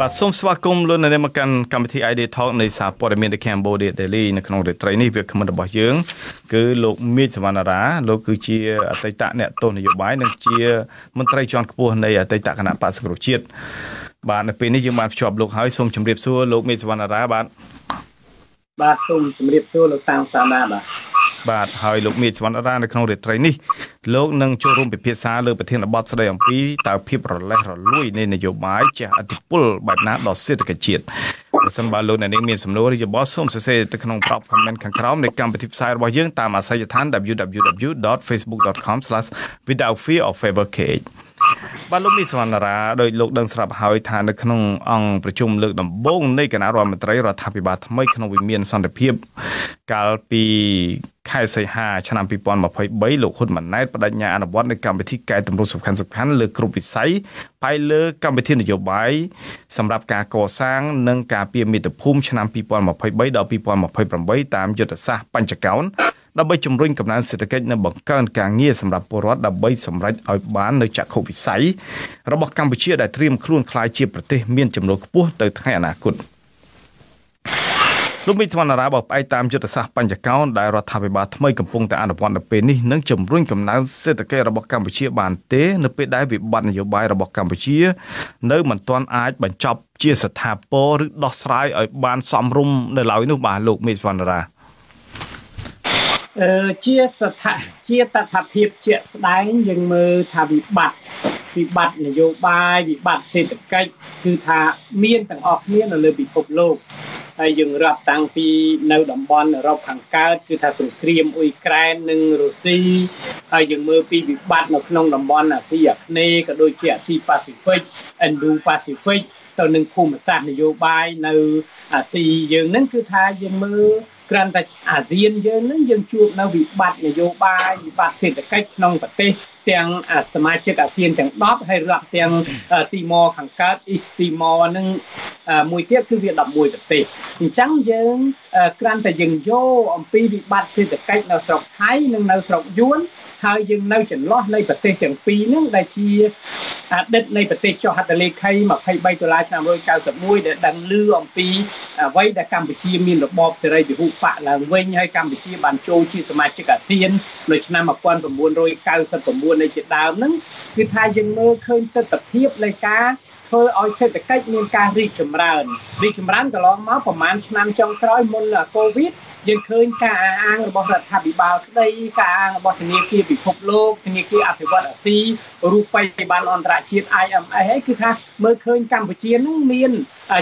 បាទសូមស្វាគមន៍លោកអ្នកមកកាន់កម្មវិធី ID Talk នៃសារព័ត៌មាន The Cambodia Daily នៅក្នុងរាត្រីនេះវាគ្មិនរបស់យើង គឺលោកមេឃសវណ្ណារាលោកគឺជាអតីតអ្នកទស្សនយោបាយនិងជាមន្ត្រីជាន់ខ្ពស់នៃអតីតគណៈបក្សសង្គ្រោះជាតិបាទនៅពេលនេះយើងបានភ្ជាប់លោកហើយសូមជម្រាបសួរលោកមេឃសវណ្ណារាបាទបាទសូមជម្រាបសួរលោកតាំងសាណាបាទ បាទហើយលោកមេឃសវណ្ណរានៅក្នុងរាត្រីនេះលោកនឹងចូលរួមពិភាក្សាលើប្រធានបទស្ដីអំពីតើភាពរលេះរលួយនៃនយោបាយជះឥទ្ធិពលបែបណាដល់សេដ្ឋកិច្ចជាតិបើសិនបើលោកអ្នកនាងមានសំណួរឬយោបល់សូមសរសេរទៅក្នុងប្រអប់ comment ខាងក្រោមនៃកម្មវិធីផ្សាយរបស់យើងតាមអាសយដ្ឋាន www.facebook.com/without fear of favor cage បាទលោកមីសវណ្ណារាដោយលោកដឹងស្រាប់ហើយថានៅក្នុងអង្គប្រជុំលើកដំបូងនៃគណៈរដ្ឋមន្ត្រីរដ្ឋាភិបាលថ្មីក្នុងវិមានសន្តិភាពកាលពីខែសីហាឆ្នាំ2023លោកហ៊ុនម៉ាណែតបដិញ្ញាអនុវត្តនៅកម្មវិធីកែតម្រូវសំខាន់សំខាន់លើគ្រប់វិស័យផ្អែកលើកម្មវិធីនយោបាយសម្រាប់ការកសាង និងការពារមាតុភូមិឆ្នាំ2023ដល់2028តាមយុទ្ធសាស្ត្របញ្ចកោណ ដើម្បីជំរុញកំណើនសេដ្ឋកិច្ចនិងបង្កើនការងារសម្រាប់ពលរដ្ឋដើម្បីសម្រេចឲ្យបាននូវចក្ខុវិស័យរបស់កម្ពុជាដែលត្រៀមខ្លួនក្លាយជាប្រទេសមានចំនួនខ្ពស់ទៅថ្ងៃអនាគតលោកមីស្វណ្ណរាបផ្អែកតាមយុទ្ធសាស្ត្របញ្ចកោណដែលរដ្ឋាភិបាលថ្មីកំពុងតែអនុវត្តនៅពេលនេះនឹងជំរុញកំណើនសេដ្ឋកិច្ចរបស់កម្ពុជាបានទេនៅពេលដែលវិបត្តិនយោបាយរបស់កម្ពុជា នៅមិនទាន់អាចបញ្ចប់ជាស្ថាពរឬដោះស្រាយឲ្យបានសមរម្យនៅឡើយនោះបាទលោកមីស្វណ្ណរាអឺ ជាស្ថាជាតថាភាពជាក់ស្ដែងយើងមើលថាវិបត្តិវិបត្តិនយោបាយវិបត្តិសេដ្ឋកិច្ចគឺថាមានទាំងអស់គ្នានៅលើពិភពលោកហើយយើងរាប់តាំងពីនៅតំបន់អឺរ៉ុបខាងកើតគឺថាសង្គ្រាមអ៊ុយក្រែននិងរុស្ស៊ីហើយយើងមើលពីវិបត្តិនៅក្នុងតំបន់អាស៊ីអាគ្នេយ៍ក៏ដូចជាអាស៊ីប៉ាស៊ីហ្វិក Indo-Pacific ទៅនឹងភូមិសាស្ត្រនយោបាយនៅអាស៊ីយើងនឹងគឺថាយើងមើល គ្រាន់តែអាស៊ានយើងនឹងយើងជួបនៅវិបត្តិនយោបាយវិបត្តិសេដ្ឋកិច្ចក្នុងប្រទេស ទាំងសមាជិកអាស៊ានទាំង10ហើយរាប់ទាំងទីម៉ូខាងកើតអ៊ីស្ទីម៉ូនឹងមួយទៀតគឺវា11ប្រទេសអញ្ចឹងយើងគ្រាន់តែយើងយកអំពីវិបត្តិសេដ្ឋកិច្ចនៅស្រុកថៃនិងនៅស្រុកយួនហើយយើងនៅចន្លោះនៃប្រទេសទាំងពីរហ្នឹងដែលជាអតីតនៃប្រទេសចុះហត្ថលេខី23ដុល្លារឆ្នាំ1991ដែលដឹងឮអំពីអ្វីដែលកម្ពុជាមានរបបសេរីពហុបកឡើងវិញហើយកម្ពុជាបានចូលជាសមាជិកអាស៊ាននៅឆ្នាំ1999នៃជាដើមហ្នឹងគឺថាយើងមើលឃើញទស្សនវិជ្ជានៃការធ្វើឲ្យសេដ្ឋកិច្ចមានការរីកចម្រើនរីកចម្រើនកន្លងមកប្រហែលឆ្នាំចុងក្រោយមុនកូវីដ យើងឃើញការអះអាងរបស់រដ្ឋាភិបាលក្តីការអាងរបស់ធនាគារពិភពលោកធនាគារអភិវឌ្ឍអាស៊ីរូបិយប័ណ្ណអន្តរជាតិ IMF ហើយគឺថាមើលឃើញកម្ពុជានឹងមាន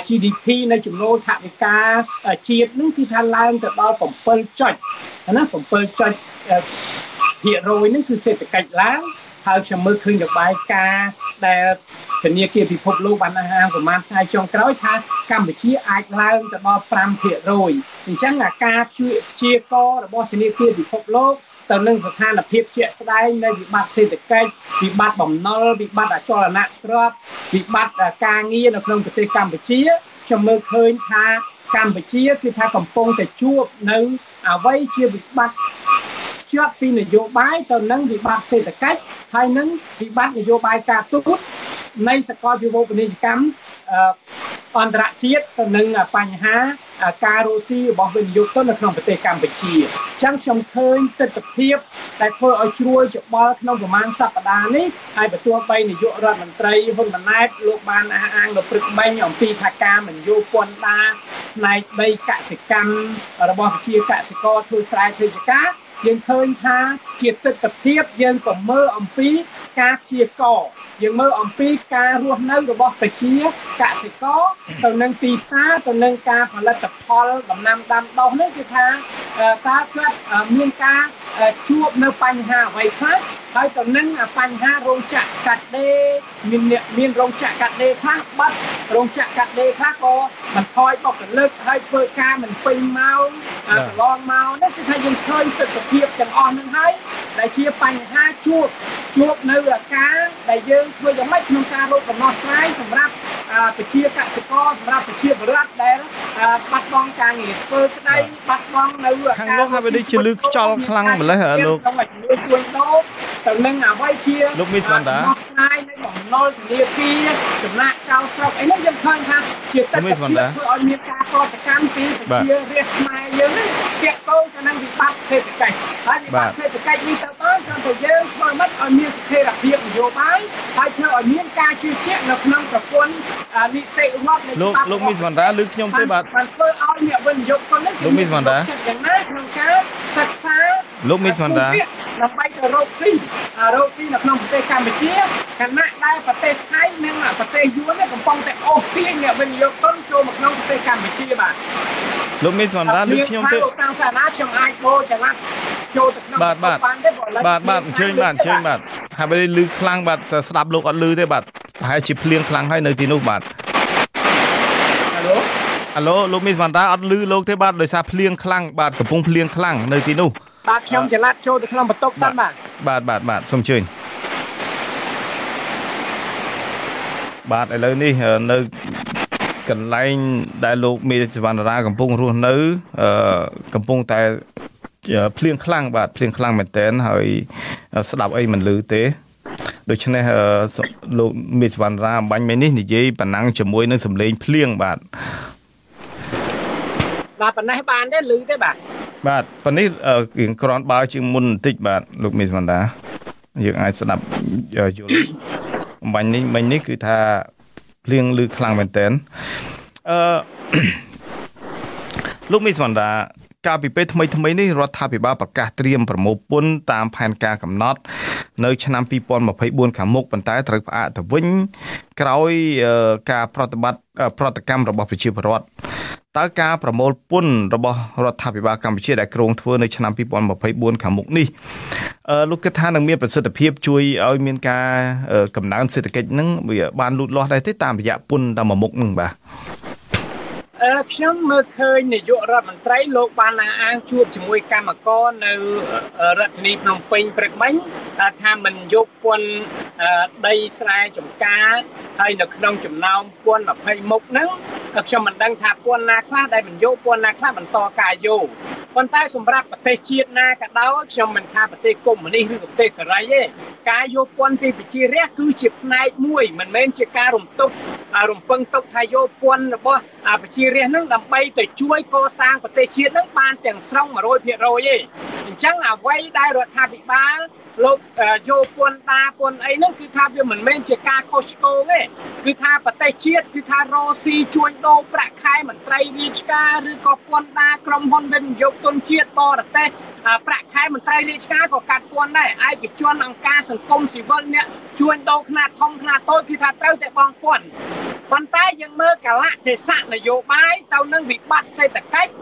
GDP នៃចំណូលថវិកាជាតិនឹងគឺថាឡើងទៅដល់7ចុចណា7ចុចភាគរយនឹងគឺសេដ្ឋកិច្ចឡើងហើយខ្ញុំមើលឃើញរបាយការណ៍ដែល ធនាគារពិភពលោកបានអះអាងប្រមាណថ្ងៃចុងក្រោយថាកម្ពុជាអាចឡើងទៅដល់5%អញ្ចឹងអាការជួយព្យាកររបស់ធនាគារពិភពលោកទៅនឹងស្ថានភាពជាក់ស្ដែងនៃវិបត្តិសេដ្ឋកិច្ចវិបត្តិបំណុលវិបត្តិអចលនទ្រព្យវិបត្តិការងារនៅក្នុងប្រទេសកម្ពុជាខ្ញុំមើលឃើញថាកម្ពុជាគឺថាកំពុងតែជួបនៅអ្វីជាវិបត្តិ ជាប់ពីនយោបាយទៅនឹងវិបត្តិសេដ្ឋកិច្ចហើយនឹងវិបត្តិនយោបាយការទូតនៃសកលវិភពពាណិជ្ជកម្មអន្តរជាតិទៅនឹងបញ្ហាការរស់ស៊ីរបស់វិនិយោគទុននៅក្នុងប្រទេសកម្ពុជាអញ្ចឹងខ្ញុំឃើញទស្សនវិជ្ជាដែលធ្វើឲ្យជ្រួលច្បល់ក្នុងប្រមាណសប្តាហ៍នេះហើយបន្ទាប់បីនាយករដ្ឋមន្ត្រីហ៊ុនម៉ាណែតលោកបានអះអាងនៅព្រឹកមិញអំពីថាការមិនយោពន្ធដារផ្នែកដីកសិកម្មរបស់ប្រជាកសិករធ្វើស្រែធ្វើចការ យើងឃើញថាជាទស្សនវិជ្ជាយើងក៏មើលអំពីការព្យាករយើងមើលអំពីការរស់នៅរបស់ប្រជាកសិករទៅនឹងទីផ្សារទៅនឹងការផលិតផលដំណាំដាំដុះនេះគឺថាតើគាត់មានការជួបនៅបញ្ហាអ្វីខ្លះហើយទៅនឹងបញ្ហារោងចក្រកាត់ដេរមានមានរោងចក្រកាត់ដេរខ្លះបាត់រោងចក្រកាត់ដេរខ្លះក៏បន្ថយបុគ្គលិកហើយធ្វើការមិនពេញម៉ោងកន្លងមកនេះគឺថាយើងឃើញទស្សនវិជ្ជាទាំងអស់នឹងហើយដែលជាបញ្ហាជួបជួបនៅការដែលយើងធ្វើយ៉ាងម៉េចក្នុងការរកដំណោះស្រាយសម្រាប់ប្រជាកសិករសម្រាប់ប្រជាពលរដ្ឋដែលបាត់បង់ការងារធ្វើក្តីបាត់បង់នៅខាងលោកហើយវាដូចជាលឺខ្យល់ខ្លាំងម្លេះលោកក្នុងជំនួយជួញដូរត ទៅនឹងអ្វីជាលោកមីសវណ្ដាស្រាយនៃបំណុលធនាគារចំណាក់ចោលស្រុកអីនោះយើងឃើញថាជាទឹកធ្វើឲ្យមានការកតកម្មពីប្រជារាស្ត្រខ្មែរយើងនេះទាក់ទងទៅនឹងវិបត្តិសេដ្ឋកិច្ចហើយវិបត្តិសេដ្ឋកិច្ចនេះទៅដល់គ្រាន់តែយើងធ្វើមិនឲ្យមានស្ថិរភាពនយោបាយហើយធ្វើឲ្យមានការជឿជាក់នៅក្នុងប្រព័ន្ធនីតិរដ្ឋនៃលោកលោកមីសវណ្ដាលើខ្ញុំទេបាទបានធ្វើឲ្យអ្នកវិនិយោគទុននេះលោកមីសវណ្ដាយ៉ាងណាក្នុងការសិក្សាលោកមីសវណ្ដាដើម្បីទៅរកស៊ីរកស៊ីនៅក្នុងប្រទេសកម្ពុជាខណៈដែលប្រទេសថៃនិងប្រទេសយួនកំពុងតែអូសទាញអ្នកវិនិយោគទុនចូលមកក្នុងប្រទេសកម្ពុជាបាទលោកមីសវណ្ដាលើខ្ញុំទៅតាមសាលាខ្ញុំអាចបូចល័តចូលទៅក្នុងបាទបាទបាទបាទអញ្ជើញបាទអញ្ជើញបាទហើយបើលឺខ្លាំងបាទស្ដាប់លោកអត់លឺទេបាទប្រហែលជាភ្លៀងខ្លាំងហើយនៅទីនោះបាទហៅឡូអាឡូលោកមីសវណ្ដាអត់លឺលោកទេបាទដោយសារភ្លៀងខ្លាំងបាទកំពុងភ្លៀងខ្លាំងនៅទីនោះ បាទខ្ញុំចល័តចូលទៅក្នុងបន្ទប់សិនបាទបាទបាទបាទសូមអញ្ជើញបាទឥឡូវនេះនៅកន្លែងដែលលោកមេសវណ្ណរាកំពុងរស់នៅអឺកំពុងតែភ្លៀងខ្លាំងបាទភ្លៀងខ្លាំងមែនតើហើយស្ដាប់អីមិនឮទេដូច្នេះលោកមេសវណ្ណរាអំបញ្ញមិញនេះនិយាយប៉ណ្ណឹងជាមួយនឹងសម្លេងភ្លៀងបាទបាទប៉ុណ្ណេះបានទេឮទេបាទ បាទប៉ុណ្នេះរៀងក្រាន់បើជាងមុនបន្តិចបាទលោកមេសវណ្ដាយើងអាចស្ដាប់យល់អំបញ្ញនេះមិញនេះគឺថាភ្លៀងឮខ្លាំងមែនតើអឺលោកមីសវណ្ដាកាលពីពេលថ្មីថ្មីនេះរដ្ឋាភិបាលប្រកាសត្រៀមប្រមូលពន្ធតាមផែនការកំណត់ នៅឆ្នាំ2024ខាងមុខប៉ុន្តែត្រូវផ្អាកទៅវិញក្រោយការប្រតិបត្តិប្រតិកម្មរបស់ប្រជាពលរដ្ឋ តើការប្រមូលពន្ធរបស់រដ្ឋាភិបាលកម្ពុជាដែលគ្រោងធ្វើនៅឆ្នាំ2024ខាងមុខនេះលោកគិតថានឹងមានប្រសិទ្ធភាពជួយឲ្យមានការកំណើនសេដ្ឋកិច្ចនឹងវាបានលូតលាស់ដែរទេតាមរយៈពន្ធតាមមុខនឹងបាទអឺ ខ្ញុំមើលឃើញនាយករដ្ឋមន្ត្រីលោកបានអាងជួបជាមួយកម្មករនៅរដ្ឋធានីភ្នំពេញព្រឹកមិញថាមិនយកពន្ធដីស្រែចម្ការហើយនៅក្នុងចំណោមពន្ធ20មុខហ្នឹងខ្ញុំមិនដឹងថាពន្ធណាខ្លះដែលមិនយកពន្ធណាខ្លះបន្តការយកប៉ុន្តែសម្រាប់ប្រទេសជាតិណាក៏ដោយខ្ញុំមិនថាប្រទេសកុម្មុយនីសឬប្រទេសសេរីទេ ការយកពន្ធពីប្រជារាស្ត្រគឺជាផ្នែកមួយមិនមែនជាការរំទុករំពឹងទុកថាយកពន្ធរបស់ប្រជារាស្ត្រនឹងដើម្បីទៅជួយកសាងប្រទេសជាតិនឹងបានទាំងស្រុង100%ទេអញ្ចឹងអ្វីដែលរដ្ឋាភិបាលលោកយកពន្ធតាពន្ធអីហ្នឹងគឺថាវាមិនមែនជាការខុសឆ្គងទេគឺថាប្រទេសជាតិគឺថារកស៊ីជួញដូរប្រាក់ខែមន្ត្រីរាជការឬក៏ពន្ធតាក្រុមហ៊ុនវិនិយោគទុនជាតិបរទេសប្រាក់ខែមន្ត្រីរាជការក៏កាត់ពន្ធដែរឯកជនអង្គការសង្គមស៊ីវិលអ្នកជួញដូរខ្នាតធំខ្នាតតូចគឺថាត្រូវតែបង់ពន្ធប៉ុន្តែយើងមើលកលៈទេសៈនយោបាយទៅនឹងវិបត្តិសេដ្ឋកិច្ច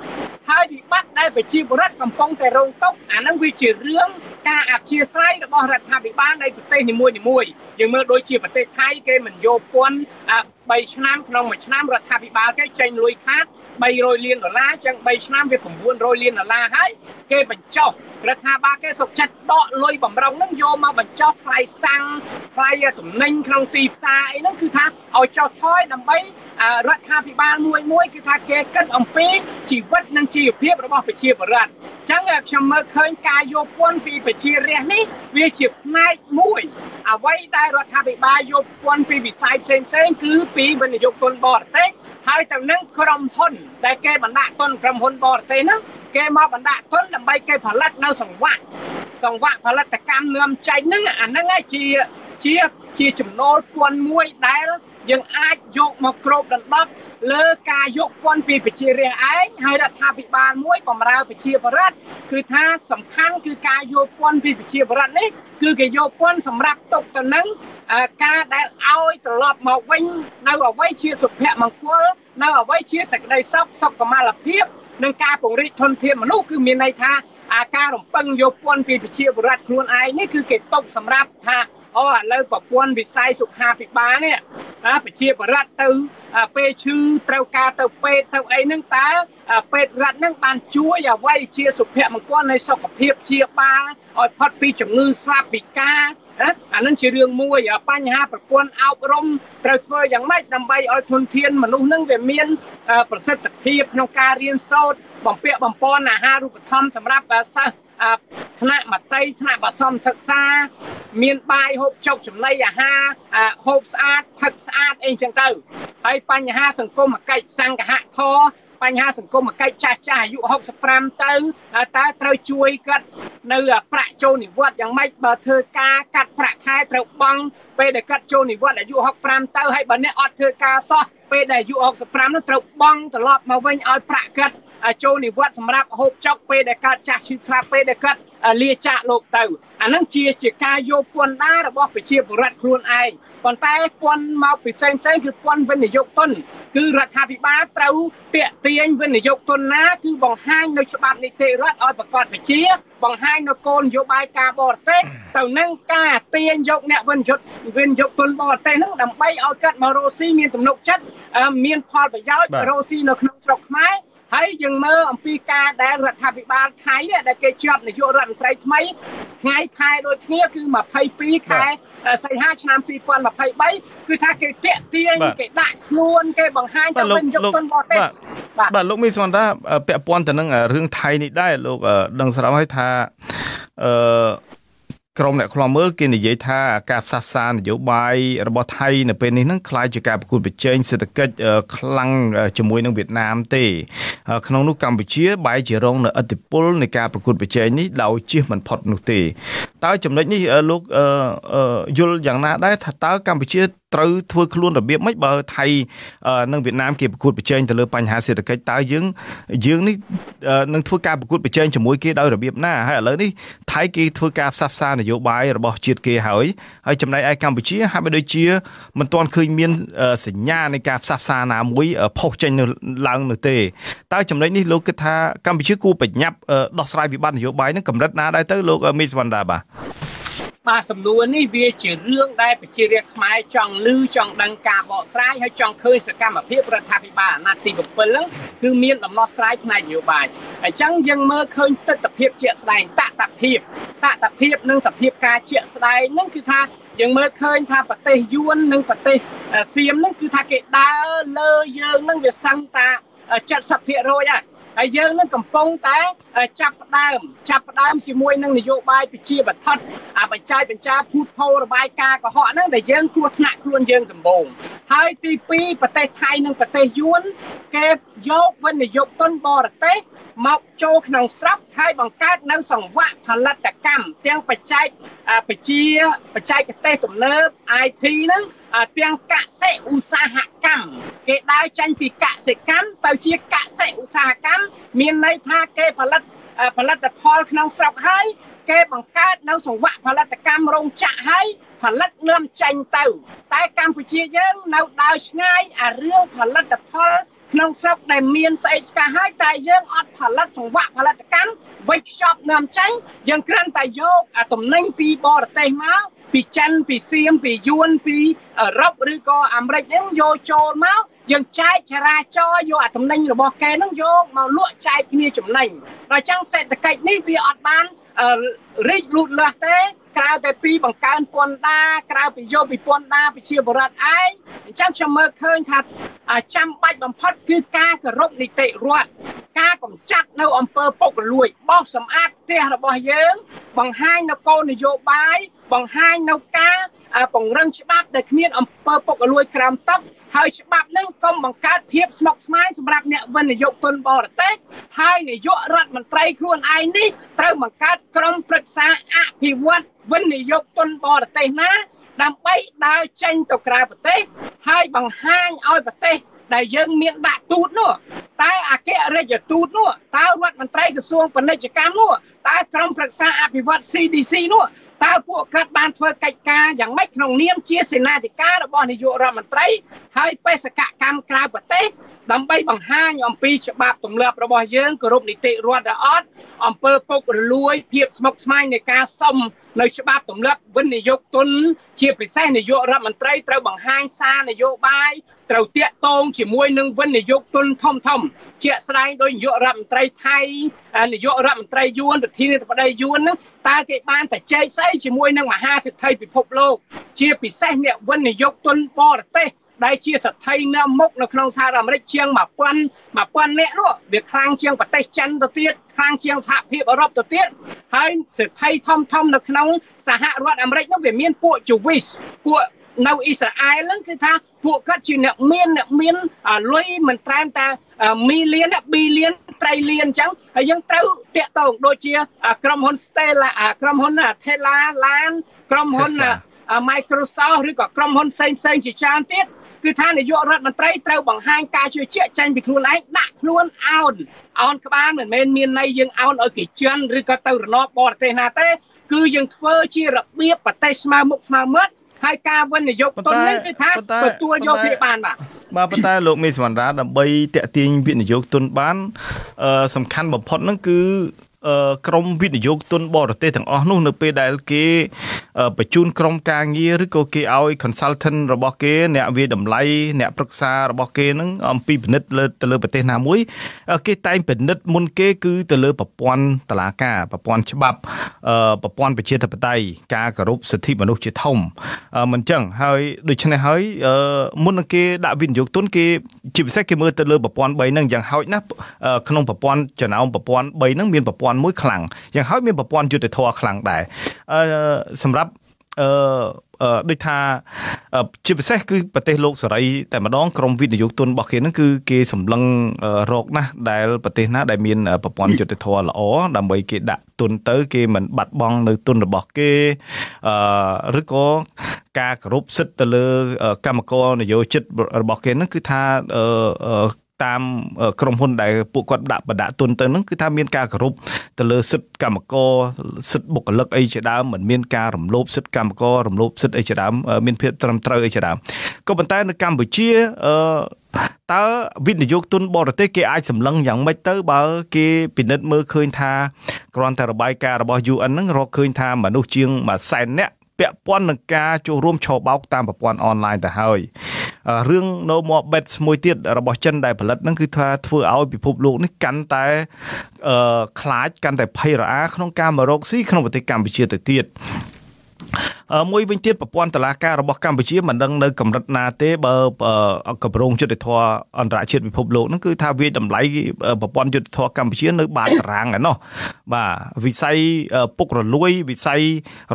ហើយវិបត្តិដែលប្រជាពលរដ្ឋកំពុងតែរងទុក្ខអានឹងវាជារឿង ការអធិស្ឋានរបស់រដ្ឋាភិបាលនៃប្រទេសនីមួយៗយើងមើលដូចជាប្រទេសថៃគេមិនយកពន្ធ3ឆ្នាំក្នុងមួយឆ្នាំរដ្ឋាភិបាលគេចេញលុយខាត300លានដុល្លារចឹង3ឆ្នាំវា900លានដុល្លារហើយគេបញ្ចុះរដ្ឋាភិបាលគេសុកចិត្តដកលុយបំរុងហ្នឹងយកមកបញ្ចុះថ្លៃសាំងថ្លៃទំនិញក្នុងទីផ្សារអីហ្នឹងគឺថាឲ្យចុះថយដើម្បី រដ្ឋាភិបាលមួយមួយគឺថាគេគិតអំពីជីវិតនិងជីវភាពរបស់ប្រជាពលរដ្ឋចឹងខ្ញុំមើលឃើញការយកពន្ធពីប្រជារាស្ត្រនេះវាជាផ្នែកមួយអ្វីដែលរដ្ឋាភិបាលយកពន្ធពីវិស័យផ្សេងផ្សេងគឺពីវិនិយោគទុនបរទេសហើយទៅនឹងក្រុមហ៊ុនដែលគេបណ្ដាក់ទុនក្រុមហ៊ុនបរទេសហ្នឹងគេមកបណ្ដាក់ទុនដើម្បីគេផលិតនៅសង្វាក់សង្វាក់ផលិតកម្មនាំចេញហ្នឹងអាហ្នឹងជាជាជាចំណូលពន្ធមួយដែល យើងអាចយកមកគ្របដណ្ដប់លើការយកពន្ធពីប្រជារាស្ត្រឯងហើយរដ្ឋាភិបាលមួយបម្រើប្រជាពលរដ្ឋគឺថាសំខាន់គឺការយកពន្ធពីប្រជាពលរដ្ឋនេះគឺគេយកពន្ធសម្រាប់ទុកទៅនឹងការដែលឲ្យត្រឡប់មកវិញនៅអ្វីជាសុភមង្គលនៅអ្វីជាសេចក្តីសុខសុខុមាលភាពនិងការពង្រីកធនធានមនុស្សគឺមានន័យថាអាការរំពឹងយកពន្ធពីប្រជាពលរដ្ឋខ្លួនឯងនេះគឺគេຕົកសម្រាប់ថា អូឥឡូវប្រព័ន្ធវិស័យសុខាភិបាលនេះប្រជាបរដ្ឋទៅពេលឈឺត្រូវការទៅពេទ្យទៅអីហ្នឹងតើពេទ្យរដ្ឋហ្នឹងបានជួយអ្វីជាសុភមង្គលនៃសុខភាពជាបាលឲ្យផុតពីជំងឺស្លាប់ពិការអានឹងជារឿងមួយបញ្ហាប្រព័ន្ធអប់រំត្រូវធ្វើយ៉ាងម៉េចដើម្បីឲ្យធនធានមនុស្សនឹងវាមានប្រសិទ្ធភាពក្នុងការរៀនសូត្របំពាក់បំពន់អាហារូបត្ថម្ភសម្រាប់សិស្ស ថ្នាក់មត្តេយ្យថ្នាក់បសំសិក្សា មានបាយហូបចុកចំណីអាហារហូបស្អាតផឹកស្អាតអីចឹងទៅហើយបញ្ហាសង្គមកិច្ចសង្ឃហធរបញ្ហាសង្គមកិច្ចចាស់ចាស់អាយុ65ទៅតើត្រូវជួយគាត់នៅប្រាក់ចូលនិវត្តន៍យ៉ាងម៉េចបើធ្វើការកាត់ប្រាក់ខែត្រូវបង់ពេលដែលកាត់ចូលនិវត្តន៍អាយុ65ទៅហើយបើអ្នកអត់ធ្វើការសោះពេលដែលអាយុ65នោះត្រូវបង់ត្រឡប់មកវិញឲ្យប្រាក់កាត់ ចូលនិវត្តន៍សម្រាប់ហូបចុកពេលដែលកើតចាស់ឈឺស្លាប់ពេលដែលកើតលាចាកលោកទៅអានឹងជាជាការយកពន្ធដាររបស់ប្រជាពលរដ្ឋខ្លួនឯងប៉ុន្តែពន្ធមកពីផ្សេងផ្សេងគឺពន្ធវិនិយោគទុនគឺរដ្ឋាភិបាលត្រូវតាក់ទាញវិនិយោគទុនណាគឺបង្ហាញនៅច្បាប់នីតិរដ្ឋឲ្យប្រកបវិជ្ជាបង្ហាញនៅគោលនយោបាយការបរទេសទៅនឹងការទាញយកអ្នកវិនិយោគវិនិយោគទុនបរទេសនឹងដើម្បីឲ្យកាត់មករស់ស៊ីមានទំនុកចិត្តមានផលប្រយោជន៍រស់ស៊ីនៅក្នុងស្រុកខ្មែរ ហើយយើងមើលអំពីការដែលរដ្ឋាភិបាលថៃដែលគេជាប់នាយករដ្ឋមន្ត្រីថ្មីថ្ងៃខែដូចគ្នាគឺ22ខែសីហាឆ្នាំ2023គឺថាគេតាក់ទាញគេដាក់ខ្លួនគេបង្ហាញទៅវិញយកទុនបរទេសបាទបាទលោកមីសវណ្ដាពាក់ព័ន្ធទៅនឹងរឿងថៃនេះដែរលោកដឹងស្រាប់ហើយថាអឺ ក្រុមអ្នកខ្លាំមើលគេនិយាយថាការផ្សះផ្សានយោបាយរបស់ថៃនៅពេលនេះនឹងคล้ายជាការប្រកួតប្រជែងសេដ្ឋកិច្ចខ្លាំងជាមួយនឹងវៀតណាមទេក្នុងនោះកម្ពុជាបែរជារងនៅឥទ្ធិពលនៃការប្រកួតប្រជែងនេះដោយជៀសមិនផុតនោះទេតើចំណុចនេះលោកយល់យ៉ាងណាដែរថាតើកម្ពុជា ត្រូវធ្វើខ្លួនរបៀបម៉េចបើថៃនិងវៀតណាមគេប្រកួតប្រជែងទៅលើបញ្ហាសេដ្ឋកិច្ចតើយើងយើងនេះនឹងធ្វើការប្រកួតប្រជែងជាមួយគេដោយរបៀបណាហើយឥឡូវនេះថៃគេធ្វើការផ្សះផ្សានយោបាយរបស់ជាតិគេហើយហើយចំណែកឯកម្ពុជាហាក់បីដូចជាមិនទាន់ឃើញមានសញ្ញានៃការផ្សះផ្សាណាមួយផុសចេញនៅឡើងនោះទេតើចំណុចនេះលោកគិតថាកម្ពុជាគួរបញ្ញាប់ដោះស្រាយវិបត្តិនយោបាយនឹងកម្រិតណាដែរទៅលោកមីសវណ្ដាបាទ បាទសំណួរនេះវាជារឿងដែលប្រជារាស្ត្រខ្មែរចង់ឮចង់ដឹងការបកស្រាយហើយចង់ឃើញសកម្មភាពរដ្ឋាភិបាលអាណត្តិទី7ហ្នឹងគឺមានដំណោះស្រាយផ្នែកនយោបាយអញ្ចឹងយើងមើលឃើញទស្សនវិជ្ជាជាក់ស្ដែងតតភាពតតភាពនិងសភាពការជាក់ស្ដែងហ្នឹងគឺថាយើងមើលឃើញថាប្រទេសយួននិងប្រទេសសៀមហ្នឹងគឺថាគេដើរលើយើងហ្នឹងវាសឹងតា70%ហើយ ហើយយើងនឹងកំពុងតែចាប់ផ្ដើមចាប់ផ្ដើមជាមួយនឹងនយោបាយវិជាបឋិតអាបច្ច័យបញ្ចាភូតភោរបាយការណ៍កុហកហ្នឹងដែលយើងគ្រោះថ្នាក់ខ្លួនយើងដំបូងហើយទី2ប្រទេសថៃនិងប្រទេសយួនគេយកវិនិយោគទុនបរទេសមកចូលក្នុងស្រុកហើយបង្កើតនៅសង្វាក់ផលិតកម្មទាំងបច្ចេកបជាបច្ចេកទេសទំនើប IT ហ្នឹង ទាំងកសិឧស្សាហកម្មគេដើរចេញពីកសិកម្មទៅជាកសិឧស្សាហកម្មមានន័យថាគេផលិតផលិតផលក្នុងស្រុកហើយគេបង្កើតនៅសង្វាក់ផលិតកម្មរោងចក្រហើយផលិតនាំចេញទៅ តែកម្ពុជាយើងនៅដើរឆ្ងាយអារឿងផលិតផលក្នុងស្រុកដែលមានស្អីស្កាហើយតែយើងអត់ផលិតសង្វាក់ផលិតកម្មវិចខ្ចប់នាំចេញយើងគ្រាន់តែយកអាទំនិញពីបរទេសមក ពីចិនពីសៀមពីយួនពីអឺរ៉ុបឬក៏អាមេរិកហ្នឹងយកចូលមកយើងចែកចរាចរយកអាតំណែងរបស់គេហ្នឹងយកមកលក់ចែកគ្នាចំណេញដល់អញ្ចឹងសេដ្ឋកិច្ចនេះវាអត់បានរីកលូតលាស់ទេ ក្រៅតែពីបង្កើនពន្ធដារក្រៅពីយកពីពន្ធដារប្រជាបរតឯងអញ្ចឹងខ្ញុំមើលឃើញថាចាំបាច់បំផុតគឺការគោរពនីតិរដ្ឋការកម្ចាត់នៅអំពើពុករលួយបោះសម្អាតផ្ទះរបស់យើង បង្ហាញនៅគោលនយោបាយបង្ហាញនៅការពង្រឹងច្បាប់ដែលគ្មានអំពើពុករលួយក្រោមទឹក ហើយច្បាប់នឹងកុំបង្កើតភាពស្មុគស្មាញសម្រាប់អ្នកវិនិយោគទុនបរទេសហើយនាយករដ្ឋមន្ត្រីខ្លួនឯងនេះត្រូវបង្កើតក្រុមប្រឹក្សាអភិវឌ្ឍវិនិយោគទុនបរទេសណា ដើម្បីដើរចេញទៅក្រៅប្រទេស ហើយបង្ហាញឲ្យប្រទេសដែលយើងមានដាក់ទូតនោះតើអគ្គរដ្ឋទូតនោះតើរដ្ឋមន្ត្រីក្រសួងពាណិជ្ជកម្មនោះតើក្រុមប្រឹក្សាអភិវឌ្ឍ CDC នោះ តើពួកគាត់បានធ្វើកិច្ចការយ៉ាងម៉េចក្នុងនាមជាសេនាធិការរបស់នាយករដ្ឋមន្ត្រីហើយបេសកកម្មក្រៅប្រទេសដើម្បីបង្ហាញអំពីច្បាប់ទម្លាប់របស់យើងគោរពនីតិរដ្ឋឬអត់អំពើពុករលួយភាពស្មុគស្មាញនៃការសុំ នៅច្បាប់ទម្លាប់វិនិយោគទុនជាពិសេសនាយករដ្ឋមន្ត្រីត្រូវបង្ហាញសារនយោបាយត្រូវតាក់ទងជាមួយនឹងវិនិយោគទុនធំធំ ជាក់ស្ដែងដោយនាយករដ្ឋមន្ត្រីថៃនាយករដ្ឋមន្ត្រីយួនប្រធានាធិបតីយួនហ្នឹងតើគេបានតែចែកស្អីជាមួយនឹងមហាសិទ្ធិពិភពលោកជាពិសេសអ្នកវិនិយោគទុនបរទេស ដែលជាស្ថិនៅមុខនៅក្នុងសហរដ្ឋអាមេរិកជាង1000 1000នាក់នោះវាខ្លាំងជាងប្រទេសចិនទៅទៀតខ្លាំងជាងសហភាពអឺរ៉ុបទៅទៀតហើយស្ថិធំធំនៅក្នុងសហរដ្ឋអាមេរិកនោះវាមានពួក Jewish ពួកនៅអ៊ីស្រាអែលហ្នឹងគឺថាពួកគាត់ជាអ្នកមានអ្នកមានលុយមិនត្រែមតែមីលៀនប៊ីលៀនត្រៃលៀនអញ្ចឹងហើយយើងត្រូវតាក់ទងដូចជាក្រុមហ៊ុន Stella ក្រុមហ៊ុន Tesla LAN ក្រុមហ៊ុន Microsoft ឬក៏ក្រុមហ៊ុនផ្សេងផ្សេងជាច្រើនទៀត គឺថានាយករដ្ឋមន្ត្រីត្រូវបង្ហាញការជឿជាក់ចេញពីខ្លួនឯងដាក់ខ្លួនអោនអោនក្បាលមិនមែនមានន័យយើងអោនឲ្យគេជន់ឬក៏ទៅរណបបរទេសណាទេគឺយើងធ្វើជារបៀបប្រទេសស្មើមុខស្មើមាត់ហើយការវិនិយោគទុននេះគឺថាទទួលយកវាបានបាទបាទប៉ុន្តែលោកមេសវណ្ណរាដើម្បីតេទៀងវិនិយោគទុនបានសំខាន់បំផុតហ្នឹងគឺ ក្រមវិនិយោគទុនបរទេសទាំងអស់នោះនៅពេលដែលគេបញ្ជូនក្រុមការងារឬក៏គេឲ្យ consultant របស់គេអ្នកវិតម្លៃអ្នកប្រឹក្សារបស់គេនឹងអំពីពិនិត្យលើទៅលើប្រទេសណាមួយ គេតែងពិនិត្យមុនគេគឺទៅលើប្រព័ន្ធតឡាការប្រព័ន្ធច្បាប់ប្រព័ន្ធប្រជាធិបតេយ្យការគោរពសិទ្ធិមនុស្សជាធំមិនចឹងហើយដូច្នេះហើយមុននឹងគេដាក់វិនិយោគទុនគេជាពិសេសគេមើលទៅលើប្រព័ន្ធ3ហ្នឹងយ៉ាងហោចណាស់ក្នុងប្រព័ន្ធចំណោមប្រព័ន្ធ3ហ្នឹងមានប្រព័ន្ធន់មួយខ្លាំងយ៉ាងហើយមានប្រព័ន្ធយុទ្ធធរខ្លាំងដែរអឺសម្រាប់អឺដូចថាជាពិសេសគឺប្រទេសលោកសេរីតែម្ដងក្រមវិនិយោគទុនរបស់គេហ្នឹងគឺគេសម្លឹងរកណាស់ដែលប្រទេសណាដែលមានប្រព័ន្ធយុទ្ធធម៌ល្អដើម្បីគេដាក់ទុនទៅគេមិនបាត់បង់នៅទុនរបស់គេអឺឬក៏ការគោរពសិទ្ធិទៅលើកម្មករនយោជិតរបស់គេហ្នឹងគឺថា តាមក្រុមហ៊ុនដែលពួកគាត់ដាក់បដាក់ទុនទៅហ្នឹងគឺថាមានការគោរពទៅលើសិទ្ធិកម្មករសិទ្ធិបុគ្គលិកអីជាដើមមិនមានការរំលោភសិទ្ធិកម្មកររំលោភសិទ្ធិអីជាដើមមានភាពត្រឹមត្រូវអីជាដើមក៏ប៉ុន្តែនៅកម្ពុជាអឺតើវិនិយោគទុនបរទេសគេអាចសម្លឹងយ៉ាងម៉េចទៅបើគេពិនិត្យមើលឃើញថាគ្រាន់តែរបាយការណ៍របស់ UN ហ្នឹងរកឃើញថាមនុស្សជាង1សែននាក់ ពាក់ព័ន្ធនឹងការចូលរួមឆបោកតាមប្រព័ន្ធអនឡាញទៅហើយរឿង No More Bets មួយទៀតរបស់ចិនដែលផលិតហ្នឹងគឺថាធ្វើឲ្យពិភពលោកនេះកាន់តែអឺខ្លាចកាន់តែភ័យរអាក្នុងការមករកស៊ីក្នុងប្រទេសកម្ពុជាទៅទៀតមួយវិញទៀតប្រព័ន្ធតឡាការរបស់កម្ពុជាមិនដឹងនៅកម្រិតណាទេបើកម្រងយុទ្ធធរអន្តរជាតិពិភពលោកហ្នឹងគឺថាវាតម្លៃប្រព័ន្ធយុទ្ធធរកម្ពុជានៅបាតតារាងឯណោះបាទវិស័យពុករលួយវិស័យ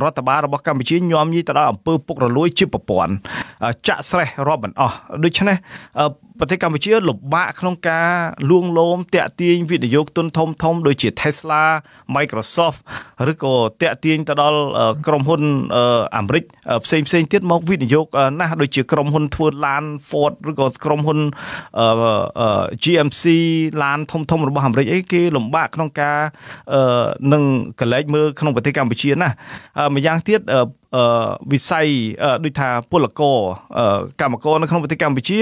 រដ្ឋបាលរបស់កម្ពុជាញោមញីទៅដល់អំពើពុករលួយជាប្រព័ន្ធចាក់ស្រេះរាប់មិនអស់ដូច្នេះប្រទេសកម្ពុជាលំបាកក្នុងការលួងលោមតាក់ទាញវិនិយោគទុនធំធំដូចជា Tesla Microsoft ឬក៏តាក់ទាញទៅដល់ក្រុមហ៊ុនអាមេរិកផ្សេងផ្សេងទៀតមកវិនិយោគណាស់ដូចជាក្រុមហ៊ុនធ្វើឡាន Ford ឬក៏ក្រុមហ៊ុន GMC ឡានធំធំរបស់អាមេរិកអីគេលំបាកក្នុងការនឹងកលែកមើលក្នុងប្រទេសកម្ពុជាណាម្យ៉ាងទៀត វិស័យដូចថាពលករកម្មករនៅក្នុងប្រទេសកម្ពុជា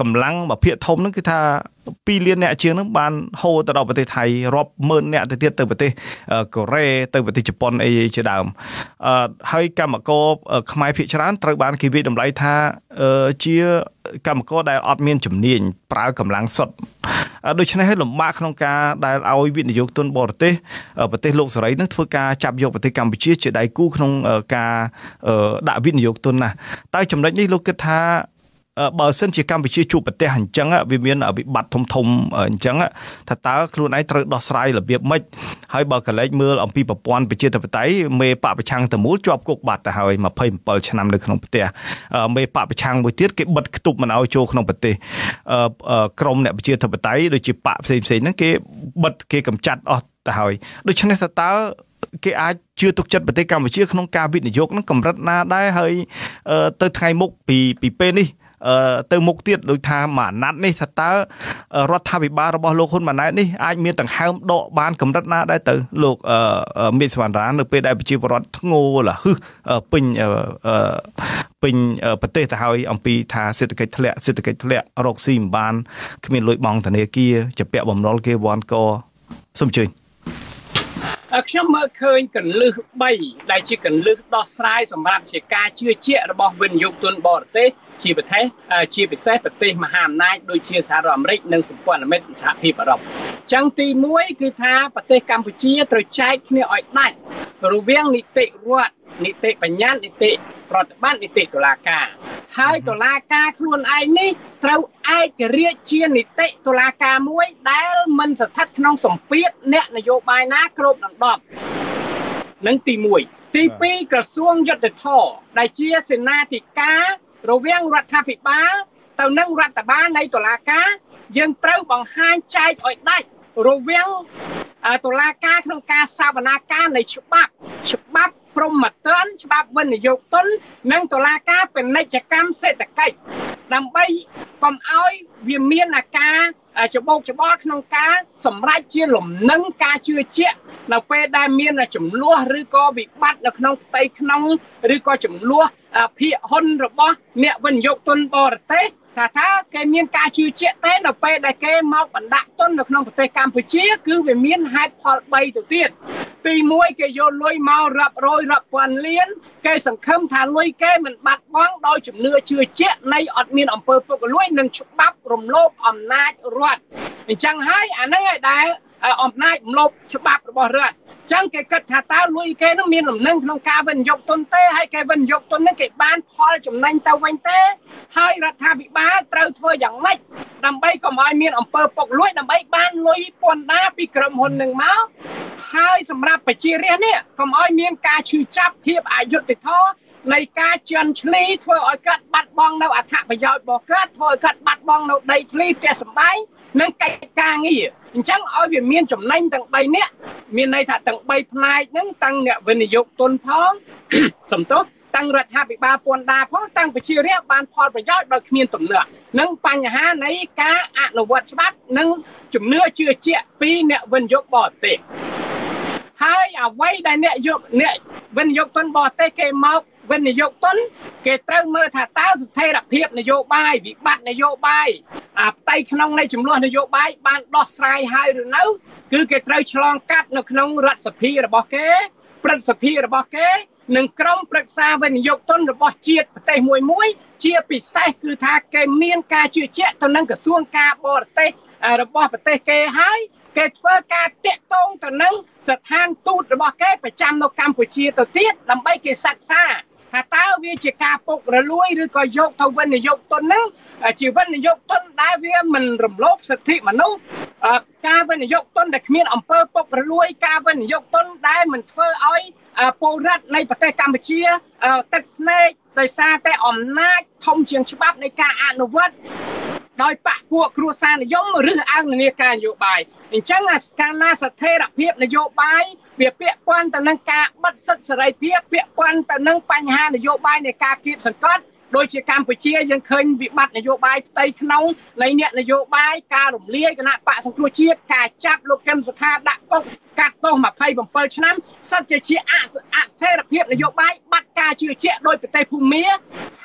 កម្លាំងមួយភាគធំហ្នឹងគឺថា2លានអ្នកជាងហ្នឹងបានហូរទៅដល់ប្រទេសថៃរាប់ម៉ឺនអ្នកទៅទៀតទៅប្រទេសកូរ៉េទៅប្រទេសជប៉ុនអីជាដើមហើយកម្មករខ្មែរភាគច្រើនត្រូវបានគេវិតម្លៃថាជា កម្មករដែលអត់មានជំនាញប្រើកម្លាំងសុទ្ធដូច្នេះហើយលំបាកក្នុងការដែលឲ្យវិនិយោគទុនបរទេសប្រទេសលោកសេរីនឹងធ្វើការចាប់យកប្រទេសកម្ពុជាជាដៃគូក្នុងការដាក់វិនិយោគទុនណាតែចំណុចនេះលោកគិតថា បើសិនជាកម្ពុជាជួបប្រទេសអញ្ចឹងវាមានវិបត្តិធំធំអញ្ចឹងថាតើខ្លួនឯងត្រូវដោះស្រាយរបៀបម៉េចហើយបើកលែងមើលអំពីប្រព័ន្ធប្រជាធិបតេយ្យមេបពប្រឆាំងតមូលជាប់គុកបាត់ទៅហើយ27ឆ្នាំនៅក្នុងផ្ទះមេបពប្រឆាំងមួយទៀតគេបិទគប់មិនឲ្យចូលក្នុងប្រទេសក្រមអ្នកប្រជាធិបតេយ្យដូចជាបកផ្សេងផ្សេងហ្នឹងគេបិទគេកម្ចាត់អស់ទៅហើយដូច្នេះតើគេអាចជឿទុកចិត្តប្រទេសកម្ពុជាក្នុងការវិនិយោគនឹងកម្រិតណាដែរហើយទៅថ្ងៃមុខពីពីពេលនេះ ទៅមុខទៀតដូចថាមួយអាណត្តិនេះថាតើរដ្ឋាភិបាលរបស់លោកហ៊ុនម៉ាណែតនេះអាចមានដង្ហើមដកបានកម្រិតណាដែរទៅលោកមេសវណ្ណរានៅពេលដែលប្រជាពលរដ្ឋធ្ងោលហឹសពេញពេញប្រទេសទៅហើយអំពីថាសេដ្ឋកិច្ចធ្លាក់សេដ្ឋកិច្ចធ្លាក់រកស៊ីមិនបានគ្មានលុយបង់ធនាគារជាពាក់បំណុលគេវាន់កសូមជើញខ្ញុំមើលឃើញកលឹះ3ដែលជាកលឹះដោះស្រាយសម្រាប់ជាការជឿជាក់របស់វិនិយោគទុនបរទេស ជាប្រទេសជាពិសេសប្រទេសមហាអំណាចដូចជាសហរដ្ឋអាមេរិកនិងសម្ព័ន្ធមិត្តសហភាពអឺរ៉ុបអញ្ចឹងទី1គឺថាប្រទេសកម្ពុជាត្រូវចែកគ្នាឲ្យដាច់រវាងនីតិរដ្ឋនីតិបញ្ញត្តិនីតិប្រតិបត្តិនីតិតុលាការហើយតុលាការខ្លួនឯងនេះត្រូវឯករាជ្យជានីតិតុលាការមួយដែលមិនស្ថិតក្នុងសម្ពាធអ្នកនយោបាយណាគ្របដណ្ដប់នឹងទី1ទី2ក្រសួងយុទ្ធភ័ពដែលជាសេនាធិការ រវាងរដ្ឋាភិបាលទៅនឹងរដ្ឋបាលនៃតុលាការយើងត្រូវបង្ហាញចែកឲ្យដាច់រវាងតុលាការក្នុងការសវនាការនៃច្បាប់ច្បាប់ព្រំទណ្ឌច្បាប់វិនិយោគទុននិងតុលាការពាណិជ្ជកម្មសេដ្ឋកិច្ចដើម្បីកុំឲ្យវាមានអាការ ច្បោកច្បល់ក្នុងការសម្រេចជាលំនឹងការជឿជាក់នៅពេលដែលមានចំនួនឬក៏វិបត្តិនៅក្នុងផ្ទៃក្នុងឬក៏ចំនួនភាគហ៊ុនរបស់អ្នកវិនិយោគទុនបរទេសថាថាគេមានការជឿជាក់ទេនៅពេលដែលគេមកបណ្ដាក់ទុននៅក្នុងប្រទេសកម្ពុជា គឺវាមានហេតុផល3ទៅទៀត ទី1គេយកលុយមករាប់រយរាប់ពាន់លានគេសង្ឃឹមថាលុយគេមិនបាត់បង់ដោយជំនឿជឿជាក់នៃអត់មានអំពើពុករលួយនិងច្បាប់រំលោភអំណាចរដ្ឋអញ្ចឹងហើយអានឹងឯដែលអំណាចរំលោភច្បាប់របស់រដ្ឋចឹងគេគិតថាតើលុយគេនឹងមានលំនឹងក្នុងការវិនិយោគទុនទេហើយគេវិនិយោគទុននឹងគេបានផលចំណេញទៅវិញទេហើយរដ្ឋាភិបាលត្រូវធ្វើយ៉ាងម៉េចដើម្បីកុំឲ្យមានអំពើពុករលួយដើម្បីបានលុយពន្ធដារពីក្រុមហ៊ុននឹងមក ហើយសម្រាប់ប្រជារាស្ត្រនេះកុំឲ្យមានការឈឺចាប់ភាពអយុត្តិធម៌នៃការជន់ឈ្លីធ្វើឲ្យគាត់បាត់បង់នៅអត្ថប្រយោជន៍របស់គាត់ធ្វើឲ្យគាត់បាត់បង់នៅដីធ្លីផ្ទះសម្បែងនិងកិច្ចការងារអញ្ចឹងឲ្យវាមានចំណេញទាំង3នាក់មានន័យថាទាំង3ផ្នែកហ្នឹងតាំងអ្នកវិនិយោគទុនផងសំទោសតាំងរដ្ឋាភិបាលពន្ធដារផងតាំងប្រជារាស្ត្របានផលប្រយោជន៍ដោយគ្មានទំនាស់និងបញ្ហានៃការអនុវត្តច្បាប់និងជំនឿជឿជាក់ពីអ្នកវិនិយោគបរទេស ហើយអ្វីដែលអ្នកយកអ្នកវិនិយោគទុនបរទេសគេមកវិនិយោគទុនគេត្រូវមើលថាតើស្ថិរភាពនយោបាយវិបត្តិនយោបាយអាផ្ទៃក្នុងនៃចំនួននយោបាយបានដោះស្រាយហើយឬនៅ គឺគេត្រូវឆ្លងកាត់នៅក្នុងរដ្ឋសភារបស់គេព្រឹទ្ធសភារបស់គេនិងក្រុមប្រឹក្សាវិនិយោគទុនរបស់ជាតិប្រទេសមួយមួយ ជាពិសេសគឺថាគេមានការជឿជាក់ទៅនឹងក្រសួងការបរទេសរបស់ប្រទេសគេហើយ គេធ្វើការតាក់ទងទៅនឹងស្ថានទូតរបស់គេប្រចាំនៅកម្ពុជាទៅទៀតដើម្បីគេសិក្សាថាតើវាជាការពុករលួយឬក៏យកទៅវិនិយោគទុនហ្នឹងជាវិនិយោគទុនដែលវាមិនរំលោភសិទ្ធិមនុស្សការវិនិយោគទុនដែលគ្មានអំពើពុករលួយការវិនិយោគទុនដែលមិនធ្វើឲ្យពលរដ្ឋនៃប្រទេសកម្ពុជាទឹកភ្នែកដោយសារតែអំណាចធំជាងច្បាប់នៃការអនុវត្ត ដោយបកពួកគ្រួសារនិយមឬអង្គនានាការនយោបាយអញ្ចឹងអាកាលណាស្ថិរភាពនយោបាយវាពាក់ព័ន្ធទៅនឹងការបិទសិទ្ធិសេរីភាពពាក់ព័ន្ធទៅនឹងបញ្ហានយោបាយនៃការគៀបសង្កត់ ដូចជាកម្ពុជាយើងឃើញវិបត្តិនយោបាយផ្ទៃក្នុងនៃអ្នកនយោបាយការរំលាយគណៈបកសង្គ្រោះជាតិការចាប់លោកកឹមសុខាដាក់គុកកាត់ទោស27ឆ្នាំសិតជាជាអស្ថិរភាពនយោបាយបាត់ការជឿជាក់ដោយប្រទេសភូមា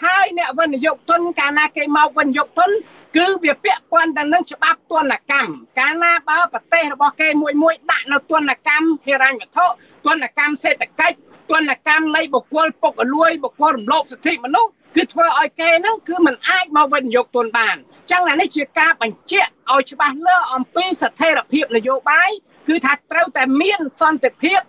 ហើយអ្នកវិនិយោគទុនកាលណាគេមកវិនិយោគទុនគឺវាពាក់ព័ន្ធទៅនឹងច្បាប់ទណ្ឌកម្មកាលណាបើប្រទេសរបស់គេមួយមួយដាក់នៅទណ្ឌកម្មហិរញ្ញវត្ថុទណ្ឌកម្មសេដ្ឋកិច្ចទណ្ឌកម្មនៃបុគ្គលពុករលួយបុគ្គលរំលោភសិទ្ធិមនុស្ស គឺធ្វើឲ្យគេហ្នឹងគឺมันអាចមកវិនិយោគទុនបានចឹងអានេះជាការបញ្ជាក់ឲ្យច្បាស់លាស់អំពីស្ថិរភាពនយោបាយគឺថាត្រូវតែមានសន្តិភាព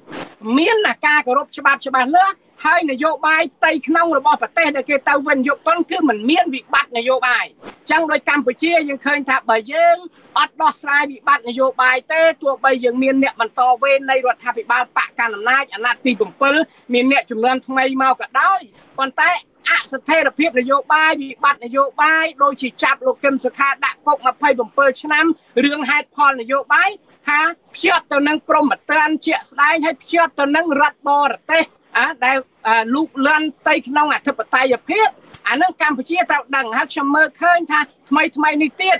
មានការគោរពច្បាប់ច្បាស់លាស់ហើយនយោបាយផ្ទៃក្នុងរបស់ប្រទេសដែលគេទៅវិនិយោគទុនគឺมันមានវិបត្តិនយោបាយចឹងដោយកម្ពុជាយើងឃើញថាបើយើងអត់ដោះស្រាយវិបត្តិនយោបាយទេទោះបីយើងមានអ្នកបន្តវេននៃរដ្ឋាភិបាលបកកណ្ដាលអំណាចអាណត្តិទី7មានអ្នកចំនួនថ្មីមកក៏ដោយប៉ុន្តែ អស្ថិរភាពនយោបាយវិបត្តិនយោបាយដូចជាចាប់លោកកឹមសុខាដាក់គុក27ឆ្នាំរឿងហេតុផលនយោបាយថាភ្ជាប់ទៅនឹងក្រមតន្ជាក់ស្ដែងហើយភ្ជាប់ទៅនឹងរដ្ឋបរទេសអាដែលលូកលាន់ទៅក្នុងអធិបតេយ្យភាពអានឹងកម្ពុជាត្រូវដឹងហើយខ្ញុំមើលឃើញថាថ្មីថ្មីនេះទៀត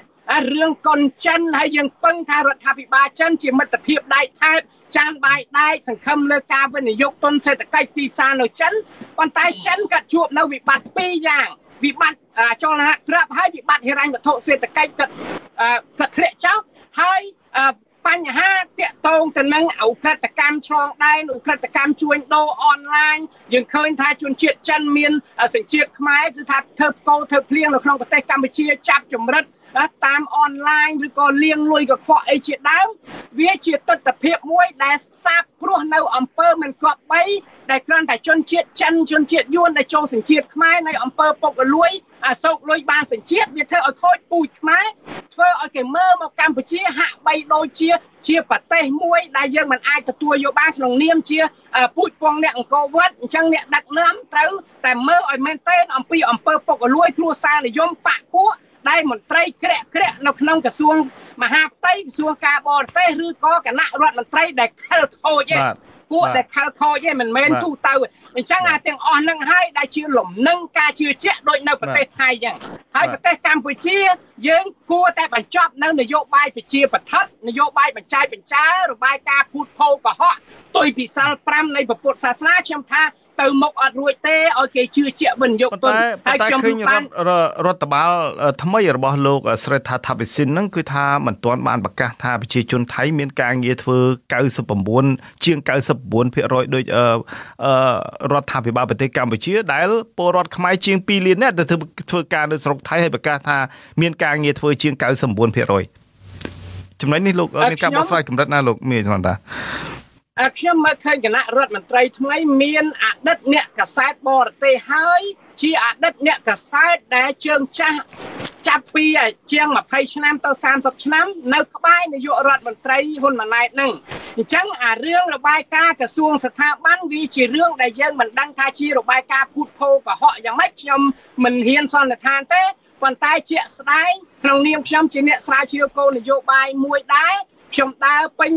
រឿងកុនចិនហើយយើងពឹងថារដ្ឋាភិបាលចិនជាមិត្តភាពដៃថែបចានបាយដែកសង្ឃឹមលើការវិនិយោគទុនសេដ្ឋកិច្ចទីផ្សារនៅចិនប៉ុន្តែចិនក៏ជួបនៅវិបត្តិពីរយ៉ាងវិបត្តិចលនាត្រាប់ហើយវិបត្តិហិរញ្ញវត្ថុសេដ្ឋកិច្ចក៏ក៏ធ្លាក់ចុះហើយបញ្ហាតាក់ទងទៅនឹងអ ுக ្រិតកម្មឆ្លងដែនអ ுக ្រិតកម្មជួញដូរអនឡាញយើងឃើញថាជនជាតិចិនមានសញ្ជាតិខ្មែរគឺថាធ្វើផ្គោធ្វើភ្លៀងនៅក្នុងប្រទេសកម្ពុជាចាប់ចម្រិត តាមអនឡាញឬក៏លៀងលុយកខ្វក់អីជាដើមវាជាទស្សនវិជ្ជាមួយ ដែលសាបព្រោះនៅអំពើមិនគប្បីដែលគ្រាន់តែជនជាតិចិនជនជាតិយួនដែលចូលសញ្ជាតិខ្មែរនៅអំពើពុករលួយអាសោកលុយបានសញ្ជាតិវាធ្វើឲ្យខូចពូជខ្មែរធ្វើឲ្យគេមើលមកកម្ពុជាហាក់បីដូចជា ជាប្រទេសមួយដែលយើងមិនអាចទទួលយកបានក្នុងនាមជាពូជពងអ្នកអង្គរវត្តអញ្ចឹងអ្នកដឹកនាំត្រូវតែមើលឲ្យមែនទែនអំពីអំពើពុករលួយគ្រួសារនិយមបកពួក ដែលមន្ត្រីក្រាក់ក្រាក់នៅក្នុងក្រសួងមហាផ្ទៃក្រសួងការបរទេសឬក៏គណៈរដ្ឋមន្ត្រីដែលខិលខូចឯងពួកដែលខិលខូចឯងមិនមែនទូទៅអញ្ចឹងអាទាំងអស់នឹងហើយដែលជាលំនឹងការជឿជាក់ដូចនៅប្រទេសថៃអញ្ចឹងហើយប្រទេសកម្ពុជាយើងគួរតែបញ្ចប់នៅនយោបាយប្រជាបឋិតនយោបាយបញ្ចាយបញ្ចើរបាយការណ៍ភូតភោកុហកទុយពិសាល5នៃពុទ្ធសាសនាខ្ញុំថា ទៅមុខអត់រួចទេឲ្យគេជឿជាក់វិញយកទុនហើយខ្ញុំឃើញរដ្ឋបាលថ្មីរបស់លោកស្រីថាថាវិសិនហ្នឹងគឺថាមិនទាន់បានប្រកាសថាប្រជាជនថៃមានការងារធ្វើ99ជាង99%ដោយរដ្ឋាភិបាលប្រទេសកម្ពុជា ដែលពលរដ្ឋខ្មែរជាង2លាននាក់ទៅធ្វើការនៅស្រុកថៃហើយប្រកាសថាមានការងារធ្វើជាង99%ចំណុចនេះលោកមានការបកស្រាយកម្រិតណាលោកមានសមតា ខ្ញុំមើលឃើញគណៈរដ្ឋមន្ត្រីថ្មីមានអតីតអ្នកកសែតបរទេសហើយជាអតីតអ្នកកសែតដែលជើងចាស់ចាប់ពីជាង20ឆ្នាំទៅ30ឆ្នាំ នៅក្បែរនាយករដ្ឋមន្ត្រីហ៊ុនម៉ាណែតនឹងអញ្ចឹងអារឿងរបាយការណ៍ក្រសួងស្ថាប័នវាជារឿងដែលយើងមិនដឹងថាជារបាយការណ៍ភូតភរកុហកយ៉ាងម៉េចខ្ញុំមិនហ៊ានសន្និដ្ឋានទេប៉ុន្តែជាក់ស្ដែងក្នុងនាមខ្ញុំជាអ្នកស្រាវជ្រាវគោលនយោបាយមួយដែរ ខ្ញុំដើរពេញ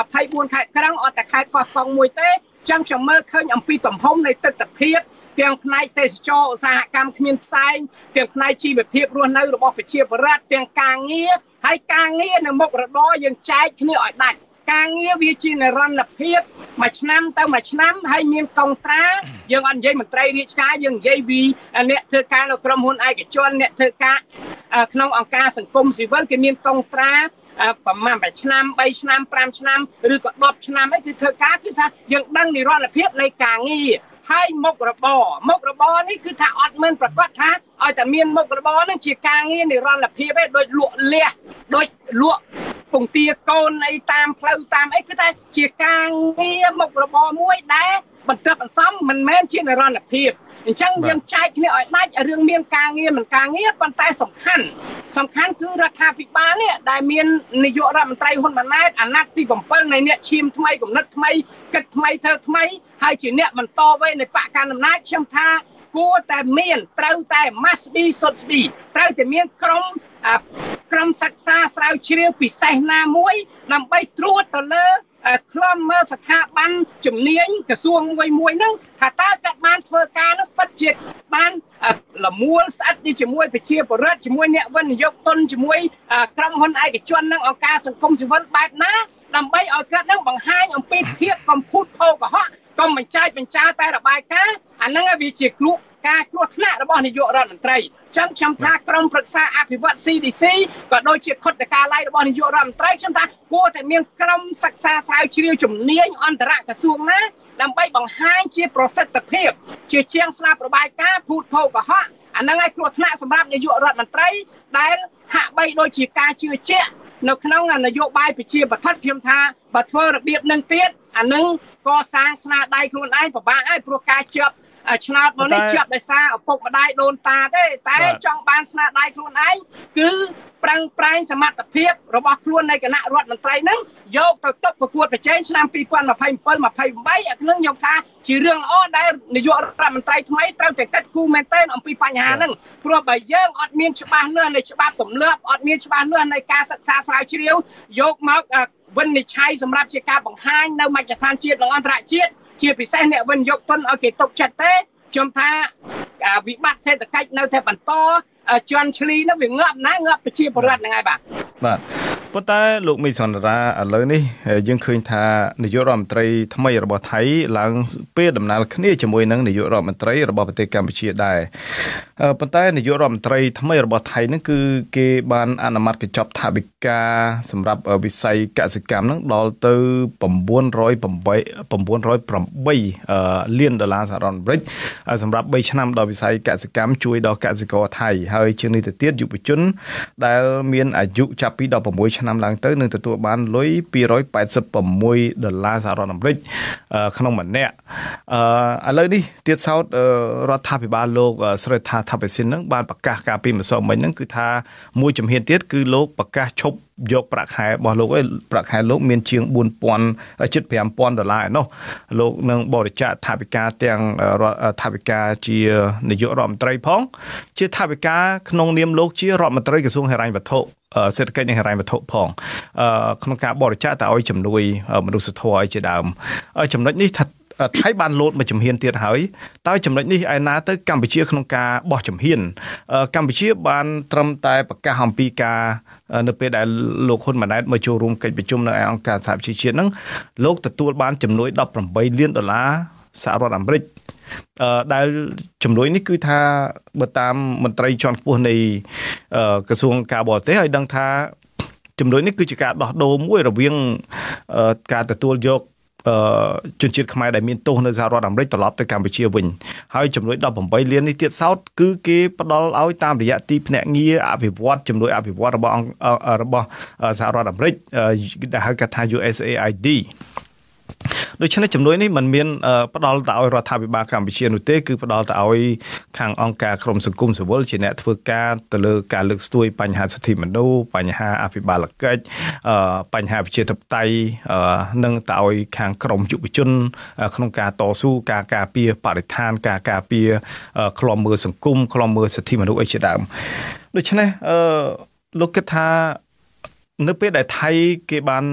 24ខេត្តក្រុងអត់តែខេត្តកោះកុងមួយទេចឹងខ្ញុំមើលឃើញអំពីទំហំនៃទស្សនវិជ្ជាទាំងផ្នែកទេសចរឧស្សាហកម្មគ្មានផ្សែងទាំងផ្នែកជីវភាពរស់នៅរបស់ប្រជាពលរដ្ឋទាំងការងារហើយការងារនៅមុខរបរយើងចែកគ្នាឲ្យដាច់ការងារវាជានិរន្តរភាពមួយឆ្នាំទៅមួយឆ្នាំហើយមានកងត្រាយើងអត់និយាយមន្ត្រីរាជការយើងនិយាយពីអ្នកធ្វើការនៅក្រុមហ៊ុនឯកជនអ្នកធ្វើការក្នុងអង្គការសង្គមស៊ីវិលគេមានកងត្រា ប្រហែល8ឆ្នាំ3ឆ្នាំ5ឆ្នាំឬក៏10ឆ្នាំអីគឺធ្វើការគឺថាយើងដឹងនិរន្តរភាពនៃការងារហើយមុខរបរមុខរបរនេះគឺថាអត់មិនប្រកាសថាឲ្យតែមានមុខរបរនឹងជាការងារនិរន្តរភាពឯងដូចលក់លះដូចលក់ពងទាកូនអីតាមផ្លូវតាមអីគឺថាជាការងារមុខរបរមួយដែលបន្ទាប់បន្សំមិនមែនជានិរន្តរភាព អញ្ចឹងយើងចែកគ្នាឲ្យដាច់រឿងមានការងារមិនការងារប៉ុន្តែសំខាន់សំខាន់គឺរដ្ឋាភិបាលនេះដែលមាននាយករដ្ឋមន្ត្រីហ៊ុនម៉ាណែតអាណត្តិទី7នៃអ្នកឈាមថ្មីគំនិតថ្មីគិតថ្មីធ្វើថ្មីហើយជាអ្នកបន្តវេននៃបកកណ្ដាលអំណាចខ្ញុំថាគួរតែមានត្រូវតែ must be should be ត្រូវតែមានក្រុមក្រុមសិក្សាស្រាវជ្រាវពិសេសណាមួយដើម្បីត្រួតទៅលើ ខ្លំមើលស្ថាប័នជំនាញក្រសួងមួយមួយហ្នឹងថាតើគាត់បានធ្វើការនោះពិតជាបានលមួលស្អិតជាមួយប្រជាពលរដ្ឋជាមួយអ្នកវិនិយោគទុនជាមួយក្រុមហ៊ុនឯកជននិងអង្គការសង្គមស៊ីវិលបែបណាដើម្បីឲ្យគាត់នឹងបង្ហាញអំពីភាពកំពូតភោកុហកកុំបញ្ចាច់បញ្ចើតែរបាយការណ៍អាហ្នឹងវាជាគ្រោះ ការគ្រោះថ្នាក់របស់នាយករដ្ឋមន្ត្រីចឹងខ្ញុំថាក្រមប្រឹក្សាអភិវឌ្ឍ CDC ក៏ដូចជាខុទ្ទកាល័យរបស់នាយករដ្ឋមន្ត្រីខ្ញុំថាគួរតែមានក្រុមសិក្សាស្រាវជ្រាវជំនាញអន្តរក្រសួងណាដើម្បីបង្ហាញជាប្រសិទ្ធភាព ជាជាងស្លាបរបាយការណ៍ភូតភោកុហកអាហ្នឹងឯងគ្រោះថ្នាក់សម្រាប់នាយករដ្ឋមន្ត្រីដែលហាក់បីដូចជាការជឿជាក់នៅក្នុងនយោបាយប្រជាបឋិតខ្ញុំថាបើធ្វើរបៀបនឹងទៀតអានឹងកសាងស្នាដៃខ្លួនឯងពិបាកហើយព្រោះការជាប់ ឆ្នោតមកនេះជាប់ដោយសារឪពុកម្ដាយដូនតាទេតែចង់បានស្នាដៃខ្លួនឯងគឺប្រឹងប្រែងសមត្ថភាពរបស់ខ្លួននៃគណៈរដ្ឋមន្ត្រីនឹងយកទៅតុបប្រកួតប្រជែងឆ្នាំ2027 28អានឹងខ្ញុំថាជារឿងល្អដែលនាយករដ្ឋមន្ត្រីថ្មីត្រូវតែកាត់គូមែនទែនអំពីបញ្ហាហ្នឹងព្រោះបើយើងអត់មានច្បាស់លាស់នៃច្បាប់ទម្លាប់អត់មានច្បាស់លាស់នៃការសិក្សាស្រាវជ្រាវយកមកវិនិច្ឆ័យសម្រាប់ជាការបង្ហាញនៅមជ្ឈដ្ឋានជាតិនិងអន្តរជាតិ ជាពិសេសអ្នកវិនិយោគទុនឲ្យគេទុកចិត្តទេខ្ញុំថាវិបត្តិសេដ្ឋកិច្ចនៅតែបន្តជន់ឈ្លីនោះវាងាប់ណាងាប់ប្រជាពលរដ្ឋហ្នឹងហើយបាទបាទ ប៉ុន្តែលោកមីសន្តារាឥឡូវនេះយើងឃើញថានាយករដ្ឋមន្ត្រីថ្មីរបស់ថៃឡើងពេលដំណើរគ្នាជាមួយនឹងនាយករដ្ឋមន្ត្រីរបស់ប្រទេសកម្ពុជាដែរប៉ុន្តែនាយករដ្ឋមន្ត្រីថ្មីរបស់ថៃហ្នឹងគឺគេបានអនុម័តកញ្ចប់ថវិកាសម្រាប់វិស័យកសិកម្មហ្នឹងដល់ទៅ908 908លានដុល្លារសហរដ្ឋអាមេរិកសម្រាប់3ឆ្នាំដល់វិស័យកសិកម្មជួយដល់កសិករថៃហើយជាងនេះទៅទៀតយុវជនដែលមានអាយុចាប់ពី16ឆ្នាំឡើងទៅនឹងទទួលបានលុយ286ដុល្លារសហរដ្ឋអាមេរិកក្នុងម្នាក់អឺឥឡូវនេះទៀតសោតរដ្ឋាភិបាលលោកស្រីថាថាបេសិននឹងបានប្រកាសការពីម្សិលមិញហ្នឹងគឺថាមួយជំហានទៀតគឺលោកប្រកាសឈប់យកប្រាក់ខែរបស់លោកឯងប្រាក់ខែលោកមានជាង4000ជិត5000ដុល្លារឯណោះលោកនឹងបរិច្ចាគថវិកាទាំងថវិកាជានាយករដ្ឋមន្ត្រីផង ជាថវិកាក្នុងនាមលោកជារដ្ឋមន្ត្រីក្រសួងហិរញ្ញវត្ថុសេដ្ឋកិច្ចនិងហិរញ្ញវត្ថុផងក្នុងការបរិច្ចាគទៅឲ្យជំនួយមនុស្សធម៌ឲ្យជាដើមចំណុចនេះថា ថៃបានលោតមួយជំហានទៀតហើយតើចំណុចនេះឯណាទៅកម្ពុជាក្នុងការបោះជំហាន កម្ពុជាបានត្រឹមតែប្រកាសអំពីការនៅពេលដែលលោកហ៊ុនម៉ាណែតមកចូលរួមកិច្ចប្រជុំនៅអង្គការសហប្រជាជាតិហ្នឹងលោកទទួលបានជំនួយ18លានដុល្លារសហរដ្ឋអាមេរិកអឺដែលជំនួយនេះគឺថាបើតាមមន្ត្រីជាន់ខ្ពស់នៃក្រសួងការបរទេសឲ្យដឹងថាជំនួយនេះគឺជាការដោះដូរមួយរវាងការទទួលយក ជនជាតិខ្មែរដែលមានទោសនៅសហរដ្ឋអាមេរិកត្រឡប់ទៅកម្ពុជាវិញហើយចំនួន18លាននេះទៀតសោតគឺគេផ្ដល់ឲ្យតាមរយៈទីភ្នាក់ងារអភិវឌ្ឍចំនួនអភិវឌ្ឍរបស់របស់សហរដ្ឋអាមេរិកដែលហៅកាត់ថា USAID ដូច្នេះចំនួននេះมันមានផ្ដល់ទៅឲ្យរដ្ឋាភិបាលកម្ពុជានោះទេគឺផ្ដល់ទៅឲ្យខាងអង្គការក្រមសង្គមស៊ីវិលជាអ្នកធ្វើការទៅលើការលើកស្ទួយបញ្ហាសិទ្ធិមនុស្សបញ្ហាអភិបាលកិច្ចបញ្ហាប្រជាធិបតេយ្យនិងទៅឲ្យខាងក្រមយុវជន ក្នុងការតស៊ូការការពារបរិស្ថាន ការការពារឃ្លាំមើលសង្គមឃ្លាំមើលសិទ្ធិមនុស្សអីជាដើមដូច្នេះអឺលោកគិតថានៅពេលដែលថៃគេបាន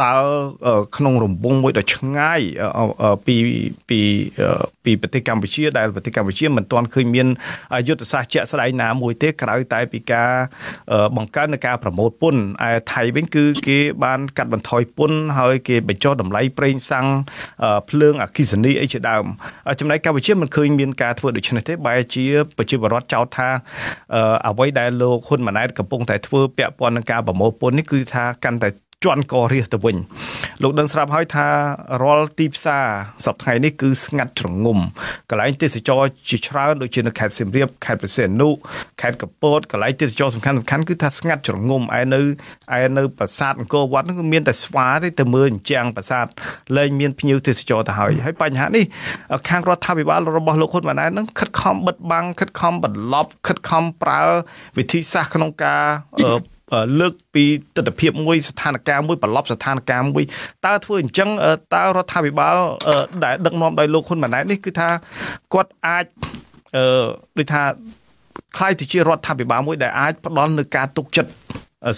ដើរក្នុងរង្វង់មួយដ៏ឆ្ងាយពីពីពីប្រទេសកម្ពុជាដែលប្រទេសកម្ពុជាមិនទាន់ឃើញមានយុទ្ធសាស្ត្រជាក់ស្ដែងណាមួយទេក្រៅតែពីការបង្កើននៃការប្រមូលពន្ធឯថៃវិញគឺគេបានកាត់បន្ថយពន្ធហើយគេបញ្ចុះតម្លៃប្រេងសាំងភ្លើងអគិសនីអីជាដើមចំណែកកម្ពុជាមិនឃើញមានការធ្វើដូច្នេះទេបែរជាប្រជាពលរដ្ឋចោទថាអ្វីដែលលោកហ៊ុនម៉ាណែតកំពុងតែធ្វើពាក់ព័ន្ធនឹងការប្រមូលពន្ធនេះគឺថាកាន់តែ ជន់ករាសទៅវិញលោកដឹងស្រាប់ហើយថារាល់ទីផ្សារសប្តាហ៍នេះគឺស្ងាត់ជ្រងំកន្លែងទេសចរជាច្រើនដូចជានៅខេត្តសៀមរាបខេត្តព្រះសីហនុខេត្តកពតកន្លែងទេសចរសំខាន់សំខាន់គឺថាស្ងាត់ជ្រងំឯនៅឯនៅប្រាសាទអង្គរវត្តនោះគឺមានតែស្វាទេទៅមើលអញ្ចាំងប្រាសាទលែងមានភ្ញៀវទេសចរទៅហើយហើយបញ្ហានេះខាងរដ្ឋាភិបាលរបស់លោកហ៊ុនម៉ាណែតនឹងខិតខំបិទបាំងខិតខំបន្លប់ខិតខំប្រើវិធីសាស្ត្រក្នុងការ លើកពីទស្សនវិជ្ជាមួយស្ថានភាពមួយប្រឡប់ស្ថានភាពមួយតើធ្វើអញ្ចឹងតើរដ្ឋាភិបាលដែលដឹកនាំដោយលោកហ៊ុនម៉ាណែតនេះគឺថាគាត់អាចអឺដូចថាខ្លាយទៅជារដ្ឋាភិបាលមួយដែលអាចផ្ដល់នៅការទុកចិត្ត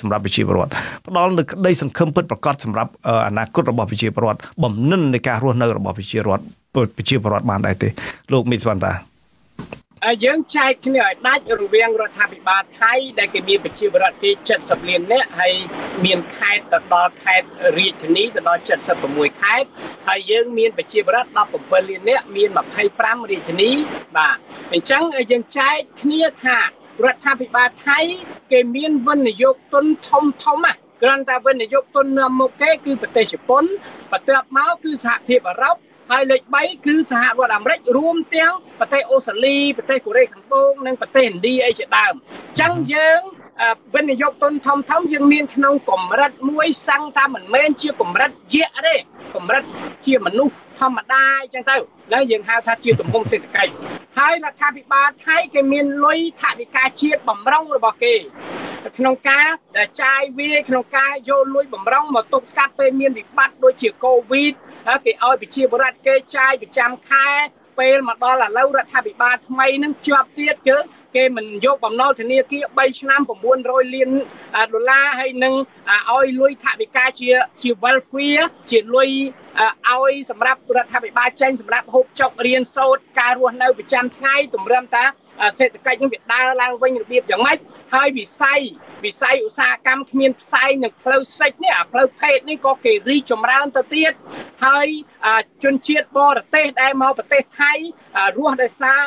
សម្រាប់ប្រជាពលរដ្ឋផ្ដល់នៅក្តីសង្ឃឹមពិតប្រាកដសម្រាប់អនាគតរបស់ប្រជាពលរដ្ឋបំណិននៃការរស់នៅរបស់ប្រជាពលរដ្ឋប្រជាពលរដ្ឋបានដែរទេលោកមីសវណ្ណតា យើងចែកគ្នាឲ្យដាច់រវាងរដ្ឋាភិបាលថៃដែលគេមានប្រជាពលរដ្ឋគេ70លាននាក់ហើយមានខេត្តទៅដល់ខេត្តរាជធានីទៅដល់76ខេត្តហើយយើងមានប្រជាពលរដ្ឋ17លាននាក់មាន25រាជធានីបាទអញ្ចឹងយើងចែកគ្នាថារដ្ឋាភិបាលថៃគេមានវិនិយោគទុនធំធំណាគ្រាន់តែវិនិយោគទុននាំមុខគេគឺប្រទេសជប៉ុនបន្ទាប់មកគឺសហភាពអឺរ៉ុប ហើយលេខ3គឺសហរដ្ឋអាមេរិករួមទាំងប្រទេសអូស្ត្រាលីប្រទេសកូរ៉េខាងត្បូងនិងប្រទេសឥណ្ឌាអីជាដើមអញ្ចឹងយើងវិនិយោគទុនធំធំយើងមានក្នុងកម្រិតមួយសឹងថាមិនមែនជាកម្រិតយៈទេកម្រិតជាមនុស្សធម្មតាអញ្ចឹងទៅហើយយើងហៅថាជាទំហំសេដ្ឋកិច្ចហើយរដ្ឋាភិបាលថៃគេមានលុយថវិកាជាតិបំរុងរបស់គេក្នុងការចាយវាយក្នុងការយកលុយបំរុងមកទប់ស្កាត់ពេលមានវិបត្តិដូចជាកូវីដ ហើយគេឲ្យប្រជាពលរដ្ឋគេចាយប្រចាំខែពេលមកដល់ឥឡូវរដ្ឋាភិបាលថ្មីនឹងជាប់ទៀតគឺគេមិនយកបំណុលធនាគារ3ឆ្នាំ900លានដុល្លារហើយនឹងឲ្យលុយថវិកាជាជា welfare ជាលុយឲ្យសម្រាប់រដ្ឋាភិបាលចេញសម្រាប់ហូបចុករៀនសូត្រការរស់នៅប្រចាំថ្ងៃទម្រាំតា សេដ្ឋកិច្ចនឹងវាដើរឡើងវិញរបៀបយ៉ាងម៉េចហើយវិស័យវិស័យឧស្សាហកម្មគ្មានផ្សែងនៅផ្លូវសិចនេះអាផ្លូវភេទនេះក៏គេរីចម្រើនទៅទៀតហើយជនជាតិបរទេសដែលមកប្រទេសថៃរស់ដោយសារ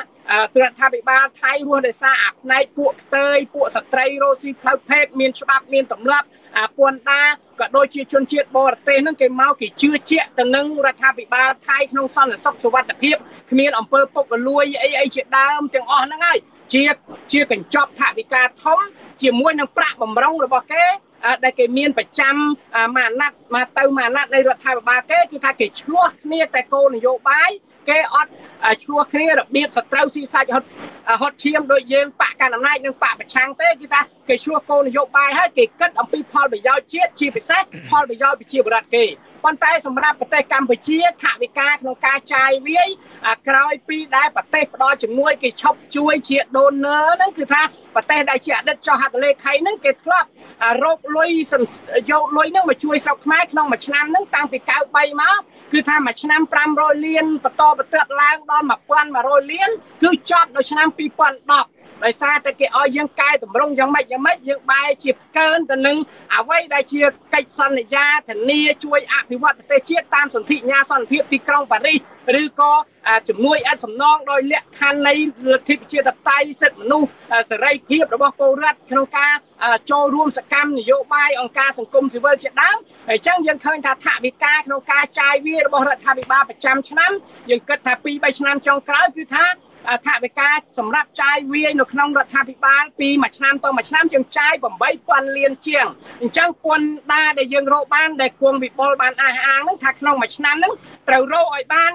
រដ្ឋាភិបាលថៃរស់ដោយសារអាផ្នែកពួកខ្ទើយពួកស្ត្រីរស់ស៊ីផ្លូវភេទមានច្បាប់មានទម្លាប់ ពន្ធដារក៏ដូចជាជនជាតិបរទេសហ្នឹងគេមកគេជឿជាក់ទៅនឹងរដ្ឋាភិបាលថៃក្នុងសន្តិសុខសុវត្ថិភាពគ្មានអំពើពុករលួយអីអីជាដើមទាំងអស់ហ្នឹងហើយជាជាកញ្ចប់ថវិកាធំជាមួយនឹងប្រាក់បំរុងរបស់គេដែលគេមានប្រចាំមួយអាណត្តិមកទៅមួយអាណត្តិនៃរដ្ឋាភិបាលគេគឺថាគេឆ្លោះគ្នាតែគោលនយោបាយ គេអត់ឆ្លោះគ្នារបៀបសត្រូវស៊ីសាច់ហត់ហត់ឈាមដូចយើងបកកណ្ដាលអំណាចនិងបកប្រឆាំងទេគឺថាគេឆ្លោះគោលនយោបាយហើយគេគិតអំពីផលប្រយោជន៍ជាតិជាពិសេសផលប្រយោជន៍ប្រជាពលរដ្ឋគេ ប៉ុន្តែសម្រាប់ប្រទេសកម្ពុជាថវិកាក្នុងការចាយវាយក្រោយពីដែលប្រទេសផ្ដល់ជំនួយគេឈប់ជួយជា donor ហ្នឹងគឺថាប្រទេសដែលជាអតីតចុះហត្ថលេខីហ្នឹងគេធ្លាប់រកលុយយកលុយហ្នឹងមកជួយស្រុកខ្មែរក្នុងមួយឆ្នាំហ្នឹងតាំងពី93មកគឺថាមួយឆ្នាំ500លានបន្តបន្ទាប់ឡើងដល់1100លានគឺចប់នៅឆ្នាំ2010 ដោយសារតែគេឲ្យយើងកែតម្រង់យ៉ាងម៉េចយ៉ាងម៉េចយើងបែរជាកើនទៅនឹងអ្វីដែលជាកិច្ចសន្យាធានាជួយអភិវឌ្ឍប្រទេសជាតិតាមសន្ធិញ្ញាសន្តិភាពទីក្រុងប៉ារីសឬក៏ជំនួយឥតសំណងដោយលក្ខខណ្ឌនៃលទ្ធិប្រជាធិបតេយ្យសិទ្ធិមនុស្សសេរីភាពរបស់ពលរដ្ឋក្នុងការចូលរួមសកម្មនយោបាយអង្គការសង្គមស៊ីវិលជាដើមហើយអញ្ចឹងយើងឃើញថាថវិកាក្នុងការចាយវារបស់រដ្ឋាភិបាលប្រចាំឆ្នាំយើងគិតថា2 3ឆ្នាំចុងក្រោយគឺថា ថវិកាសម្រាប់ចាយវាយនៅក្នុងរដ្ឋាភិបាលពីមួយឆ្នាំទៅមួយឆ្នាំយើងចាយ8000លានជាងអញ្ចឹងពន្ធដារដែលយើងរកបានដែលគង់វិបុលបានអះអាងហ្នឹងថាក្នុងមួយឆ្នាំហ្នឹងត្រូវរកឲ្យបាន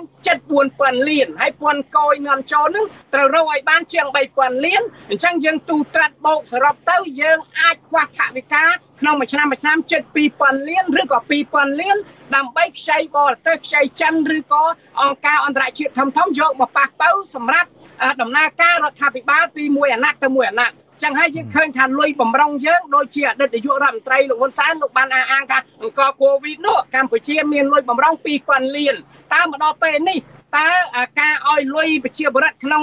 74000លានហើយពន្ធកយនាំចូលហ្នឹងត្រូវរកឲ្យបានជាង3000លានអញ្ចឹងយើងទូត្រាត់បូកសរុបទៅយើងអាចខ្វះថវិកាក្នុងមួយឆ្នាំមួយឆ្នាំជិត2000លានឬក៏2000លានដើម្បីខ្ចីបរទេសខ្ចីចិនឬក៏អង្គការអន្តរជាតិធំធំយកមកប៉ះប៉ូវសម្រាប់ ដំណើរការរដ្ឋាភិបាលពីមួយអាណត្តិទៅមួយអាណត្តិចឹងហើយយើងឃើញថាលុយបំរុងយើងដូចជាអតីតនាយករដ្ឋមន្ត្រីលោកហ៊ុនសែនលោកបានអះអាងថាអង្គកូវីដនោះកម្ពុជាមានលុយបំរុង2000លានតើមកដល់ពេលនេះ តើការឲ្យលុយប្រជាពលរដ្ឋក្នុង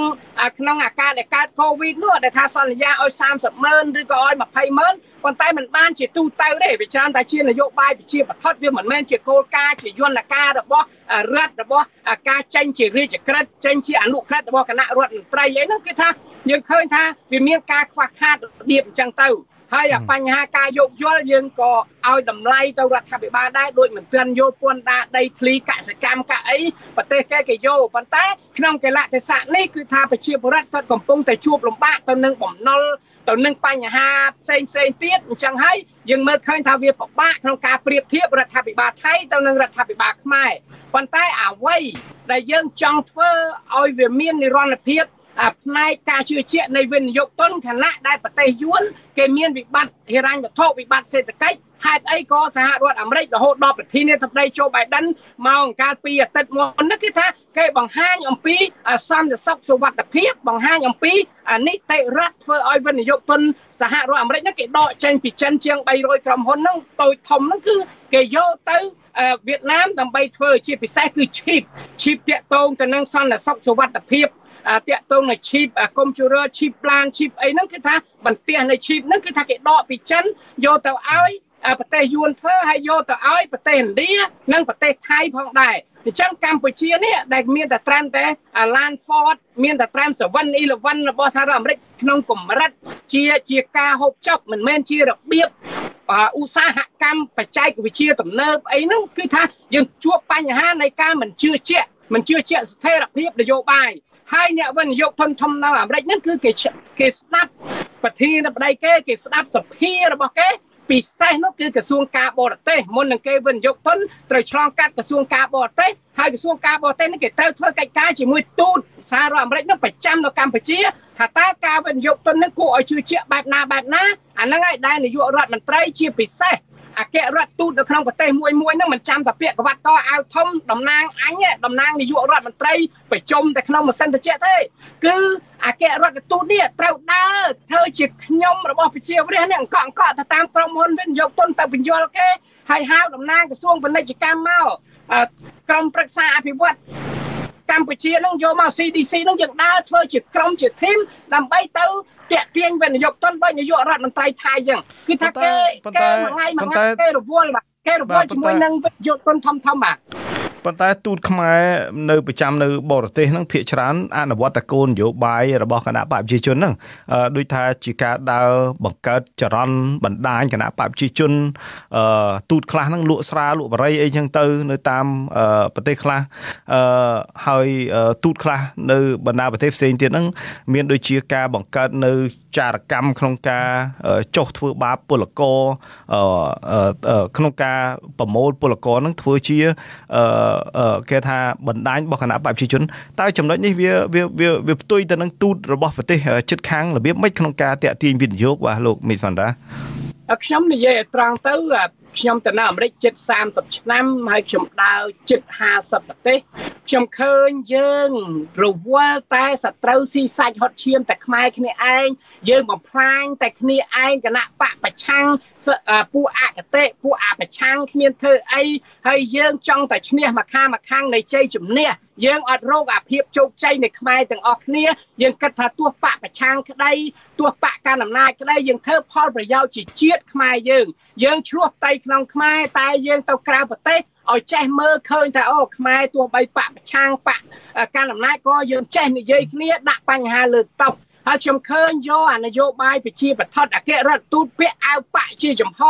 ក្នុងអាការដែលកើតកូវីដនោះដែលថាសន្យាឲ្យ30ម៉ឺនឬក៏ឲ្យ20ម៉ឺនប៉ុន្តែมันបានជាទូទៅទេវាច្រើនតែជានយោបាយប្រជាបឋិតវាមិនមែនជាគោលការណ៍ជាយន្តការរបស់រដ្ឋរបស់ការចេញជារាជក្រឹត្យចេញជាអនុក្រឹត្យរបស់គណៈរដ្ឋមន្ត្រីអីហ្នឹងគឺថាយើងឃើញថាវាមានការខ្វះខាតរបៀបអញ្ចឹងទៅ ហើយបញ្ហាការយោគយល់យើងក៏ឲ្យតម្លៃទៅរដ្ឋាភិបាលដែរដូចមិនទាន់យកពន្ធដារដីធ្លីកសិកម្មកាអីប្រទេសគេគេយកប៉ុន្តែក្នុងកលៈទេសៈនេះគឺថាប្រជាពលរដ្ឋគាត់កំពុងតែជួបលំបាកទៅនឹងបំណុលទៅនឹងបញ្ហាផ្សេងផ្សេងទៀតអញ្ចឹងហើយយើងមើលឃើញថាវាពិបាកក្នុងការប្រៀបធៀបរដ្ឋាភិបាលថៃទៅនឹងរដ្ឋាភិបាលខ្មែរប៉ុន្តែអ្វីដែលយើងចង់ធ្វើឲ្យវាមាននិរន្តរភាព ផ្នែកការជឿជាក់នៃវិនិយោគទុនខណៈដែលប្រទេសយួនគេមានវិបត្តិហិរញ្ញវត្ថុវិបត្តិសេដ្ឋកិច្ចហេតុអីក៏សហរដ្ឋអាមេរិករហូតដល់ប្រធានាធិបតីโจ Biden មកអង្ការពីអាទិត្យមុននេះគឺថាគេបង្ហាញអំពីសន្តិសុខសុវត្ថិភាពបង្ហាញអំពីនីតិរដ្ឋធ្វើឲ្យវិនិយោគទុនសហរដ្ឋអាមេរិកហ្នឹងគេដកចេញពីចិនជាង300ក្រុមហ៊ុនហ្នឹងតូចធំហ្នឹងគឺគេយកទៅវៀតណាមដើម្បីធ្វើជាពិសេសគឺ cheap cheap តាក់ទងទៅនឹងសន្តិសុខសុវត្ថិភាព តាក់ទងនឹង chip computer chip plan chip អីហ្នឹងគឺថាបន្ទះនៃ chip ហ្នឹងគឺថាគេដកពីចិនយកទៅឲ្យប្រទេសយួនធ្វើហើយយកទៅឲ្យប្រទេសឥណ្ឌានិងប្រទេសថៃផងដែរអញ្ចឹងកម្ពុជានេះដែលមានតែត្រឹមតែ Land Ford មានតែត្រឹម711របស់សហរដ្ឋអាមេរិកក្នុងកម្រិតជាជាការហូបចុកមិនមែនជារបៀបឧស្សាហកម្មបច្ចេកវិទ្យាទំនើបអីហ្នឹងគឺថាយើងជួបបញ្ហានៃការមិនជឿជាក់មិនជឿជាក់ស្ថិរភាពនយោបាយ ហើយអ្នកវិនិយោគធនធំនៅអាមេរិកហ្នឹងគឺគេគេស្ដាប់ប្រធានាធិបតីគេគេស្ដាប់សភារបស់គេពិសេសនោះគឺក្រសួងការបរទេសមុននឹងគេវិនិយោគទុនត្រូវឆ្លងកាត់ក្រសួងការបរទេសហើយក្រសួងការបរទេសនេះគេត្រូវធ្វើកិច្ចការជាមួយទូតសហរដ្ឋអាមេរិកនោះប្រចាំនៅកម្ពុជាថាតើការវិនិយោគទុននេះគួរឲ្យជឿជាក់បែបណាបែបណាអាហ្នឹងហើយដែលនាយករដ្ឋមន្ត្រីជាពិសេស អគ្គរដ្ឋទូតនៅក្នុងប្រទេសមួយមួយហ្នឹងមិនចាំតែពាក្យកវ៉ាត់តអាវធំតំណាងអញតំណាងនាយករដ្ឋមន្ត្រីប្រជុំតែក្នុងម៉ាស៊ីនត្រជាក់ទេគឺអគ្គរដ្ឋទូតនេះត្រូវដើរធ្វើជាខ្ញុំរបស់ប្រជាវរាជនេះអង្គអង្គទៅតាមក្រុមហ៊ុនវិនិយោគទុនទៅបញ្យល់គេហើយហៅតំណាងក្រសួងពាណិជ្ជកម្មមកក្រុមប្រឹក្សាអភិវឌ្ឍក កម្ពុជានឹងយកមក CDC នឹងយើងដើរធ្វើជាក្រុមជាធីមដើម្បីទៅតាក់ទាញវិនិយោគទុនដោយនាយករដ្ឋមន្ត្រីថៃចឹងគឺថាគេគេមួយថ្ងៃមួយថ្ងៃគេរវល់បាទគេរវល់ជាមួយនឹងវិនិយោគទុនធំធំបាទ ប៉ុន្តែទូតខ្មែរនៅប្រចាំនៅបរទេសហ្នឹងភាកច្រើនអនុវត្តតគោលនយោបាយរបស់គណៈបកប្រជាជនហ្នឹងដូចថាជាការដើរបង្កើតចរន្តបណ្ដាញគណៈបកប្រជាជនទូតខ្លះហ្នឹងលក់ស្រាលក់បរិយអីចឹងទៅ នៅតាមប្រទេសខ្លះហើយទូតខ្លះនៅបណ្ដាប្រទេសផ្សេងទៀតហ្នឹងមានដូចជាការបង្កើតនៅចារកម្មក្នុងការចុះធ្វើបាបពលករក្នុងការប្រមូលពលករនឹងធ្វើជាគេថាបណ្ដាញរបស់គណៈបព្វជិជនតើចំណុចនេះវាវាវាផ្ទុយទៅនឹងទូតរបស់ប្រទេសជិតខាងរបៀបម៉េចក្នុងការតាក់ទាញវិនិយោគបាទលោកមីសវណ្ដាខ្ញុំនិយាយត្រង់ទៅ ខ្ញុំទៅនៅអាមេរិកជិត30ឆ្នាំហើយខ្ញុំដើរជិត50ប្រទេសខ្ញុំឃើញយើងរវល់តែសត្រូវស៊ីសាច់ហត់ឈាមតែខ្មែរគ្នាឯងយើងបំផ្លាញតែគ្នាឯងគណៈបកប្រឆាំងពួកអកតេពួកអប្រឆាំងគ្មានធ្វើអីហើយយើងចង់តែឈ្នះមកខាងមកខាងនៃជ័យជំនះ យើងអត់រកអាភាពជោគជ័យនៃខ្មែរទាំងអស់គ្នាយើងគិតថាទោះបកប្រឆាំងក្តីទោះបកកាន់អំណាចក្តីយើងធ្វើផលប្រយោជន៍ជាជាតិខ្មែរយើងយើងឆ្លោះតៃក្នុងខ្មែរតែយើងទៅក្រៅប្រទេសឲ្យចេះមើលឃើញថាអូខ្មែរទោះបីបកប្រឆាំងបកកាន់អំណាចក៏យើងចេះនិយាយគ្នាដាក់បញ្ហាលើតុហើយខ្ញុំឃើញយកអានយោបាយប្រជាបឋិតអគ្គរដ្ឋទូតពាក់អាវប៉ាក់ជាចំហ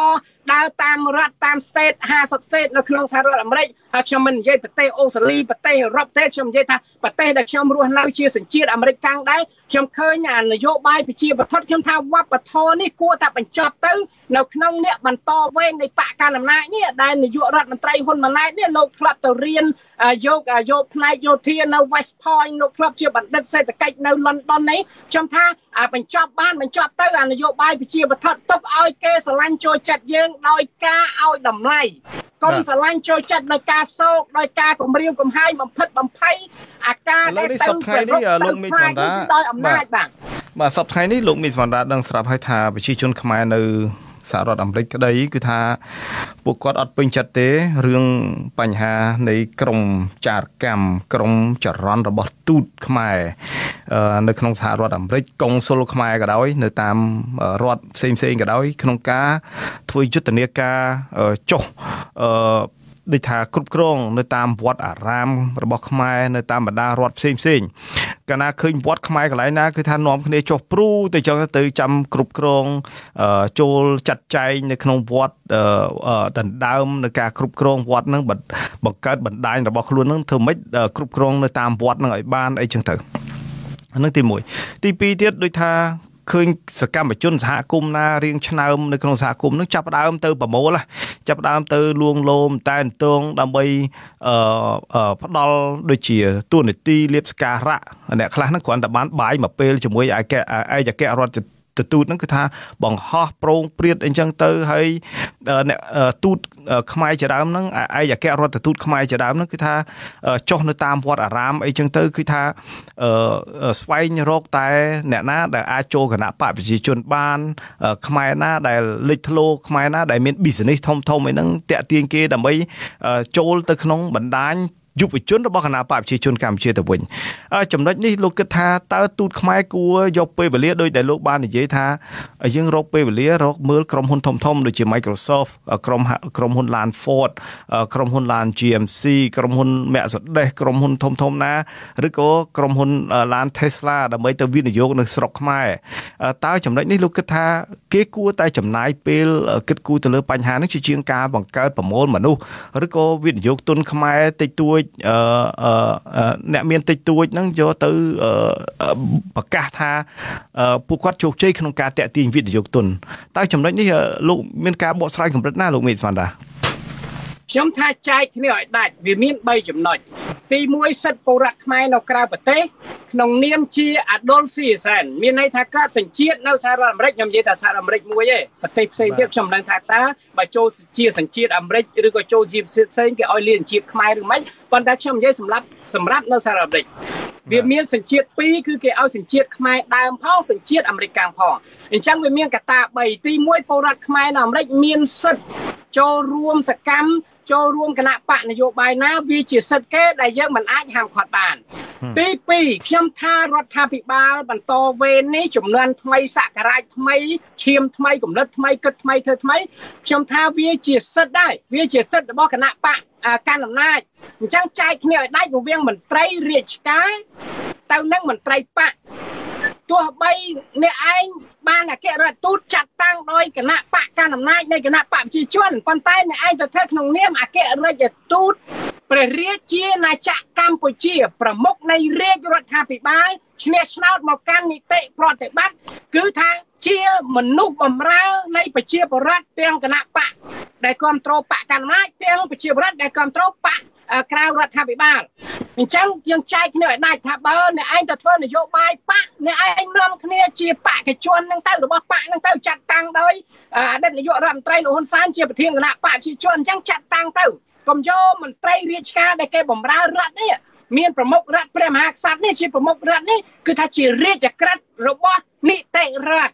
ដើរតាមរដ្ឋតាម state 50 state នៅក្នុងសហរដ្ឋអាមេរិកហើយខ្ញុំមិននិយាយប្រទេសអូស្ត្រាលីប្រទេសអឺរ៉ុបទេខ្ញុំនិយាយថាប្រទេសដែលខ្ញុំរស់នៅជាសញ្ជាតិអាមេរិកកាំងដែរខ្ញុំឃើញអានយោបាយប្រជាបឋិតខ្ញុំថាវប្បធម៌នេះគួរតែបញ្ចប់ទៅនៅក្នុងអ្នកបន្តវេននៃបកកណ្ដាលអំណាចនេះដែលនាយករដ្ឋមន្ត្រីហ៊ុនម៉ាណែតនេះលោកធ្លាប់ទៅរៀនយកយកផ្នែកយោធានៅ West Point លោកធ្លាប់ជាបណ្ឌិតសេដ្ឋកិច្ចនៅ London នេះខ្ញុំថាបញ្ចប់បានបញ្ចប់ទៅអានយោបាយប្រជាបឋិតទុកឲ្យគេស្រឡាញ់ចូលចិត្តយើងដោយការឲ្យតម្លៃកុំស្រឡាញ់ចូលចិត្តដោយការសោកដោយការគំរាមកំហែងបំផិតបំភ័យអាការដែលទៅថ្ងៃនេះលោកមីសវណ្ដាដោយអំណាចបាទបាទសប្តាហ៍ថ្ងៃនេះលោកមីសវណ្ដាដឹងស្រាប់ហើយថាប្រជាជនខ្មែរនៅ សហរដ្ឋអាមេរិកក្តីគឺថាពួកគាត់អត់ពេញចិត្តទេរឿងបញ្ហានៃក្រមចារកម្មក្រមចរន្តរបស់ទូតខ្មែរនៅក្នុងសហរដ្ឋអាមេរិកកុងស៊ុលខ្មែរក៏ដោយ នៅតាមរដ្ឋផ្សេងផ្សេងក៏ដោយ ក្នុងការធ្វើយុទ្ធនាការចុះអឺ ដូចថាគ្រប់គ្រងនៅតាមវត្តអារាមរបស់ខ្មែរនៅតាមបណ្ដារដ្ឋផ្សេងផ្សេងកាលណាឃើញវត្តខ្មែរកន្លែងណាគឺថានាំគ្នាចុះព្រូទៅចឹងទៅចាំគ្រប់គ្រងចូលចាត់ចែងនៅក្នុងវត្តដណ្ដើមនៅការគ្រប់គ្រងវត្តហ្នឹងបង្កើតបណ្ដាញរបស់ខ្លួនហ្នឹងធ្វើម៉េចគ្រប់គ្រងនៅតាមវត្តហ្នឹងឲ្យបានអីចឹងទៅហ្នឹងទី1ទី2ទៀតដូចថា ឃើញសកម្មជនសហគមន៍ណារៀងឆ្នើមនៅក្នុងសហគមន៍នឹងចាប់ដើមទៅប្រមូលចាប់ដើមទៅលួងលោមតែនតងដើម្បីអឺផ្ដាល់ដូចជាទួនាទីលៀបសការៈអ្នកខ្លះហ្នឹងគ្រាន់តែបានបាយមួយពេលជាមួយឯកឯកអគ្គរដ្ឋ ទទូតហ្នឹងគឺថាបង្ហោះប្រងព្រាតអីចឹងទៅហើយអ្នកទូតខ្មែរជាដើមហ្នឹងឯកអគ្គរដ្ឋទូតខ្មែរជាដើមហ្នឹងគឺថាចុះនៅតាមវត្តអារាមអីចឹងទៅគឺថាស្វែងរកតែអ្នកណាដែលអាចចូលគណៈបកប្រជាជនបាន ខ្មែរណាដែលលេចធ្លោខ្មែរណាដែលមាន business ធំធំអីហ្នឹងតាក់ទាញគេដើម្បីចូលទៅក្នុងបណ្ដាញ យុវជនរបស់គណៈបកប្រជាជនកម្ពុជាទៅវិញចំណុចនេះលោកគិតថាតើទូតខ្មែរគួរយកពេលវេលាដោយដែលលោកបាននិយាយថាយើងរកពេលវេលារកមើលក្រុមហ៊ុនធំធំដូចជា Microsoft ក្រុមក្រុមហ៊ុន LAN Ford ក្រុមហ៊ុន LAN GMC ក្រុមហ៊ុន Mercedes ក្រុមហ៊ុនធំធំណាឬក៏ក្រុមហ៊ុន LAN Tesla ដើម្បីទៅវិនិយោគនៅស្រុកខ្មែរតើចំណុចនេះលោកគិតថាគេគួរតែចំណាយពេលគិតគូរទៅលើបញ្ហានេះជាជាងការបង្កើតប្រមូលមនុស្សឬក៏វិនិយោគទុនខ្មែរតិចតួចអ្នកមានតិចតួចហ្នឹងយកទៅប្រកាសថាពួកគាត់ជោគជ័យក្នុងការតាក់ទាញវិនិយោគទុនតើចំណុចនេះលោកមានការបកស្រាយកម្រិតណាលោកមេស្វាន់តាខ្ញុំថាចែកគ្នាឲ្យដាច់វាមាន3ចំណុចទី1សិទ្ធិពលរដ្ឋខ្មែរនៅក្រៅប្រទេសក្នុងនាមជា adult citizen មានន័យថាកើតសញ្ជាតិនៅសហរដ្ឋអាមេរិកខ្ញុំនិយាយថាសហរដ្ឋអាមេរិកមួយទេប្រទេសផ្សេងទៀតខ្ញុំមិនដឹងថាតើបើចូលជាសញ្ជាតិអាមេរិកឬក៏ចូលជាផ្សេងគេឲ្យលៀនជាតិខ្មែរឬមិនប៉ុន្តែខ្ញុំនិយាយសម្រាប់សម្រាប់នៅសហរដ្ឋអាមេរិកវាមានសញ្ជាតិ2គឺគេឲ្យសញ្ជាតិខ្មែរដើមផងសញ្ជាតិអាមេរិកកាំងផងអញ្ចឹងវាមានកត្តា3ទី1ពលរដ្ឋខ្មែរនៅអាមេរិកមានសិទ្ធិចូលរួមសកម្មចូលរួមគណៈបកនយោបាយណាវាជាសិទ្ធិគេដែលយើងមិនអាចហាមឃាត់បានទី2ខ្ញុំថារដ្ឋាភិបាលបន្តវេននេះចំនួនថ្មីសករាជថ្មីឈាមថ្មីកំណត់ថ្មីគិតថ្មីធ្វើថ្មីខ្ញុំថាវាជាសិទ្ធិដែរវាជាសិទ្ធិរបស់គណៈបកកាន់អំណាចអញ្ចឹងចែកគ្នាឲ្យដាច់រវាងមន្ត្រីរាជការទៅនឹងមន្ត្រីបកទោះបីអ្នកឯងបានអគ្គរដ្ឋទូតចាត់តាំងដោយគណៈបកកណ្ដាលអំណាចនៃគណៈបកប្រជាជនប៉ុន្តែអ្នកឯងទៅធ្វើក្នុងនាមអគ្គរដ្ឋទូត ព្រះរាជាណាចក្រកម្ពុជា ប្រមុខនៃរាជរដ្ឋាភិបាលឈ្នះឆ្នោតមកកាន់នីតិប្រតិបត្តិគឺថាជាមនុស្សបំរើនៃប្រជាពលរដ្ឋទាំងគណៈបកដែលគ្រប់គ្រងបកកណ្ដាលអំណាចទាំងប្រជាពលរដ្ឋដែលគ្រប់គ្រងបកក្រៅរដ្ឋាភិបាលអញ្ចឹងយើងចែកគ្នាឲ្យដាច់ថាបើអ្នកឯងទៅធ្វើនយោបាយបកអ្នកឯងនាំគ្នាជាបកជននឹងទៅរបស់បកនឹងទៅចាត់តាំងដោយអតីតនាយករដ្ឋមន្ត្រីលោកហ៊ុនសែនជាប្រធានគណៈបកប្រជាជនអញ្ចឹងចាត់តាំងទៅ កុំយកមន្ត្រីរាជការដែលគេបម្រើរដ្ឋនេះមានប្រមុខរដ្ឋព្រះមហាក្សត្រនេះជាប្រមុខរដ្ឋនេះគឺថាជារាជក្រឹត្យរបស់នីតិរដ្ឋ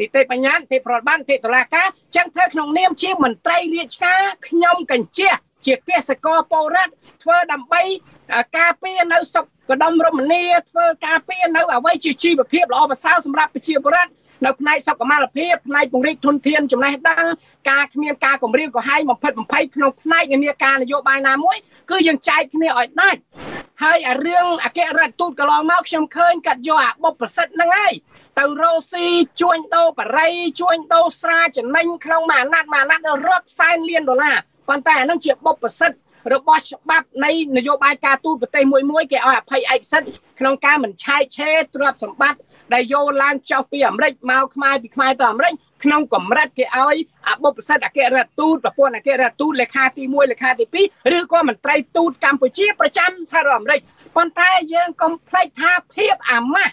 នីតិបញ្ញត្តិនីតិប្រតិបត្តិនីតិតុលាការចឹងធ្វើក្នុងនាមជាមន្ត្រីរាជការខ្ញុំកញ្ជះជាទេសកលពលរដ្ឋធ្វើដើម្បីការពារនៅសុខកដំរមនីធ្វើការពារនៅអ្វីជាជីវភាពល្អប្រសើរសម្រាប់ប្រជាពលរដ្ឋ នៅផ្នែកសុខុមាលភាពផ្នែកពង្រីកធនធានចំណេះដឹងការគ្មានការគម្រាមកំហែងបំផិតបំភ័យក្នុងផ្នែកនានាការនយោបាយណាមួយគឺយើងចែកគ្នាឲ្យដាច់ហើយអារឿងអគ្គរដ្ឋទូតកន្លងមកខ្ញុំឃើញកាត់យកអាបុព្វប្រសិទ្ធហ្នឹងហើយទៅរោស៊ីជួញដូរបរិយជួញដូរស្រាចំណេញក្នុងមួយអាណត្តិមួយអាណត្តិរាប់សែនលានដុល្លារប៉ុន្តែអានឹងជាបុព្វប្រសិទ្ធរបស់ច្បាប់នៃនយោបាយការទូតប្រទេសមួយមួយគេឲ្យអភ័យឯកសិទ្ធិក្នុងការមិនឆែកឆេរទ្រព្យសម្បត្តិ ដែលយកឡើងចុះពីអាមេរិកមកខ្មែរពីខ្មែរទៅអាមេរិកក្នុងកម្រិតគេឲ្យអបុបសិទ្ធអគ្គរដ្ឋទូតប្រព័ន្ធអគ្គរដ្ឋទូតលេខាទី1លេខាទី2ឬក៏មន្ត្រីទូតកម្ពុជាប្រចាំសហរដ្ឋអាមេរិកប៉ុន្តែយើងកុំភ្លេចថាភាពអាម៉ាស់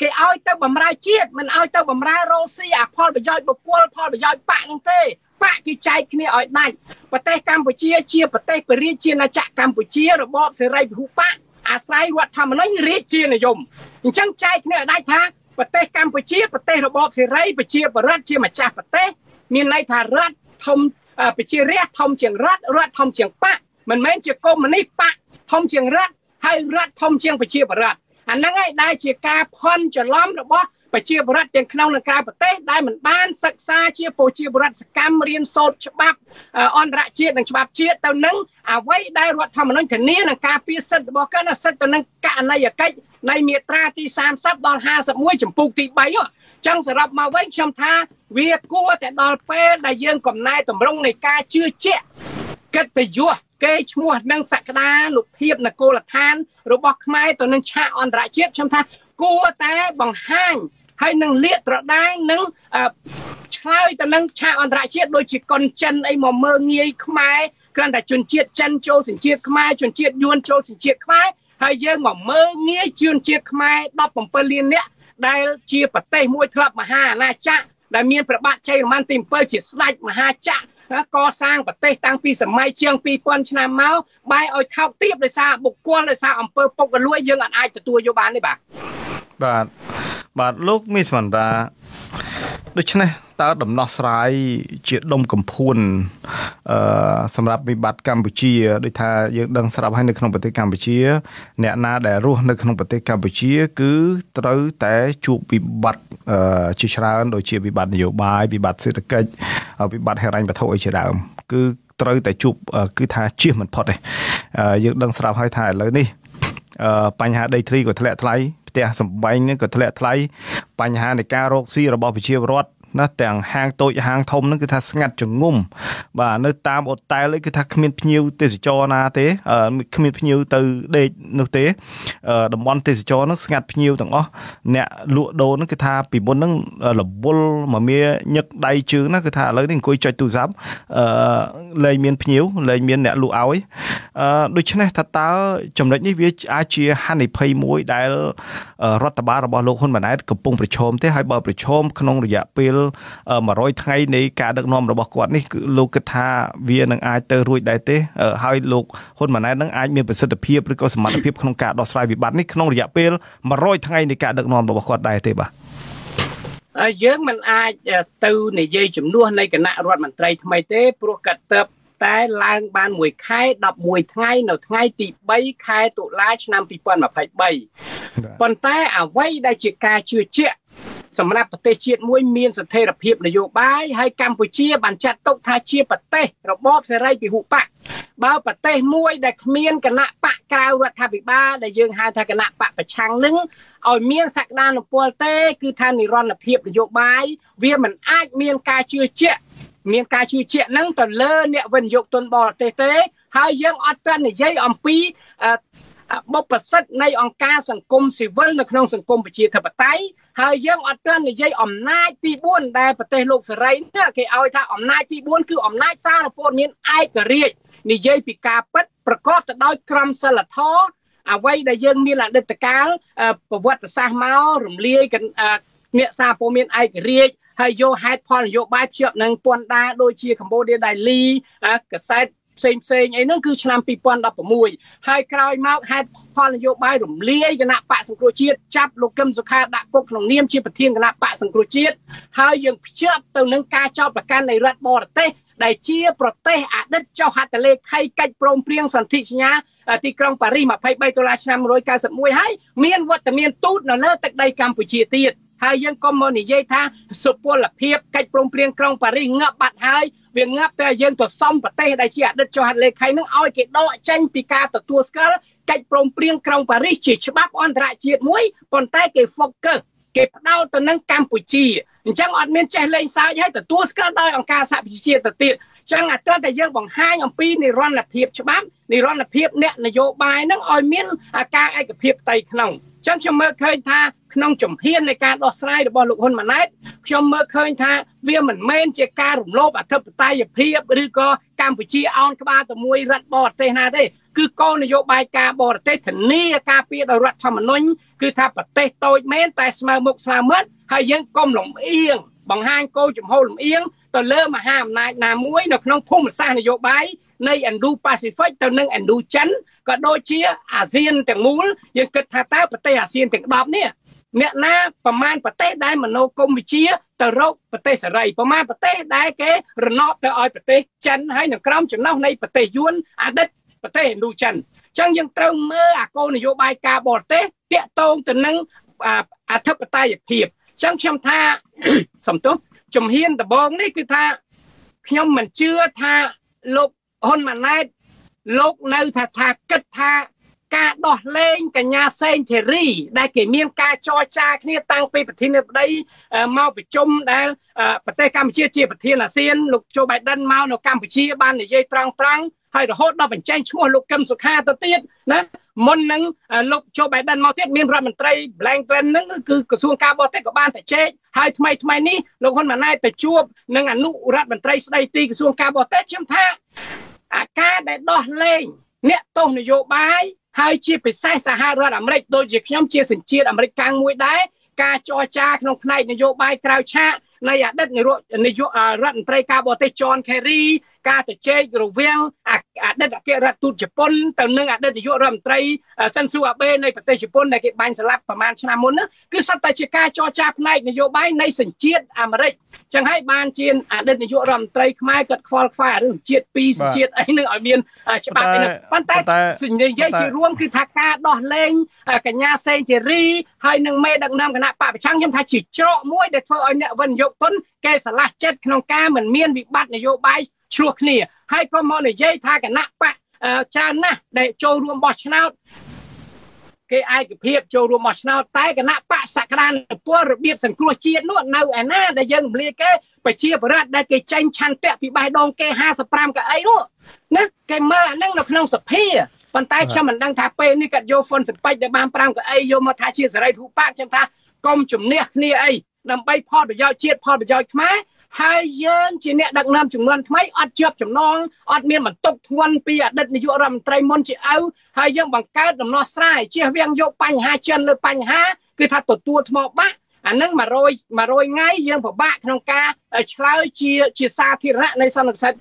គេឲ្យទៅបំរើជាតិមិនឲ្យទៅបំរើរ៉ូស៊ីអាផលប្រយោជន៍បុគ្គលផលប្រយោជន៍បកនឹងទេបកគេចែកគ្នាឲ្យដាច់ប្រទេសកម្ពុជាជាប្រទេសពរាជាណាចក្រកម្ពុជារបបសេរីពហុបក អាស្រ័យរដ្ឋធម្មនុញ្ញរាជានិយមអញ្ចឹងចែកគ្នាឲ្យដាច់ថាប្រទេសកម្ពុជាប្រទេសរបបសេរីប្រជាបរដ្ឋជាម្ចាស់ប្រទេសមានន័យថារដ្ឋធំប្រជារាស្ត្រធំជាងរដ្ឋរដ្ឋធំជាងបកមិនមែនជាកុម្មុយនីសបកធំជាងរដ្ឋហើយរដ្ឋធំជាងប្រជាបរដ្ឋអាហ្នឹងឯងដែលជាការផន់ច្រឡំរបស់ ប្រជាពលរដ្ឋទាំងក្នុងនិងក្រៅប្រទេសដែលមិនបានសិក្សាជាប្រជាពលរដ្ឋសកម្មរៀនសូត្រច្បាប់អន្តរជាតិនិងច្បាប់ជាតិទៅនឹងអ្វីដែលរដ្ឋធម្មនុញ្ញធានានឹងការពារសិទ្ធិរបស់គាត់សិទ្ធិទៅនឹងករណីយកិច្ចនៃមាត្រាទី30ដល់51ចំពុកទី3ចឹងសរុបមកវិញខ្ញុំថាវាគួរតែដល់ពេលដែលយើងកំណែតម្រង់នៃការជឿជាក់កិត្តិយសគេឈ្មោះនិងសក្តានុភាពនគរឋានរបស់ខ្មែរទៅនឹងឆាកអន្តរជាតិខ្ញុំថាគួរតែបង្ហាញ ហើយនឹងលាកត្រដាងនឹងឆ្លើយទៅនឹងឆាកអន្តរជាតិដូចជាកុនចិនអីមកមើងងាយខ្មែរគ្រាន់តែជនជាតិចិនចូលសញ្ជាតិខ្មែរជនជាតិយួនចូលសញ្ជាតិខ្មែរហើយយើងមកមើងងាយជនជាតិខ្មែរ17លាននាក់ដែលជាប្រទេសមួយធ្លាប់មហាអាណាចក្រដែលមានព្រះបាទជ័យវរ្ម័នទី7ជាស្ដេចមហាចក្រកសាងប្រទេសតាំងពីសម័យជាង2000ឆ្នាំមកបែរឲ្យថោកទាបដោយសារបុគ្គលដោយសារអំពើពុករលួយយើងអាចទទួលយកបានទេបាទបាទ បាទលោកមីសវណ្ដាដូច្នេះតើដំណោះស្រាយជាដុំកំភួនអឺសម្រាប់វិបត្តិកម្ពុជាដូចថាយើងដឹងស្រាប់ហើយនៅក្នុងប្រទេសកម្ពុជា អ្នកណាដែលរស់នៅក្នុងប្រទេសកម្ពុជា គឺត្រូវតែជួបវិបត្តិអឺជាច្រើនដូចជាវិបត្តិនយោបាយវិបត្តិសេដ្ឋកិច្ចវិបត្តិហិរញ្ញវត្ថុអីជាដើមគឺត្រូវតែជួបគឺថាជៀសមិនផុតទេយើងដឹងស្រាប់ហើយថាឥឡូវនេះបញ្ហាដីធ្លីក៏ធ្លាក់ថ្លៃ ផ្ទះសំបែងនេះក៏ធ្លាក់ថ្លៃបញ្ហានៃការរកស៊ីរបស់ប្រជាពលរដ្ឋ ណាទាំងហាងតូចហាងធំហ្នឹងគឺថាស្ងាត់ចងំបាទនៅតាមអូតែលគឺថាគ្មានភ្ញៀវទេសចរណាទេគ្មានភ្ញៀវទៅដេកនោះទេតំបន់ទេសចរហ្នឹងស្ងាត់ភ្ញៀវទាំងអស់អ្នកលក់ដូរហ្នឹងគឺថាពីមុនហ្នឹងរវល់មកមាញឹកដៃជើងណាគឺថាឥឡូវនេះអង្គុយចុចទូរស័ព្ទអឺលែងមានភ្ញៀវលែងមានអ្នកលក់ឲ្យអឺដូច្នេះថាតើចំណុចនេះវាអាចជាហានិភ័យមួយដែលរដ្ឋបាលរបស់លោកហ៊ុនម៉ាណែតកំពុងប្រឈមទេហើយបើប្រឈមក្នុងរយៈពេល100ថ្ងៃនៃការដឹកនាំរបស់គាត់នេះគឺលោកគិតថាវានឹងអាចទៅរួចដែរទេហើយលោកហ៊ុនម៉ាណែតនឹងអាចមានប្រសិទ្ធភាពឬក៏សមត្ថភាពក្នុងការដោះស្រាយវិបត្តិនេះក្នុងរយៈពេល100ថ្ងៃនៃការដឹកនាំរបស់គាត់ដែរទេបាទយើងមិនអាចទៅនិយាយជំនួសនៃគណៈរដ្ឋមន្ត្រីថ្មីទេព្រោះកាត់ទៅតែឡើងបានមួយខែ11ថ្ងៃនៅថ្ងៃទី3ខែតុលាឆ្នាំ2023ប៉ុន្តែអ្វីដែលជាការជឿជាក់ សម្រាប់ប្រទេសជាតិមួយមានស្ថិរភាពនយោបាយហើយកម្ពុជាបានចាត់ទុកថាជាប្រទេសរបបសេរីពហុបកបើប្រទេសមួយដែលគ្មានគណៈបកក្រៅរដ្ឋាភិបាលដែលយើងហៅថាគណៈបកប្រឆាំងនឹងឲ្យមានសក្តានុពលទេគឺថានិរន្តរភាពនយោបាយវាមិនអាចមានការជឿជាក់មានការជឿជាក់នឹងទៅលើអ្នកវិនិយោគទុនបរទេសទេហើយយើងអត់ទាន់និយាយអំពី បុព្វសិទ្ធិនៃអង្គការសង្គមស៊ីវិលនៅក្នុងសង្គមប្រជាធិបតេយ្យហើយយើងអត់ទាន់និយាយអំណាចទី4ដែលប្រទេសលោកសេរីនេះគេឲ្យថាអំណាចទី4គឺអំណាចសារព័ត៌មានឯករាជ្យនិយាយពីការពិតប្រកបទៅដោយក្រមសីលធម៌អ្វីដែលយើងមានអតីតកាលប្រវត្តិសាស្ត្រមករំលាយអ្នកសារព័ត៌មានឯករាជ្យហើយយកហេតុផលនយោបាយភ្ជាប់នឹងពន្ធដារដូចជាកម្ពុជាដៃលីកសែត ផ្សេងផ្សេងអីហ្នឹងគឺឆ្នាំ2016ហើយក្រោយមកហេតុផលនយោបាយរំលាយគណៈបកសង្គ្រោះជាតិចាប់លោកកឹមសុខាដាក់គុកក្នុងនាមជាប្រធានគណៈបកសង្គ្រោះជាតិហើយយើងភ្ជាប់ទៅនឹងការចោទប្រកាន់នៃរដ្ឋបរទេសដែលជាប្រទេសអតីតចុះហត្ថលេខីកិច្ចព្រមព្រៀងសន្ធិសញ្ញាទីក្រុងប៉ារីស23ដុល្លារឆ្នាំ1991ហើយមានវត្តមានទូតនៅលើទឹកដីកម្ពុជាទៀត ហើយយើងក៏មកនិយាយថាសុពលភាពកិច្ចព្រមព្រៀងក្រុងប៉ារីសងាប់បាត់ហើយវាងាប់តែយើងទៅសំប្រទេសដែលជាអតីតចុះហត្ថលេខីនឹងឲ្យគេដកចេញពីការទទួលស្គាល់កិច្ចព្រមព្រៀងក្រុងប៉ារីសជាច្បាប់អន្តរជាតិមួយប៉ុន្តែគេ focus គេផ្ដោតទៅនឹងកម្ពុជាអញ្ចឹងអត់មានចេះលេងសើចហើយទទួលស្គាល់ដោយអង្គការសហប្រជាជាតិទៅទៀតចឹងអាទើតែយើងបង្ហាញអំពីនិរន្តរភាពច្បាប់និរន្តរភាពអ្នកនយោបាយហ្នឹងឲ្យមានការឯកភាពផ្ទៃក្នុងចឹងខ្ញុំមើលឃើញថា ក្នុងជំហាននៃការដោះស្រាយរបស់លោកហ៊ុនម៉ាណែតខ្ញុំមើលឃើញថាវាមិនមែនជាការរំលោភអធិបតេយ្យភាពឬក៏កម្ពុជាអោនក្បាលទៅមួយរដ្ឋបរទេសណាទេគឺគោលនយោបាយការបរទេសធានាការពារដោយរដ្ឋធម្មនុញ្ញគឺថាប្រទេសតូចមែនតែស្មើមុខស្មើមាត់ហើយយើងកុំលំអៀងបង្ហាញគោលចំហលំអៀងទៅលើមហាអំណាចណាមួយនៅក្នុងភូមិសាស្ត្រនយោបាយនៃ Indo-Pacific ទៅនឹង Indo-Chin ក៏ដូចជាអាស៊ានទាំងមូលយើងគិតថាតើប្រទេសអាស៊ានទាំង10នេះ អ្នកណាប្រមាណប្រទេសដែលមនោគមវិជ្ជាទៅរកប្រទេសសេរីប្រមាណប្រទេសដែលគេរណបទៅឲ្យប្រទេសចិនហើយនៅក្រោមចំណោះនៃប្រទេសយួនអតីតប្រទេសឥណ្ឌូចិនអញ្ចឹងយើងត្រូវមើលអាគោលនយោបាយការបរទេសតាក់ទងទៅនឹងអធិបតេយ្យភាពអញ្ចឹងខ្ញុំថាសំទោសជំហានដំបូងនេះគឺថាខ្ញុំមិនជឿថាលោកហ៊ុនម៉ាណែតលោកនៅថាថាគិតថា ការដោះលែងកញ្ញាសេងធីរី ដែលគេមានការចរចាគ្នាតាំងពីប្រធានាធិបតីមកប្រជុំដែលប្រទេសកម្ពុជាជាប្រធានអាស៊ានលោកជូបៃដិនមកនៅកម្ពុជាបាននិយាយត្រង់ត្រង់ហើយរហូតដល់បញ្ចេញឈ្មោះលោកកឹមសុខាទៅទៀតណាមុននឹងលោកជូបៃដិនមកទៀតមានរដ្ឋមន្ត្រី Blinken ហ្នឹងគឺក្រសួងការបរទេសក៏បានតែជែកហើយថ្មីថ្មីនេះលោកហ៊ុនម៉ាណែតទៅជួបនឹងអនុរដ្ឋមន្ត្រីស្ដីទីក្រសួងការបរទេសខ្ញុំថាអាការដែលដោះលែងអ្នកទោសនយោបាយ ហើយជាពិសេសសហរដ្ឋអាមេរិកដូចជាខ្ញុំជាសញ្ជាតិអាមេរិកកាំងមួយដែរការចរចាក្នុងផ្នែកនយោបាយក្រៅឆាកនៃអតីតនាយកនាយករដ្ឋមន្ត្រីការបរទេស John Kerry ការទៅជែករវាងអតីតអគ្គរដ្ឋទូតជប៉ុនទៅនឹងអតីតនាយករដ្ឋមន្ត្រីសិនស៊ូអាបេនៃប្រទេសជប៉ុនដែលគេបាញ់ស្លាប់ប្រហែលឆ្នាំមុននោះគឺសុទ្ធតែជាការចរចាផ្នែកនយោបាយនៃសញ្ជាតិអាមេរិកចឹងហើយបានជាអតីតនាយករដ្ឋមន្ត្រីខ្មែរគាត់ខ្វល់ខ្វាយរឿងជាតិពីរសញ្ជាតិអីនឹងឲ្យមានច្បាប់អីនោះប៉ុន្តែនិយាយជារួមគឺថាការដោះលែងកញ្ញាសេងធីរីហើយនឹងមេដឹកនាំគណៈបពប្រឆាំងខ្ញុំថាជាច្រកមួយដែលធ្វើឲ្យអ្នកវិនិយោគទុនគេឆ្លាស់ចិត្តក្នុងការមិនមានវិបត្តិនយោបាយ ឆ្លោះគ្នាហើយក៏មកនិយាយថាគណៈបកច្រើនណាស់ដែលចូលរួមបោះឆ្នោតគេឯកភាពចូលរួមបោះឆ្នោតតែគណៈបកសក្តានុពលរបៀបសង្គ្រោះជាតិនោះនៅឯណាដែលយើងរំលាយគេប្រជាប្រដ្ឋដែលគេចាញ់ឆន្ទៈពីបេះដូងគេ55កៅអីនោះណាគេមើលអានឹងនៅក្នុងសភាប៉ុន្តែខ្ញុំមិនដឹងថាពេលនេះគាត់យកហ្វុនសម្បត្តិដែលបាន5កៅអីយកមកថាជាសេរីភូប៉ាខ្ញុំថាកុំជំនះគ្នាអីដើម្បីផលប្រយោជន៍ជាតិផលប្រយោជន៍ខ្មែរ ហើយយើងជាអ្នកដឹកនាំចំនួនថ្មីអត់ជាប់ចំណងអត់មានបន្ទុកធ្ងន់ពីអតីតនាយករដ្ឋមន្ត្រីមុនជាឪហើយយើងបង្កើតដំណោះស្រាយជៀសវាងយកបញ្ហាចិនលើបញ្ហាគឺថាទទួលថ្មបាក់អានឹង100 100ថ្ងៃយើងពិបាកក្នុងការឆ្លើយជាជាសាធារណៈនៃសន្និសីទ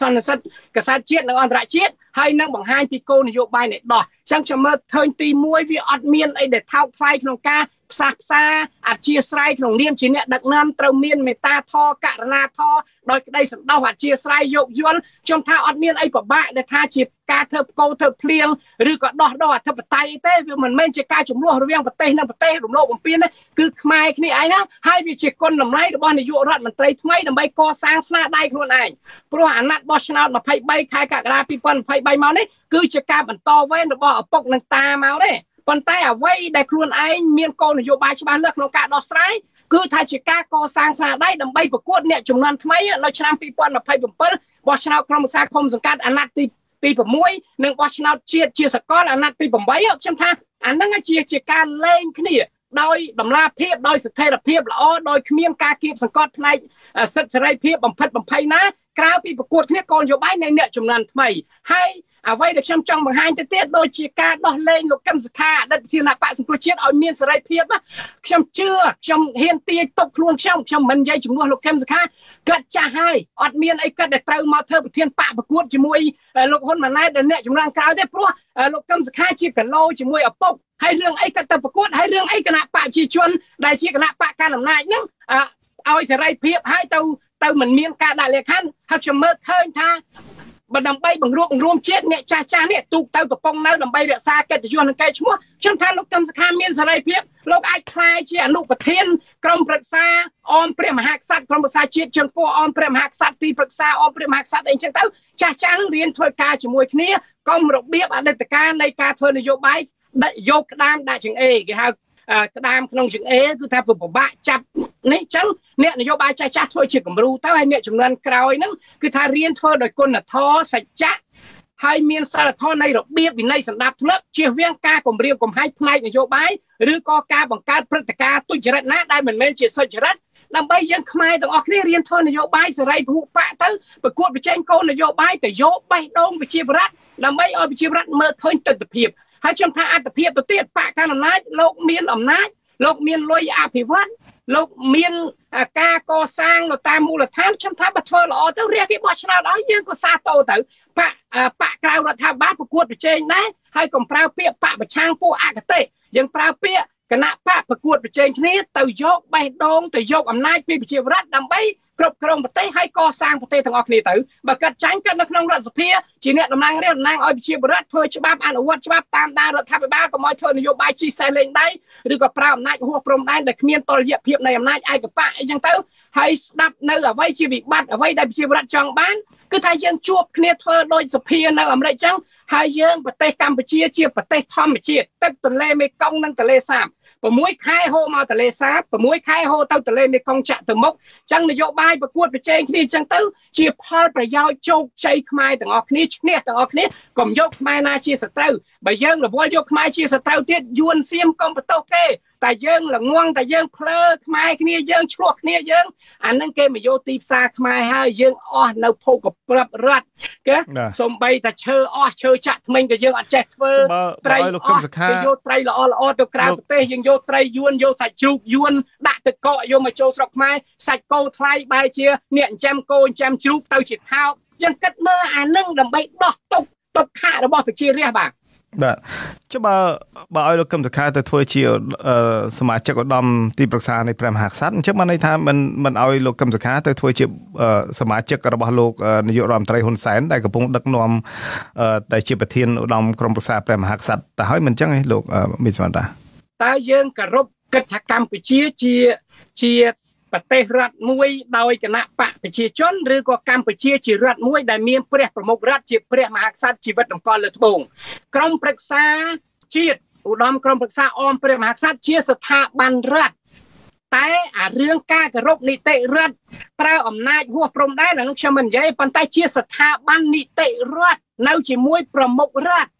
សន្និសីទកសែតជាតិនិងអន្តរជាតិហើយនឹងបង្ហាញពីគោលនយោបាយនៃដោះអញ្ចឹងខ្ញុំមើលឃើញទី1វាអត់មានអីដែលថោកថ្លៃក្នុងការ ផ្សះផ្សាអធិស្ស្រ័យក្នុងនាមជាអ្នកដឹកនាំត្រូវមានមេត្តាធម៌ករុណាធម៌ដោយក្តីសន្តោសអធិស្ស្រ័យយោគយល់ខ្ញុំថាអត់មានអីពិបាកដែលថាជាការធ្វើផ្គោធ្វើភ្លៀងឬក៏ដោះដូរអធិបតេយ្យទេវាមិនមែនជាការចំនួនរវាងប្រទេសនិងប្រទេសរំលោភបំពានទេគឺខ្មែរគ្នាឯងណាហើយវាជាគុណតម្លៃរបស់នាយករដ្ឋមន្ត្រីថ្មីដើម្បីកសាងស្នាដៃខ្លួនឯងព្រោះអាណត្តិបោះឆ្នោត23ខែកក្កដា2023មកនេះគឺជាការបន្តវេនរបស់ឪពុកនិងតាមកទេ ប៉ុន្តែអ្វីដែលខ្លួនឯងមានគោលនយោបាយច្បាស់លាស់ក្នុងការដោះស្រាយគឺថាជាការកសាងស្នាដៃដើម្បីប្រកួតអ្នកចំនួនថ្មីនៅឆ្នាំ2027បោះឆ្នោតក្រុមប្រឹក្សាគុំសង្កាត់អាណត្តិទីទី6និងបោះឆ្នោតជាតិជាសកលអាណត្តិទី8ខ្ញុំថាអាហ្នឹងជាជាការលែងគ្នាដោយតម្លាភាពដោយស្ថិរភាពល្អដោយគ្មានការគៀបសង្កត់ផ្នែកសិទ្ធិសេរីភាពបំផិតបំភ័យណាក្រៅពីប្រកួតគ្នាកលនយោបាយនៃអ្នកចំនួនថ្មីហើយ អ្វីដែលខ្ញុំចង់បង្ហាញទៅទៀតដូចជាការដោះលែងលោកកឹមសុខាអតីតប្រធានបកសង្គ្រោះជាតិឲ្យមានសេរីភាពខ្ញុំជឿខ្ញុំហ៊ានទាយទុកខ្លួនខ្ញុំខ្ញុំមិននិយាយជំនួសលោកកឹមសុខាគាត់ចាស់ហើយអត់មានអីគាត់ដែលត្រូវមកធ្វើប្រធានបកប្រកួតជាមួយលោកហ៊ុនម៉ាណែតដែលអ្នកជំនាន់ក្រោយទេព្រោះលោកកឹមសុខាជាកឡូជាមួយឪពុកហើយរឿងអីគាត់ទៅប្រកួតហើយរឿងអីគណៈបកប្រជាជនដែលជាគណៈបកកណ្ដាលអំណាចហ្នឹងឲ្យសេរីភាពហើយទៅទៅមិនមានការដាក់លក្ខខណ្ឌហើយខ្ញុំមើលឃើញថា បើដើម្បីបង្រួបបង្រួមជាតិអ្នកចាស់ចាស់នេះទូកទៅកំពុងនៅដើម្បីរក្សាកិត្តិយសនិងកេរ្តិ៍ឈ្មោះខ្ញុំថាលោកកឹមសុខាមានសេរីភាពលោកអាចក្លាយជាអនុប្រធានក្រុមប្រឹក្សាអមព្រះមហាក្សត្រក្រុមប្រឹក្សាជាតិជើងពោះអមព្រះមហាក្សត្រទីប្រឹក្សាអមព្រះមហាក្សត្រអីចឹងទៅចាស់ចាស់រៀនធ្វើការជាមួយគ្នាកុំរបៀបអតីតកាលនៃការធ្វើនយោបាយយកក្តាមដាក់ចង្អេគេហៅក្តាមក្នុងជើងអេគឺថាពិបាកចាប់ នេះអញ្ចឹងអ្នកនយោបាយចាស់ចាស់ធ្វើជាគំរូទៅហើយអ្នកចំនួនក្រោយហ្នឹងគឺថារៀនធ្វើដោយគុណធម៌សច្ចៈហើយមានសារធម៌នៃរបៀបវិន័យសម្ដាប់ធ្នាប់ជៀសវាងការគំរាមកំហែងផ្នែកនយោបាយឬក៏ការបង្កើតព្រឹត្តិការណ៍ទុច្ចរិតណាដែលមិនមែនជាសុចរិតដើម្បីយើងខ្មែរទាំងអស់គ្នារៀនធ្វើនយោបាយសេរីពហុបកទៅប្រកួតប្រជែងគោលនយោបាយទៅយកបេះដូងប្រជាប្រដ្ឋដើម្បីឲ្យប្រជាប្រដ្ឋមើលឃើញទស្សនវិជ្ជាហើយខ្ញុំថាអត្តភាពទៅទៀតបកកណ្ដាលអំណាចលោកមានអំណាចលោកមានលុយអភិវឌ្ឍ លោកមានការកសាងនៅតាមមូលដ្ឋានខ្ញុំថាបើធ្វើល្អទៅរះគេបោះឆ្នោតឲ្យយើងក៏សាទរទៅបកបកក្រៅរដ្ឋាភិបាលប្រកួតប្រជែងដែរហើយកុំប្រើពាក្យបកប្រឆាំងពួកអកតេយើងប្រើពាក្យគណៈបកប្រកួតប្រជែងគ្នាទៅយកបេះដូងទៅយកអំណាចពីប្រជាប្រដ្ឋដើម្បី គ្រប់គ្រងប្រទេសហើយកសាងប្រទេសទាំងអស់គ្នាទៅបើកាត់ចាញ់កាត់នៅក្នុងរដ្ឋសភាជាអ្នកតំណាងរាស្ត្រតំណាងឲ្យប្រជាពលរដ្ឋធ្វើច្បាប់អនុវត្តច្បាប់តាមដានរដ្ឋាភិបាលកុំឲ្យធ្វើនយោបាយជីសែលេងដៃឬក៏ប្រើអំណាចហួសព្រំដែនដែលគ្មានតុល្យភាពនៃអំណាចឯកបកអីចឹងទៅហើយស្ដាប់នៅអ្វីជាវិបត្តិអ្វីដែលប្រជាពលរដ្ឋចង់បានគឺថាយើងជួបគ្នាធ្វើដោយសភានៅអាមេរិកចឹងហើយយើងប្រទេសកម្ពុជាជាប្រទេសធម្មជាតិទឹកទន្លេមេគង្គនិងទន្លេសាប 6ខែហូរមកទន្លេសាប6ខែហូរទៅទន្លេមេគង្គចាក់ទៅមុខចឹងនយោបាយប្រកួតប្រជែងគ្នាចឹងទៅជាផលប្រយោជន៍ជោគជ័យខ្មែរទាំងអស់គ្នាឈ្នះទាំងអស់គ្នាកុំយកខ្មែរណាជាសត្រូវបើយើងរវល់យកខ្មែរជាសត្រូវទៀតយួនសៀមកុំបន្ទោសគេ តែយើងល្ងងតែយើងភ្លើខ្មែរគ្នាយើងឆ្លោះគ្នាយើងអានឹងគេមកយកទីផ្សារខ្មែរហើយយើងអស់នៅភោគប្រាប់រត់គេសំបីតែឈើអស់ឈើចាក់ថ្មិញក៏យើងអត់ចេះធ្វើត្រីលោកកឹមសុខាយកត្រីល្អល្អទៅក្រៅប្រទេសយើងយកត្រីយួនយកសាច់ជ្រូកយួនដាក់ទឹកកកយកមកចូលស្រុកខ្មែរសាច់គោថ្លៃបែរជាអ្នកចិញ្ចឹមគោចិញ្ចឹមជ្រូកទៅជាថោកយើងគិតមើលអានឹងដើម្បីដោះទុកទុកខៈរបស់ប្រជារាស្ត្របាទ បាទចុះបើបើឲ្យលោកកឹមសុខាទៅធ្វើជាសមាជិកឧត្តមទីប្រឹក្សានៃព្រះមហាក្សត្រអញ្ចឹងបានន័យថាមិនមិនឲ្យលោកកឹមសុខាទៅធ្វើជាសមាជិករបស់លោកនាយករដ្ឋមន្ត្រីហ៊ុនសែនដែលកំពុងដឹកនាំតែជាប្រធានឧត្តមក្រុមប្រឹក្សាព្រះមហាក្សត្រតែហើយមិនអញ្ចឹងឯងលោកមីសវណ្ណតាតើយើងគោរពគិតថាកម្ពុជាជាជា ប្រទេសរដ្ឋមួយដោយគណៈបកប្រជាជនឬក៏កម្ពុជាជារដ្ឋមួយដែលមានព្រះប្រមុខរដ្ឋជាព្រះមហាក្សត្រជីវិតតម្កល់លើត្បូងក្រមប្រឹក្សាជាតិឧត្តមក្រមប្រឹក្សាអមព្រះមហាក្សត្រជាស្ថាប័នរដ្ឋតែអារឿងការគោរពនីតិរដ្ឋប្រើអំណាចហួសព្រំដែនហ្នឹងខ្ញុំមិននិយាយប៉ុន្តែជាស្ថាប័ននីតិរដ្ឋនៅជាមួយប្រមុខរដ្ឋ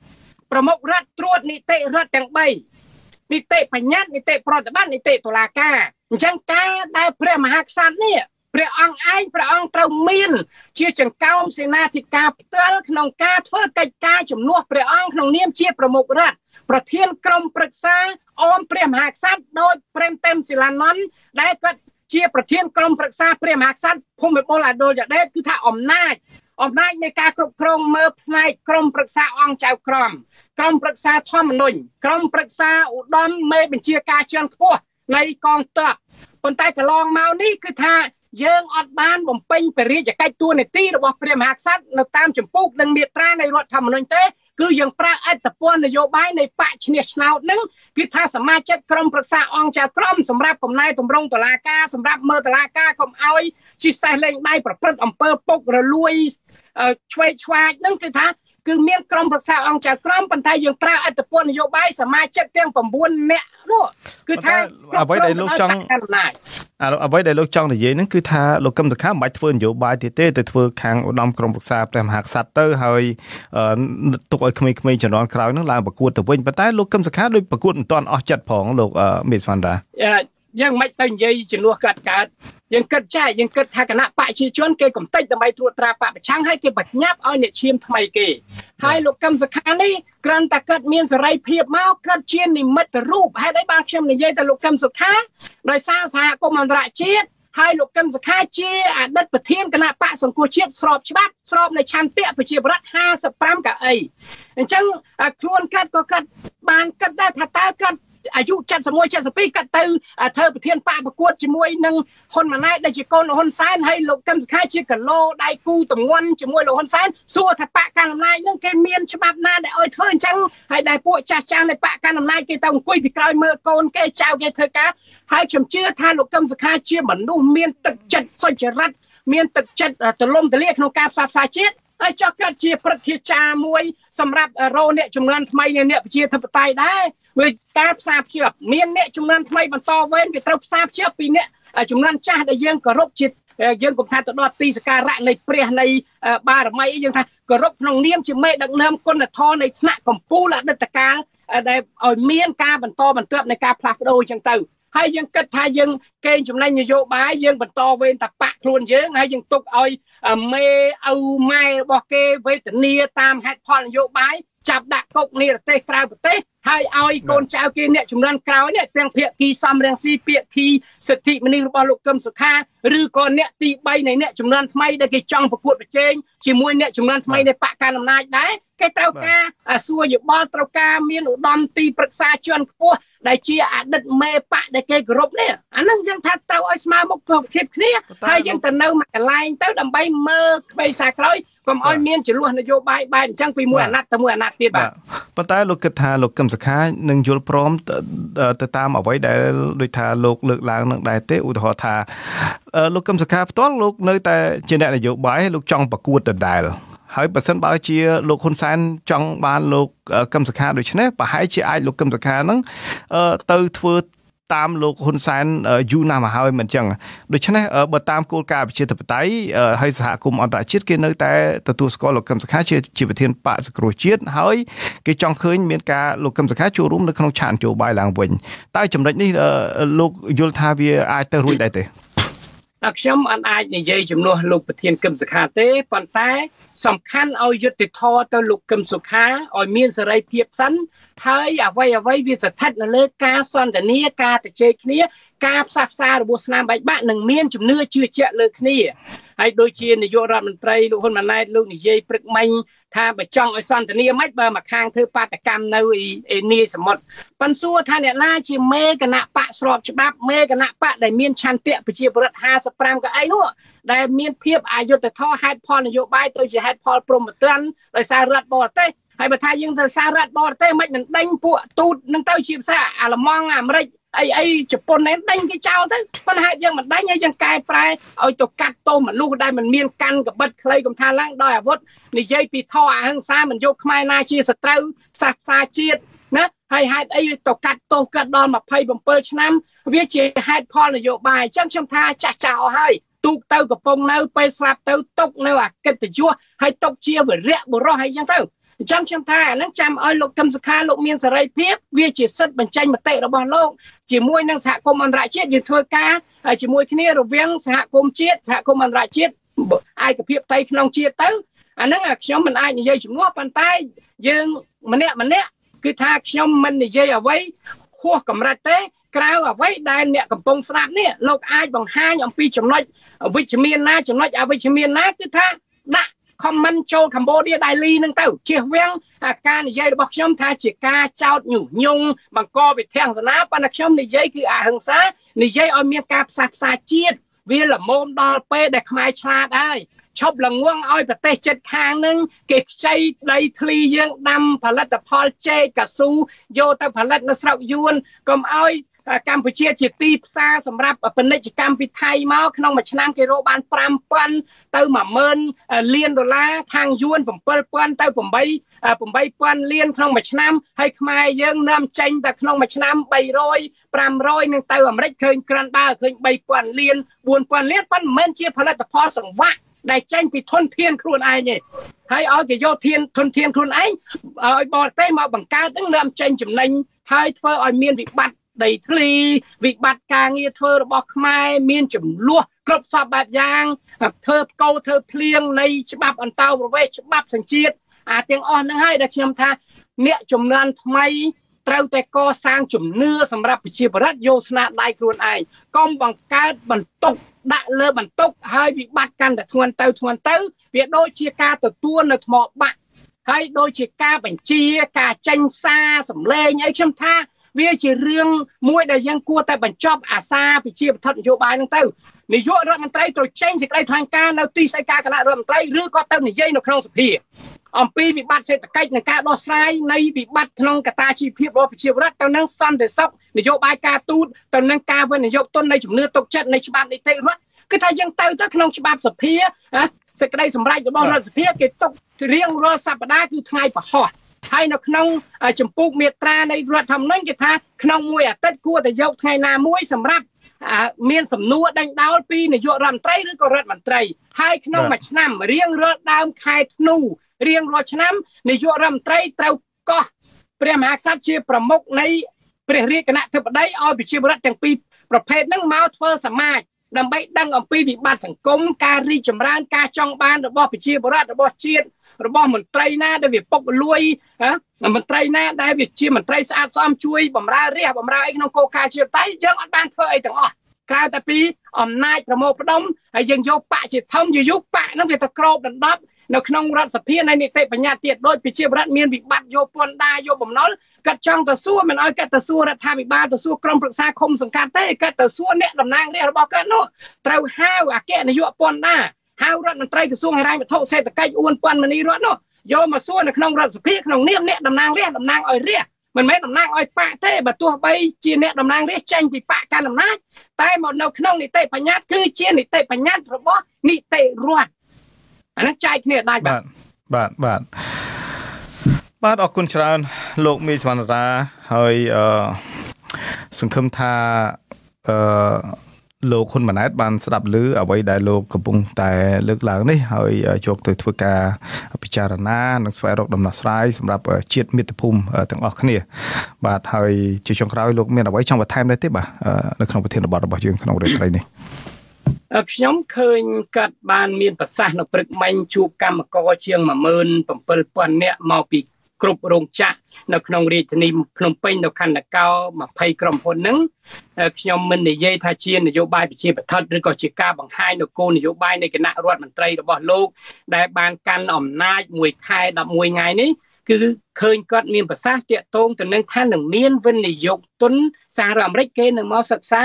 ប្រមុខរដ្ឋត្រួតនីតិរដ្ឋទាំង3នីតិបញ្ញត្តិនីតិប្រតិបត្តិនីតិតុលាការ អញ្ចឹងការដែលព្រះមហាក្សត្រនេះព្រះអង្គឯងព្រះអង្គត្រូវមាន ជាចង្កោមសេនាធិការផ្ទាល់ក្នុងការធ្វើកិច្ចការជំនួសព្រះអង្គក្នុងនាមជាប្រមុខរដ្ឋប្រធានក្រុមប្រឹក្សាអមព្រះមហាក្សត្រដោយព្រេមតេមសិលានន្តដែលគាត់ជាប្រធានក្រុមប្រឹក្សាព្រះមហាក្សត្រភូមិបុលអាដុលយ៉ាដេតគឺថាអំណាចអំណាចនៃការគ្រប់គ្រងមើលផ្នែកក្រមប្រឹក្សាអង្គចៅក្រមក្រមប្រឹក្សាធម្មនុញ្ញក្រមប្រឹក្សាឧត្តមមេបញ្ជាការជាន់ខ្ពស់ នៃកងទ័ពប៉ុន្តែកន្លងមកនេះគឺថាយើងអត់បានបំពេញពរាជកិច្ចតួនាទីរបស់ព្រះមហាក្សត្រនៅតាមចម្ពោះនិងមាត្រានៃរដ្ឋធម្មនុញ្ញទេគឺយើងប្រើអត្តពលនយោបាយនៃបកឈ្នះឆ្នោតនឹងគឺថាសមាជិកក្រុមប្រឹក្សាអង្គចៅក្រមសម្រាប់កំណែតម្រង់តឡាការសម្រាប់មើលតឡាការកុំឲ្យជិះសេះលេងដៃប្រព្រឹត្តអំពើពុករលួយឆ្វេងឆ្វាចនឹងគឺថា គឺមានក្រុមប្រឹក្សាអង្គចៅក្រមប៉ុន្តែយើងប្រើអត្តពលនយោបាយសមាជិកទាំង9នាក់នោះគឺថាអ្វីដែលលោកចង់អ្វីដែលលោកចង់និយាយហ្នឹងគឺថាលោកកឹមសុខាមិនបាច់ធ្វើនយោបាយទៀតទេទៅធ្វើខាងឧត្តមក្រុមប្រឹក្សាព្រះមហាក្សត្រទៅហើយទុកឲ្យក្មេងៗជំនាន់ក្រោយហ្នឹងឡើងប្រកួតទៅវិញប៉ុន្តែលោកកឹមសុខាដូចប្រកួតមិនទាន់អស់ចិត្តផងលោកមេស្វណ្ដា យើងមិនទៅនិយាយជំនួសកាត់កើតយើងគិតចាយើងគិតថាគណៈបកជាជនគេកំតិចដើម្បីត្រួតត្រាបកប្រឆាំងហើយគេបញ្ញាប់ឲ្យអ្នកឈាមថ្មីគេហើយលោកកឹមសុខានេះគ្រាន់តែកើតមានសេរីភាពមកកើតជានិមិត្តរូបហេតុអីបានខ្ញុំនិយាយតែលោកកឹមសុខាដោយសារសហគមន៍អន្តរជាតិហើយលោកកឹមសុខាជាអតីតប្រធានគណៈបកសង្គ្រោះជាតិស្របច្បាប់ស្របនៅឆន្ទៈប្រជាប្រដ្ឋ55កៅអីអញ្ចឹងខ្លួនកាត់ក៏កាត់បានកាត់ដែរថាតើកាត់ អាយុ71 72កាត់ទៅធ្វើប្រធានបកប្រកួតជាមួយនឹងហ៊ុនម៉ាណែតដែលជាកូនលោកហ៊ុនសែនហើយលោកកឹមសុខាជាកឡូដៃគូតំងន់ជាមួយលោកហ៊ុនសែនសួរថាបកកណ្ដាលអំណាចនឹងគេមានច្បាប់ណាដែលឲ្យធ្វើអញ្ចឹងហើយដែលពួកចាស់ចាស់នៃបកកណ្ដាលអំណាចគេទៅអង្គុយពីក្រោយមើលកូនគេចៅគេធ្វើការហើយខ្ញុំជឿថាលោកកឹមសុខាជាមនុស្សមានទឹកចិត្តសុចរិតមានទឹកចិត្តទលំទលាក្នុងការផ្សះផ្សាជាតិ ហើយចុះកើតជាព្រឹទ្ធាចារ្យមួយសម្រាប់រោអ្នកចំនួនថ្មីនៃអ្នកប្រជាធិបតេយ្យដែរវាការផ្សារភ្ជាប់មានអ្នកចំនួនថ្មីបន្តវេនវាត្រូវផ្សារភ្ជាប់ពីអ្នកចំនួនចាស់ដែលយើងគោរពជាយើងកុំថាទៅដល់ទីសក្ការៈនៃព្រះនៃបារមីយើងថាគោរពក្នុងនាមជាមេដឹកនាំគុណធម៌នៃថ្នាក់កម្ពុជាអតីតកាលដែលឲ្យមានការបន្តបន្ទាប់នៃការផ្លាស់ប្ដូរអញ្ចឹងទៅហើយយើងគិតថាយើងកេងចំណេញនយោបាយយើងបន្តវេនតបាក់ ខ្លួនយើងហើយយើងទុកឲ្យមេឪម៉ែរបស់គេវេទនាតាមហេតុផលនយោបាយចាប់ដាក់គុកនិរទេសក្រៅប្រទេសហើយឲ្យកូនចៅគេអ្នកចំនួនក្រោយនេះទាំងភាគីសំរងស៊ីភាគីសិទ្ធិមនុស្សរបស់លោកកឹមសុខាឬក៏អ្នកទី3នៃអ្នកចំនួនថ្មីដែលគេចង់ប្រកួតប្រជែងជាមួយអ្នកចំនួនថ្មីនៃបកកណ្ដាលអំណាចដែរគេត្រូវការសួរយោបល់ត្រូវការមានឧត្តមទីប្រឹក្សាជាន់ខ្ពស់ ដែលជាអតីតមេបកដែលគេគោរពនេះអាហ្នឹងយើងថាត្រូវឲ្យស្មើមុខភាពគ្នាហើយយើងទៅនៅមួយកន្លែងទៅដើម្បីមើលក្បែរសាក្រោយកុំឲ្យមានចលួសនយោបាយបែបអញ្ចឹងពីមួយអាណត្តិទៅមួយអាណត្តិទៀតបាទប៉ុន្តែលោកគិតថាលោកកឹមសុខានឹងយល់ព្រមទៅតាមអ្វីដែលដូចថាលោកលើកឡើងនឹងដែរទេឧទាហរណ៍ថាលោកកឹមសុខាផ្ទាល់លោកនៅតែជាអ្នកនយោបាយលោកចង់ប្រកួតដដែល ហើយបើសិនបើជាលោកហ៊ុនសែនចង់បានលោកកឹមសុខាដូច្នេះប្រហែលជាអាចលោកកឹមសុខានឹងទៅធ្វើតាមលោកហ៊ុនសែនយូរណាស់មកហើយមិនអញ្ចឹងដូច្នេះបើតាមគោលការណ៍ប្រជាធិបតេយ្យហើយសហគមន៍អន្តរជាតិគេនៅតែទទួលស្គាល់លោកកឹមសុខាជាជាប្រធានបកសង្គ្រោះជាតិហើយគេចង់ឃើញមានការលោកកឹមសុខាចូលរួមនៅក្នុងឆាននយោបាយឡើងវិញតែចំណុចនេះលោកយល់ថាវាអាចទៅរួចដែរទេ ខ្ញុំអត់អាចនិយាយជំនួសលោកប្រធានកឹមសុខាទេប៉ុន្តែ សំខាន់ឲ្យយុត្តិធម៌ទៅលោកកឹមសុខាឲ្យមានសេរីភាពសិនហើយអ្វីអ្វីវាស្ថិតនៅលើការសន្ទនាការជជែកគ្នាការផ្សះផ្សារបួសស្នាមបែកបាក់នឹងមានជំនឿជឿជាក់លើគ្នាហើយដូចជានាយករដ្ឋមន្ត្រីលោកហ៊ុនម៉ាណែតលោកនិយាយព្រឹកមិញថាបើចង់ឲ្យសន្តានាមិនបើមកខាងធ្វើបាតកម្មនៅឯនាយសមុទ្រប៉ិនសួរថាអ្នកណាជាមេគណៈបកស្របច្បាប់មេគណៈបកដែលមានឆន្ទៈប្រជាប្រដ្ឋ55កៅអីនោះដែលមានភាពអយុត្តិធម៌ហេតុផលនយោបាយទៅជាហេតុផលព្រមទណ្ឌដោយសាររដ្ឋបរទេស ហើយបើថាយើងទៅសាររដ្ឋបរទេសមិនមិនដេញពួកទូតនឹងទៅជាភាសាអាល្លឺម៉ង់អាមេរិកអីអីជប៉ុននេះដេញគេចោលទៅប៉ុន្តែយើងមិនដេញហើយយើងកែប្រែឲ្យទៅកាត់ទោសមនុស្សដែលមិនមានកាន់កបិតខ្លីកំថាឡើងដោយអាវុធនិយាយពីធរអហិង្សាមិនយកខ្មែរណាជាសត្រូវសាសសាជាតិណាហើយហេតុអីទៅកាត់ទោសកាត់ដល់27ឆ្នាំ វាជាហេតុផលនយោបាយអញ្ចឹងខ្ញុំថាចាស់ចាស់អស់ហើយទូកទៅកំពុងនៅពេលស្លាប់ទៅຕົកនៅអកិត្តិយសហើយຕົកជាវរៈបុរសហើយអញ្ចឹងទៅ អញ្ចឹងខ្ញុំថាអានឹងចាំឲ្យលោកកឹមសុខាលោកមានសេរីភាពវាជាសិទ្ធិបញ្ចេញមតិរបស់លោកជាមួយនឹងសហគមន៍អន្តរជាតិយើងធ្វើការជាមួយគ្នារវាងសហគមន៍ជាតិសហគមន៍អន្តរជាតិឯកភាពតៃក្នុងជាតិទៅអានឹងខ្ញុំមិនអាចនិយាយជំនួសប៉ុន្តែយើងម្នាក់ម្នាក់គឺថាខ្ញុំមិននិយាយអ្វីហួសកម្រិតទេក្រៅអ្វីដែលអ្នកកំពុងស្ដាប់នេះលោកអាចបង្ហាញអំពីចំណុចវិជ្ជមានណាចំណុចអវិជ្ជមានណាគឺថាដាក់ comment ចូល Cambodia Daily នឹងទៅជៀសវាងការនិយាយរបស់ខ្ញុំថាជាការចោទញុះញង់បង្កវិធានសាសប៉ុន្តែខ្ញុំនិយាយគឺអហិង្សានិយាយឲ្យមានការផ្សះផ្សាជាតិវាល្មមដល់ពេលដែលខ្មែរឆ្លាតហើយឈប់ល្ងងឲ្យប្រទេសជិតខាងនឹងគេខ្ចីដីធ្លីយើងដាំផលិតផលចេកកស៊ូយកទៅផលិតនៅស្រុកយួនកុំឲ្យក ម្ពុជាជាទីផ្សារសម្រាប់ពាណិជ្ជកម្មពីថៃមកក្នុងមួយឆ្នាំគេរកបាន5000ទៅ10000លានដុល្លារខាងយួន7000ទៅ8 8000លានក្នុងមួយឆ្នាំហើយខ្មែរយើងនាំចេញតែក្នុងមួយឆ្នាំ300 500នឹងទៅអាមេរិកឃើញក្រាន់ដើឃើញ3000លាន4000លានប៉ុន្តែមិនមែនជាផលិតផលសង្វាក់ដែលចេញពីធនធានខ្លួនឯងទេហើយឲ្យគេយកធានធនធានខ្លួនឯងឲ្យបរទេសមកបង្កើតនឹងនាំចេញចំណេញហើយធ្វើឲ្យមានវិបត្តិ ដីធ្លីវិបត្តិការងារធ្វើរបស់ខ្មែរមានចំនួនគ្រប់សពបែបយ៉ាងធ្វើផ្កោធ្វើភ្លៀងនៃច្បាប់អន្តោប្រវេសន៍ច្បាប់សញ្ជាតិអាទាំងអស់ហ្នឹងហើយដែលខ្ញុំថាអ្នកចំនួនថ្មីត្រូវតែកសាងជំនឿសម្រាប់ប្រជាប្រដ្ឋយកស្នាដៃខ្លួនឯងកុំបង្កើតបន្ទុកដាក់លើបន្ទុកហើយវិបត្តិកាន់តែធ្ងន់ទៅធ្ងន់ទៅវាដូចជាការទទួលនៅថ្មបាក់ហើយដូចជាការបញ្ជាការចេញសារសម្លេងអីខ្ញុំថា វាជារឿងមួយដែលយើងគួរតែបញ្ចប់អាសាប្រជាបធិនយោបាយហ្នឹងទៅនាយករដ្ឋមន្ត្រីត្រូវចេញសេចក្តីថ្លែងការណ៍នៅទីស្តីការគណៈរដ្ឋមន្ត្រីឬក៏ទៅនិយាយនៅក្នុងសភាអំពីវិបត្តិសេដ្ឋកិច្ចនិងការដោះស្រាយនៃវិបត្តិក្នុងកតាជីវភាពរបស់ប្រជាពលរដ្ឋទៅនឹងសន្តិសុខនយោបាយការទូតទៅនឹងការវិនិយោគទុននៃជំនឿទុកចិត្តនៃច្បាប់នីតិរដ្ឋគឺថាយើងទៅទៅក្នុងច្បាប់សភាសេចក្តីសម្រេចរបស់រដ្ឋសភាគេទុករៀងរាល់សប្តាហ៍គឺថ្ងៃពហុ ហើយនៅក្នុងចម្ពោះមេត្រានៃរដ្ឋធម្មនុញ្ញគេថាក្នុងមួយអាទិត្យគួរតែយកថ្ងៃណាមួយសម្រាប់មានសំណួរដេញដោលពីនាយករដ្ឋមន្ត្រីឬក៏រដ្ឋមន្ត្រីហើយក្នុងមួយឆ្នាំរៀងរាល់ដើមខែធ្នូរៀងរាល់ឆ្នាំនាយករដ្ឋមន្ត្រីត្រូវកោះព្រះមហាក្សត្រជាប្រមុខនៃព្រះរាជគណៈធិបតីឲ្យប្រជាពលរដ្ឋទាំងពីរប្រភេទហ្នឹងមកធ្វើសមាជដើម្បីដឹងអំពីវិបត្តិសង្គមការរីកចម្រើនការចង់បានរបស់ប្រជាពលរដ្ឋរបស់ជាតិ របស់មន្ត្រីណាដែលវាពុកលួយមន្ត្រីណាដែលវាជាមន្ត្រីស្អាតស្អំជួយបម្រើរាជបម្រើអីក្នុងគោលការណ៍ជាតៃយើងអត់បានធ្វើអីទាំងអស់ក្រៅតែពីអំណាចប្រមូលផ្ដុំហើយយើងយកបកជាធំយយុបកហ្នឹងវាទៅក្របដណ្ដប់នៅក្នុងរដ្ឋសភានៃនីតិបញ្ញត្តិទៀតដោយប្រជាប្រដ្ឋមានវិបត្តិយកពន្ធដារយកបំណុលកាត់ចង់ទៅសួរមិនឲ្យកាត់ទៅសួររដ្ឋាភិបាលទៅសួរក្រុមប្រឹក្សាឃុំសង្កាត់ទេកាត់ទៅសួរអ្នកតំណាងរាស្ត្ររបស់គាត់នោះត្រូវហៅអគ្គនាយកពន្ធដារ ហៅរដ្ឋមន្ត្រីក្រសួងហិរញ្ញវត្ថុសេដ្ឋកិច្ចអួនពាន់មនីរដ្ឋនោះយកមកសួរនៅក្នុងរដ្ឋសភាក្នុងនាមអ្នកតំណាងរាស្ត្រតំណាងឲ្យរាស្ត្រមិនមែនតំណាងឲ្យបកទេបើទោះបីជាអ្នកតំណាងរាស្ត្រចេញពីបកកាន់អំណាចតែមកនៅក្នុងនីតិបញ្ញត្តិគឺជានីតិបញ្ញត្តិរបស់នីតិរដ្ឋអានេះចែកគ្នាដាច់បាទបាទបាទបាទអរគុណច្រើន លោកមីសវណ្ណរាហើយអឺសង្ឃឹមថាអឺ លោកហ៊ុនម៉ាណែតបានស្ដាប់ឮអ្វីដែលលោកកំពុងតែលើកឡើងនេះហើយយកទៅធ្វើការពិចារណានិងស្វែងរកដំណោះស្រាយសម្រាប់ជាតិមាតុភូមិទាំងអស់គ្នា បាទហើយជាចុងក្រោយលោកមានអ្វីចង់បន្ថែមដែរទេបាទនៅក្នុងប្រធានបទរបស់យើងក្នុងរាត្រីនេះខ្ញុំឃើញកាត់បានមានប្រសាសន៍នៅព្រឹកមិញជួបកម្មករជាង17000នាក់មកពី គ្រប់រោងចក្រនៅក្នុងរាជធានីភ្នំពេញនៅខណ្ឌនគរ20ក្រុមហ៊ុនហ្នឹងខ្ញុំមិននិយាយថាជានយោបាយប្រជាប្រដ្ឋឬក៏ជាការបង្ហាញនៅគោលនយោបាយនៃគណៈរដ្ឋមន្ត្រីរបស់លោកដែលបានកាន់អំណាចមួយខែ11ថ្ងៃនេះ គឺឃើញគាត់មានប្រសាសន៍តាកតងទៅនឹងថានឹងមានវិនិយោគទុនសហរដ្ឋអាមេរិកគេនឹងមកសិក្សា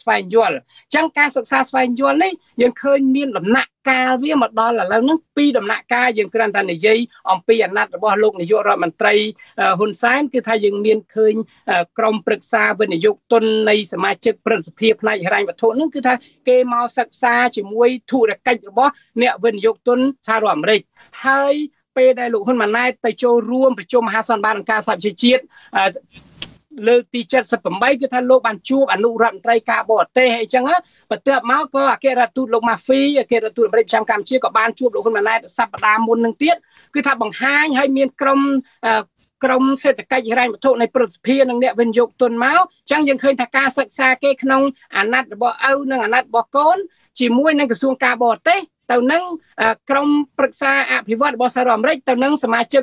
ស្វែងយល់អញ្ចឹងការសិក្សាស្វែងយល់នេះយើងឃើញមានដំណាក់កាលវាមកដល់ឥឡូវហ្នឹងពីរដំណាក់កាលយើងគ្រាន់តែនិយាយអំពីអាណត្តិរបស់លោកនាយករដ្ឋមន្ត្រីហ៊ុនសែនគឺថាយើងមានឃើញក្រមប្រឹក្សាវិនិយោគទុននៃសមាជិកព្រឹទ្ធសភាផ្នែកហិរញ្ញវត្ថុហ្នឹងគឺថាគេមកសិក្សាជាមួយធុរកិច្ចរបស់អ្នកវិនិយោគទុនសហរដ្ឋអាមេរិកហើយ ពេលដែលលោកហ៊ុនម៉ាណែតទៅចូលរួមប្រជុំមហាសន្និបាតអង្គការសហប្រជាជាតិលើកទី78គឺថាលោកបានជួបអនុរដ្ឋមន្ត្រីការបរទេសអីចឹងបន្ទាប់មកក៏អគ្គរដ្ឋទូតលោកម៉ាហ្វីអគ្គរដ្ឋទូតអាមេរិកចាំកម្ពុជាក៏បានជួបលោកហ៊ុនម៉ាណែតសប្តាហ៍មុននឹងទៀតគឺថាបង្ហាញឲ្យមានក្រុមក្រមសេដ្ឋកិច្ចហិរញ្ញវត្ថុនៃប្រសិទ្ធភាពនិងអ្នកវិនិយោគទុនមកអញ្ចឹងយើងឃើញថាការសិក្សាគេក្នុងអាណត្តិរបស់ឪនិងអាណត្តិរបស់កូនជាមួយនឹងក្រសួងការបរទេស ទៅនឹងក្រមប្រឹក្សាអភិវឌ្ឍរបស់សហរដ្ឋអាមេរិកទៅនឹងសមាជិក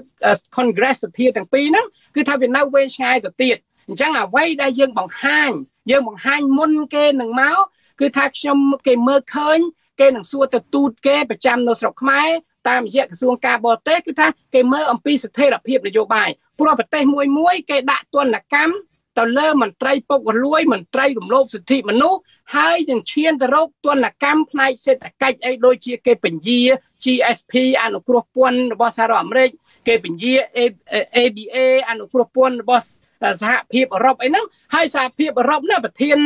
Congress សភាទាំងពីរហ្នឹងគឺថាវានៅវែងឆ្ងាយទៅទៀតអញ្ចឹងអ្វីដែលយើងបង្ហាញយើងបង្ហាញមុនគេនឹងមកគឺថាខ្ញុំគេមើលឃើញគេនឹងសួរទៅទូតគេប្រចាំនៅស្រុកខ្មែរតាមរយៈក្រសួងការបរទេសគឺថាគេមើលអំពីស្ថិរភាពនយោបាយព្រោះប្រទេសមួយមួយគេដាក់ទណ្ឌកម្ម ទៅលើមន្ត្រីពុករលួយមន្ត្រីរំលោភសិទ្ធិមនុស្សហើយនឹងឈានទៅរកទណ្ឌកម្មផ្នែកសេដ្ឋកិច្ចអីដូចជាគេពញា GSP អនុគ្រោះពន្ធរបស់សហរដ្ឋអាមេរិកគេពញា ABA អនុគ្រោះពន្ធរបស់សហភាពអឺរ៉ុបអីហ្នឹងហើយសហភាពអឺរ៉ុបណាប្រធាន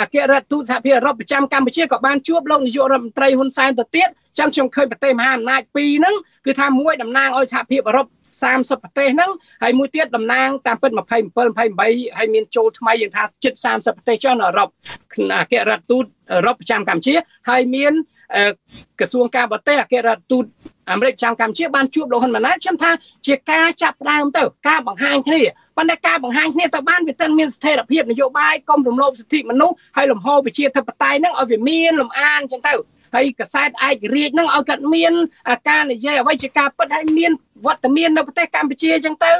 អគ្គរដ្ឋទូតសហភាពអឺរ៉ុបប្រចាំកម្ពុជាក៏បានជួបលោកនាយករដ្ឋមន្ត្រីហ៊ុនសែនទៅទៀត ចឹងខ្ញុំឃើញប្រទេសមហាអំណាចពីរហ្នឹងគឺថាមួយតំណាងឲ្យសហភាពអឺរ៉ុប30ប្រទេសហ្នឹងហើយមួយទៀតតំណាងតាមពិត27 28ហើយមានចូលថ្មីយើងថាជិត30ប្រទេសចុះនៅអឺរ៉ុបអគ្គរដ្ឋទូតអឺរ៉ុបប្រចាំកម្ពុជាហើយមានក្រសួងការបរទេសអគ្គរដ្ឋទូតអាមេរិកចាំកម្ពុជាបានជួបលោកហ៊ុនម៉ាណែតខ្ញុំថាជាការចាប់ដើមទៅការបង្ហាញគ្នាប៉ុន្តែការបង្ហាញគ្នាទៅបានវាទៅមានស្ថិរភាពនយោបាយកុំរំលោភសិទ្ធិមនុស្សហើយលំហប្រជាធិបតេយ្យហ្នឹងឲ្យវាមានលំអានអញ្ចឹងទៅ ហើយកសែតឯករាជ្យហ្នឹងឲ្យគាត់មានការនិយាយអ្វីជាការពិតហើយមានវត្តមាននៅប្រទេសកម្ពុជាអញ្ចឹងទៅ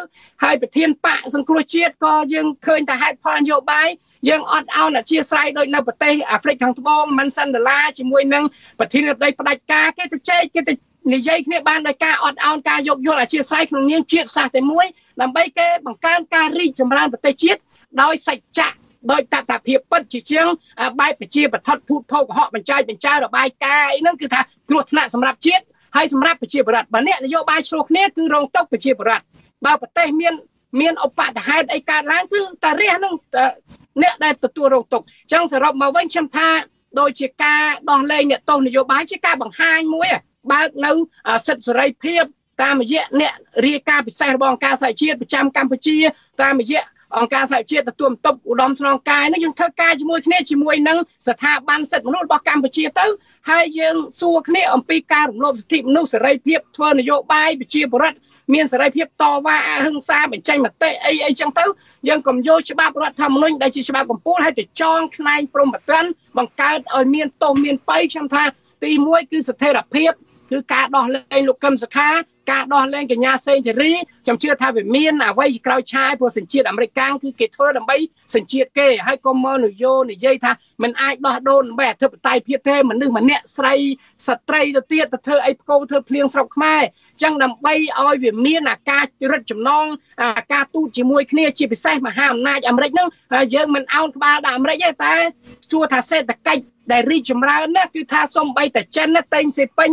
ហើយប្រធានបកសង្គ្រោះជាតិក៏យើងឃើញតែហេតុផលនយោបាយយើងអត់ឲ្យអធិស្ឋានដោយនៅប្រទេសអាហ្វ្រិកខាងត្បូងមិនសិនដុល្លារជាមួយនឹងប្រធានាធិបតីផ្ដាច់ការគេទៅចែកគេទៅនិយាយគ្នាបានដោយការអត់អោនការយកយល់អធិស្ឋានក្នុងនាមជាតិសាសន៍តែមួយដើម្បីគេបង្កើនការរីកចម្រើនប្រទេសជាតិដោយសច្ចៈ ដោយតតភាពពិតជាជាងបែបប្រជាបឋិតភូតភោកកុហកបញ្ចាយបញ្ចាយរបាយការណ៍អីហ្នឹងគឺថាគ្រោះថ្នាក់សម្រាប់ជាតិហើយសម្រាប់ប្រជាប្រដ្ឋបើអ្នកនយោបាយឆ្លោះគ្នាគឺរងទុកប្រជាប្រដ្ឋបើប្រទេសមានមានឧបតហេតុអីកើតឡើងគឺតារះនឹងអ្នកដែលទទួលរងទុកអញ្ចឹងសរុបមកវិញខ្ញុំថាដូចជាការដោះលែងអ្នកទោសនយោបាយជាការបង្ហាញមួយបើកនៅសិទ្ធិសេរីភាពតាមរយៈអ្នករាយការណ៍ពិសេសរបស់អង្គការសហជាតិប្រចាំកម្ពុជាតាមរយៈ អង្គការសហជាតិទទួលបន្ទុកឧត្តមស្នងការនឹងយើងធ្វើការជាមួយគ្នាជាមួយនឹងស្ថាប័នសិទ្ធិមនុស្សរបស់កម្ពុជាទៅហើយយើងសួរគ្នាអំពីការរំលោភសិទ្ធិមនុស្សសេរីភាពធ្វើនយោបាយប្រជាពលរដ្ឋមានសេរីភាពតវ៉ាអហិង្សាបញ្ចេញមតិអីអីចឹងទៅយើងកុំយកច្បាប់រដ្ឋធម្មនុញ្ញដែលជាច្បាប់កម្ពុជាឲ្យទៅចងខ្នែងព្រំប្រទានបង្កើតឲ្យមានទោសមានបៃខ្ញុំថាទី1គឺស្ថិរភាពគឺការដោះលែងលោកកឹមសុខា ការដោះលែងកញ្ញាសេងធារីខ្ញុំជឿថាវាមានអ្វីក្រោយឆាយព្រោះសញ្ជាតិអាមេរិកកាំងគឺគេធ្វើដើម្បីសញ្ជាតិគេហើយកុំមកនយោនិយាយថាมันអាចដោះដូរដើម្បីអធិបតេយ្យភាពទេមនុស្សម្នាក់ស្រីស្ត្រីទៅទៀតទៅធ្វើអីផ្គោធ្វើភ្លៀងស្រុកខ្មែរចឹងដើម្បីឲ្យវាមានអាការរិទ្ធចំណងអាការទូតជាមួយគ្នាជាពិសេសមហាអំណាចអាមេរិកហ្នឹងយើងមិនអោនក្បាលដល់អាមេរិកទេតែសួរថាសេដ្ឋកិច្ចដែលរីកចម្រើនណាគឺថាសំបីតែចិនណាតែងសេពេញ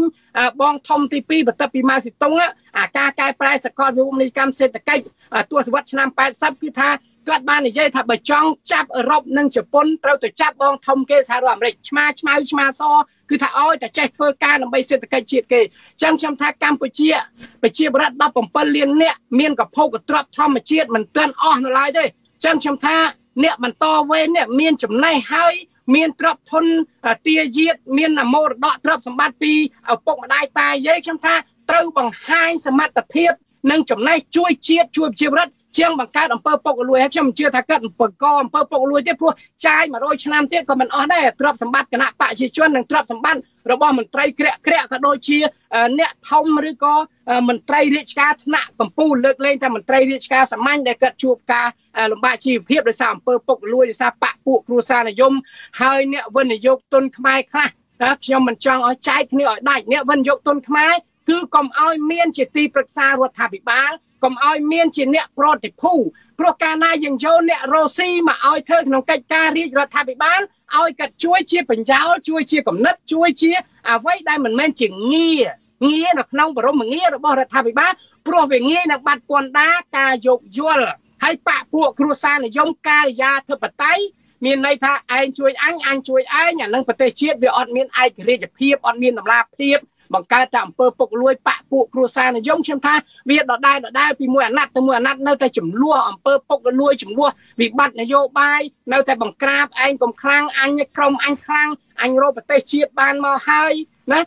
បងធំទី2បន្ទាប់ពីម៉ាស៊ីតុងអាការកែប្រែសកលវិវត្តនីយកម្មសេដ្ឋកិច្ចទសវត្សរ៍ឆ្នាំ80គឺថាគាត់បាននិយាយថាបើចង់ចាប់អឺរ៉ុបនិងជប៉ុនត្រូវទៅចាប់បងធំគេសហរដ្ឋអាមេរិកឆ្មាឆ្មៅឆ្មាសគឺថាឲ្យតែចេះធ្វើការដើម្បីសេដ្ឋកិច្ចជាតិគេអញ្ចឹងខ្ញុំថាកម្ពុជាប្រជាប្រដ្ឋ17លាននាក់មានកភោគទ្រព្យធម្មជាតិមិនទាន់អស់នៅឡើយទេអញ្ចឹងខ្ញុំថាអ្នកបន្តវេននេះមានចំណេះហើយ មានទ្រព្យធនទាយាទមានមរតកទ្រព្យសម្បត្តិពីឪពុកម្ដាយតាយាយខ្ញុំថាត្រូវបង្ហាញសមត្ថភាពនិងចំណេះជួយជាតិជួយប្រជាប្រដ្ឋជាងបង្កើតអំពើពុករលួយហើយខ្ញុំជឿថាគាត់បង្កអំពើពុករលួយទេព្រោះចាយ100ឆ្នាំទៀតក៏មិនអស់ដែរទ្រព្យសម្បត្តិគណៈបព្វជិជននិងទ្រព្យសម្បត្តិ របស់មន្ត្រីក្រាក់ក្រាក់ក៏ដូចជាអ្នកធំឬក៏មន្ត្រីរាជការថ្នាក់កម្ពុជាលើកលែងតែមន្ត្រីរាជការសាមញ្ញដែលគាត់ជួបការលំបាកជីវភាពដោយសារអំពើពុករលួយដោយសារបកពួកគ្រួសារនិយមហើយអ្នកវិនិយោគទុនខ្មែរខ្លះខ្ញុំមិនចង់ឲ្យចែកគ្នាឲ្យដាច់អ្នកវិនិយោគទុនខ្មែរ គឺកុំឲ្យមានជាទីប្រឹក្សារដ្ឋាភិបាលកុំឲ្យមានជាអ្នកប្រតិភូព្រោះកាលណាយើងយកអ្នករស់ស៊ីមកឲ្យធ្វើក្នុងកិច្ចការរាជរដ្ឋាភិបាលឲ្យកាត់ជួយជាបញ្ញោជួយជាកំណត់ជួយជាអ្វីដែលមិនមែនជាងារងារនៅក្នុងបរមងាររបស់រដ្ឋាភិបាលព្រោះវាងាយនឹងបាត់ពន្ធដារការយោគយល់ហើយបកពួកគ្រួសារនិយមការិយាធិបតេយ្យមានន័យថាឯងជួយអញអញជួយឯងអានឹងប្រទេសជាតិវាអត់មានឯករាជ្យភាពអត់មានតម្លាភាព បង្កើតតែអំពើពុកលួយបាក់ពួកគ្រួសារនិយមខ្ញុំថាវាដដែលដដែលពីមួយអាណត្តិទៅមួយអាណត្តិនៅតែចំនួនអំពើពុកលួយចំនួនវិបត្តិនយោបាយនៅតែបង្ក្រាបឯងកំខ្លាំងអញក្រុមអញខ្លាំងអញរកប្រទេសជាតិបានមកហើយណា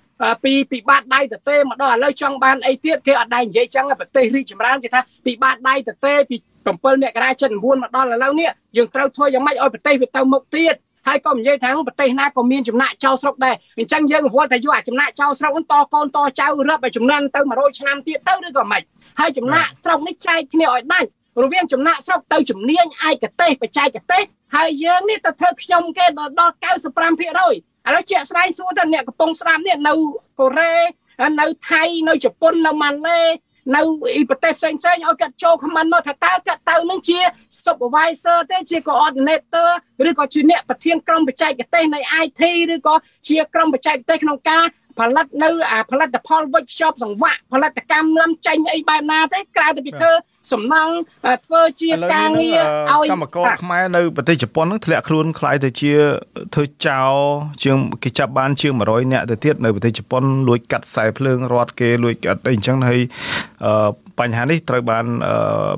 ពីពីបាតដៃតទេមកដល់ឥឡូវចង់បានអីទៀតគេអត់ដែរនិយាយចឹងប្រទេសរីកចម្រើនគេថាពីបាតដៃតទេពី7មករា79មកដល់ឥឡូវនេះយើងត្រូវធ្វើយ៉ាងម៉េចឲ្យប្រទេសវាទៅមុខទៀត ហើយក៏និយាយថាប្រទេសណាក៏មានចំណាក់ចោលស្រុកដែរអញ្ចឹងយើងរវល់តែយកអាចំណាក់ចោលស្រុកហ្នឹងតកូនតចៅរាប់ឲ្យចំនួនទៅ100ឆ្នាំទៀតទៅឬក៏មិនហើយចំណាក់ស្រុកនេះចែកគ្នាឲ្យដាច់រវាងចំណាក់ស្រុកទៅជំនាញឯកទេសបច្ចេកទេសហើយយើងនេះទៅធ្វើខ្ញុំគេដល់95%ឥឡូវជាក់ស្ដែងសួរទៅអ្នកកំពុងស្ដាប់នេះនៅកូរ៉េនៅថៃនៅជប៉ុននៅម៉ាឡេ នៅប្រទេសផ្សេងផ្សេងឲ្យគាត់ចូល comment មកថាតើគាត់ទៅនឹងជា supervisor ទេជា coordinator ឬក៏ជាអ្នកប្រធានក្រុមបច្ចេកទេសនៃ IT ឬក៏ជាក្រុមបច្ចេកទេសក្នុងការ ផលិតនៅផលិតផល workshop សង្វាក់ផលិតកម្មនាំចេញអីបែបណាទេក្រៅពីធ្វើសំណង់ធ្វើជាការងារឲ្យកម្មករខ្មែរនៅប្រទេសជប៉ុននឹងធ្លាក់ខ្លួនខ្លាយទៅជាធ្វើចោលជាងគេចាប់បានជាង100នាក់ទៅទៀតនៅប្រទេសជប៉ុនលួចកាត់ខ្សែភ្លើងរត់គេលួចកាត់អីអញ្ចឹងហើយ បញ្ហានេះត្រូវបាន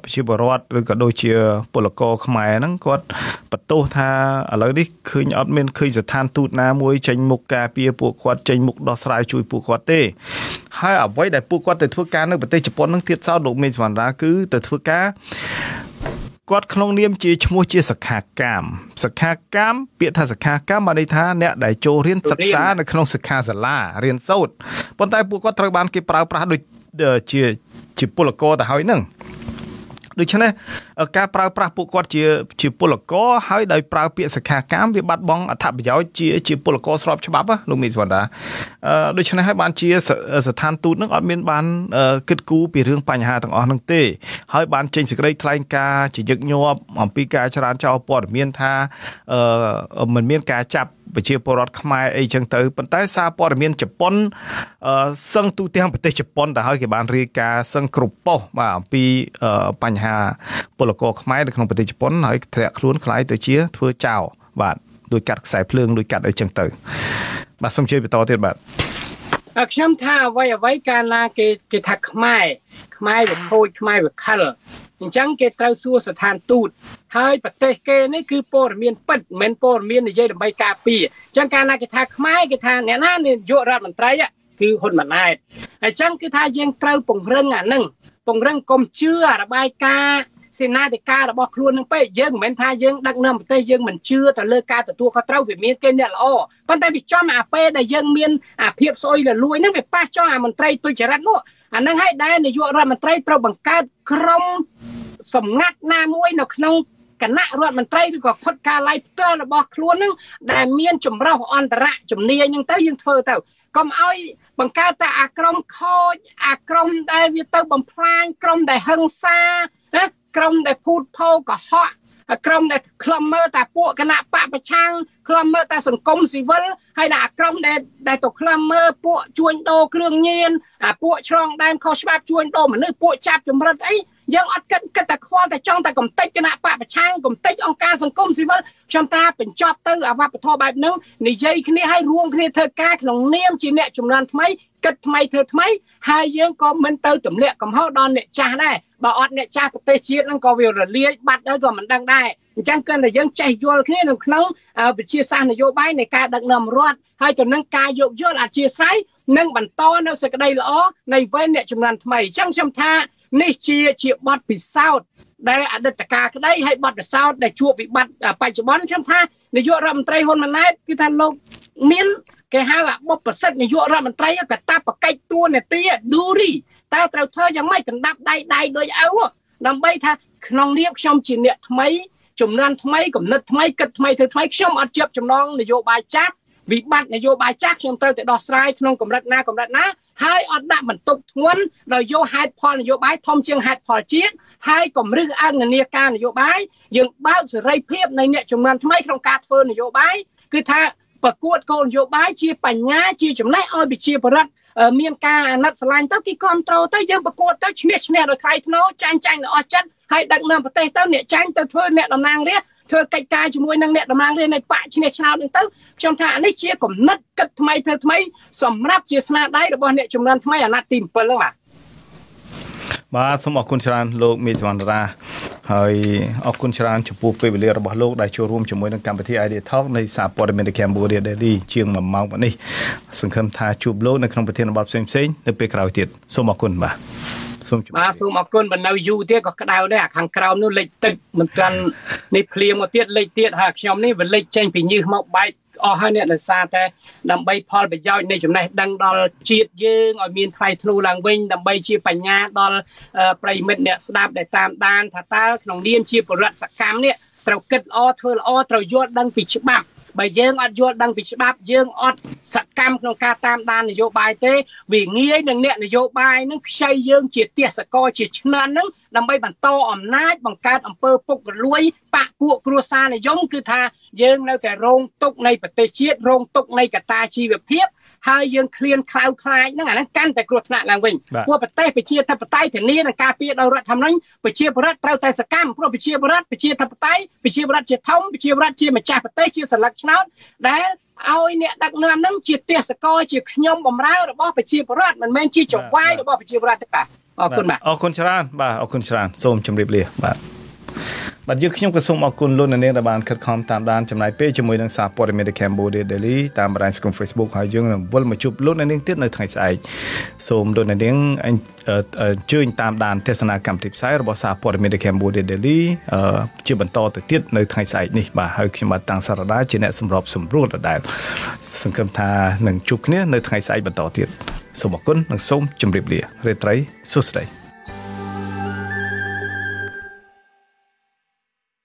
ប្រជាពលរដ្ឋឬក៏ដូចជាពលករខ្មែរហ្នឹងគាត់បន្ទោសថាឥឡូវនេះឃើញអត់មានឃើញស្ថានទូតណាមួយចេញមុខការពារពួកគាត់ចេញមុខដោះស្រាយជួយពួកគាត់ទេហើយអ្វីដែលពួកគាត់ទៅធ្វើការនៅប្រទេសជប៉ុនហ្នឹងទៀតសោតលោកមេសវណ្ណរាគឺទៅធ្វើការគាត់ក្នុងនាមជាឈ្មោះជាសខាកម្មសខាកម្មពាក្យថាសខាកម្មបានន័យថាអ្នកដែលចូលរៀនសិក្សានៅក្នុងសិក្ខាសាលារៀនសូត្រប៉ុន្តែពួកគាត់ត្រូវបានគេប្រើប្រាស់ដូចជា ជាពលករទៅហើយនឹងដូច្នេះការប្រើប្រាស់ពួកគាត់ជាជាពលករហើយដោយប្រើពាក្យសិក្ខាកម្មវាបាត់បង់អត្ថប្រយោជន៍ជាជាពលករស្របច្បាប់លោកមីសវណ្ដាដូច្នេះហើយបានជាស្ថានទូតនឹងអត់មានបានគិតគូរពីរឿងបញ្ហាទាំងអស់នឹងទេហើយបានចេញសេចក្តីថ្លែងការណ៍ជាញឹកញាប់អំពីការចរាចរព័ត៌មានថាមិនមានការចាប់ប្រជាពលរដ្ឋខ្មែរអីចឹងទៅប៉ុន្តែសារព័ត៌មានជប៉ុនសឹងទូទាំងប្រទេសជប៉ុនទៅហើយគេបានរាយការណ៍សឹងគ្រប់ប៉ុស្តិ៍បាទអំពីបញ្ហាពលករខ្មែរនៅក្នុងប្រទេសជប៉ុនហើយធ្លាក់ខ្លួនខ្លាយទៅជាធ្វើចោលបាទដោយកាត់ខ្សែភ្លើងដោយកាត់អីចឹងទៅ បាទសូមជួយបន្តទៀតបាទខ្ញុំថាអ្វីអ្វីកាលណាគេគេថាខ្មែរខ្មែរវាខូចខ្មែរវាខិលអញ្ចឹងគេត្រូវសួរស្ថានទូតហើយប្រទេសគេនេះគឺព័ត៌មានពិតមិនមែនព័ត៌មាននិយាយដើម្បីការពារអញ្ចឹងកាលណាគេថាខ្មែរគេថាអ្នកណានាយករដ្ឋមន្ត្រីគឺហ៊ុនម៉ាណែតអញ្ចឹងគឺថាយើងត្រូវពង្រឹងអានឹងពង្រឹងកុំជឿរបាយការណ៍ សេនាធិការរបស់ខ្លួននឹងពេកយើងមិនមែនថាយើងដឹកនាំប្រទេសយើងមិនជឿទៅលើការទទួលខុសត្រូវវាមានគេអ្នកល្អប៉ុន្តែវាចំអាពេលដែលយើងមានអាភាពស្អុយរលួយហ្នឹងវាប៉ះចង់អាមន្ត្រីទុច្ចរិតនោះអានឹងហើយដែលនាយករដ្ឋមន្ត្រីត្រូវបង្កើតក្រុមសម្ងាត់ណាមួយនៅក្នុងគណៈរដ្ឋមន្ត្រីឬក៏ផុតការឡាយផ្ទាល់របស់ខ្លួននឹងដែលមានចម្រោះអន្តរជំនាញនឹងទៅយើងធ្វើទៅកុំឲ្យបង្កើតតែអាក្រុមខូចអាក្រុមដែលវាទៅបំផ្លាញក្រុមដែលហឹង្សាណា ក្រុមដែលភូតភោកុហកក្រុមដែលខ្លំមើលតែពួកគណៈបកប្រឆាំងខ្លំមើលតែសង្គមស៊ីវិលហើយដល់អាក្រុមដែលដែលទៅខ្លំមើលពួកជួញដូរគ្រឿងញៀនអាពួកឆ្លងដែនខុសច្បាប់ជួញដូរមនុស្សពួកចាប់ចម្រិតអីយើងអត់គិតគិតតែខ្វល់តែចង់តែកំតិចគណៈបកប្រឆាំងកំតិចអង្គការសង្គមស៊ីវិលខ្ញុំថាបញ្ចប់ទៅអាវប្បធម៌បែបហ្នឹងនិយាយគ្នាឲ្យរួមគ្នាធ្វើការក្នុងនាមជាអ្នកចំនួនថ្មី គិតថ្មីធ្វើថ្មីហើយយើងក៏មិនទៅទម្លាក់កំហុសដល់អ្នកចាស់ដែរបើអត់អ្នកចាស់ប្រទេសជាតិហ្នឹងក៏វារលាយបាត់ហើយក៏មិនដឹងដែរអញ្ចឹងគិតតែយើងចេះយល់គ្នានៅក្នុងវិជាសាស្ត្រនយោបាយនៃការដឹកនាំរដ្ឋហើយទៅនឹងការយោគយល់អធិស្ឋាននិងបន្តនៅសេចក្តីល្អនៃវេនអ្នកចំនួនថ្មីអញ្ចឹងខ្ញុំថានេះជាជាបទពិសោធន៍ដែលអតីតកាលក្តីហើយបទពិសោធន៍ដែលជួបវិបត្តិបច្ចុប្បន្នខ្ញុំថានាយករដ្ឋមន្ត្រីហ៊ុនម៉ាណែតគឺថាលោកមាន គេហៅអាបុព្វសិទ្ធនាយករដ្ឋមន្ត្រីកតាបកិច្ចតួនាទីឌូរីតើត្រូវធ្វើយ៉ាងម៉េចកណ្ដាប់ដៃដៃដូចឪដើម្បីថាក្នុងនាមខ្ញុំជាអ្នកថ្មីចំនួនថ្មីកំណត់ថ្មីគិតថ្មីធ្វើថ្មីខ្ញុំអត់ជាប់ចំណងនយោបាយចាស់វិបត្តិនយោបាយចាស់ខ្ញុំត្រូវតែដោះស្រាយក្នុងកម្រិតណាកម្រិតណាហើយអត់ដាក់បន្ទុកធ្ងន់ដោយយកហេតុផលនយោបាយធំជាងហេតុផលជាតិហើយគម្រឹងអង្គនាការនយោបាយយើងបើកសេរីភាពនៃអ្នកជំនាន់ថ្មីក្នុងការធ្វើនយោបាយគឺថា ប្រកួតគោលនយោបាយជាបញ្ញាជាចំណេះឲ្យប្រជាពលរដ្ឋមានការអាណិតស្រឡាញ់ទៅគេគ្រប់គ្រងទៅយើងប្រកួតទៅឈ្នះឈ្នះដោយថ្លៃថ្នូរចាញ់ចាញ់ដល់អស់ចិត្តហើយដឹកនាំប្រទេសទៅអ្នកចាញ់ទៅធ្វើអ្នកតំណាងរាស្ត្រធ្វើកិច្ចការជាមួយនឹងអ្នកតំណាងរាស្ត្រនៃបកឈ្នះឆ្នោតនឹងទៅខ្ញុំថានេះជាគំនិតគិតថ្មីធ្វើថ្មីសម្រាប់ជាស្នាដៃរបស់អ្នកជំនាន់ថ្មីអាណត្តិទី7ហ្នឹងបាទ បាទសូមអរគុណច្រើនលោកមេសវណ្ណរាហើយអរគុណច្រើនចំពោះពេលវេលារបស់លោកដែលចូលរួមជាមួយនឹងកម្មវិធី Idea Talk នៃសារព័ត៌មាន The Cambodia Daily ជាង1ម៉ោងប៉ុណ្នេះសង្ឃឹមថាជួបលោកនៅក្នុងប្រធានបទផ្សេងៗនៅពេលក្រោយទៀតសូមអរគុណបាទ សូមជម្រាបបាទសូមអរគុណបើនៅយូរទៀតក៏ក្តៅដែរអាខាងក្រោមនោះលេចទឹកមិនទាន់នេះភ្លៀងមកទៀតលេចទៀតហើយខ្ញុំនេះវាលេចចេញពីញើសមកបែកអស់ហើយអ្នកដោយសារតែដើម្បីផលប្រយោជន៍នៃចំណេះដឹងដល់ជាតិយើងឲ្យមានថ្លៃធ្នូឡើងវិញដើម្បីជាបញ្ញាដល់ប្រិមិត្តអ្នកស្ដាប់ដែលតាមដានថាតើក្នុងនាមជាបរិវត្តសកម្មនេះត្រូវគិតល្អធ្វើល្អត្រូវយល់ដឹងពីច្បាប់ បើយើងអត់យល់ដឹងពីច្បាប់យើងអត់សកម្មក្នុងការតាមដាននយោបាយទេវាងាយនឹងអ្នកនយោបាយនឹងខ្ចីយើងជាទេសកលជាឆ្នាំនឹងដើម្បីបន្តអំណាចបង្កើតអំពើពុករលួយបាក់ពួកគ្រួសារនិយមគឺថាយើងនៅតែរងទុកនៃប្រទេសជាតិរងទុកនៃកត្តាជីវភាព ហើយយើងឃ្លានខ្លៅខ្លាចហ្នឹងអាហ្នឹងកាន់តែគ្រោះថ្នាក់ឡើងវិញព្រោះប្រទេសប្រជាធិបតេយ្យធានានឹងការពារដោយរដ្ឋធម្មនុញ្ញប្រជាពលរដ្ឋត្រូវតែសកម្មព្រោះប្រជាពលរដ្ឋប្រជាធិបតេយ្យប្រជាពលរដ្ឋជាធំប្រជាពលរដ្ឋជាម្ចាស់ប្រទេសជាសន្លឹកឆ្នោតដែលឲ្យអ្នកដឹកនាំហ្នឹងជាទេសកលជាខ្ញុំបំរើរបស់ប្រជាពលរដ្ឋមិនមែនជាចង្វាយរបស់ប្រជាពលរដ្ឋទេបាទអរគុណបាទអរគុណច្រើនបាទអរគុណច្រើនសូមជម្រាបលាបាទ បាទយើងខ្ញុំក៏សូមអរគុណលោកអ្នកនាងដែលបានខិតខំតាមដានចំណាយពេលជាមួយនឹងសារព័ត៌មាន The Cambodia Daily តាមបណ្ដាញសង្គម Facebook ហើយយើងនឹងវិលមកជួបលោកអ្នកនាងទៀតនៅថ្ងៃស្អែកសូមលោកអ្នកនាងអញ្ជើញតាមដានទស្សនាកម្មវិធីផ្សាយរបស់សារព័ត៌មាន The Cambodia Daily ជាបន្តទៅទៀតនៅថ្ងៃស្អែកនេះបាទហើយខ្ញុំបាទតាំងសារដាជាអ្នកសម្របសម្រួលដដែលសង្ឃឹមថានឹងជួបគ្នានៅថ្ងៃស្អែកបន្តទៀតសូមអរគុណនិងសូមជម្រាបលារាត្រីសួស្តី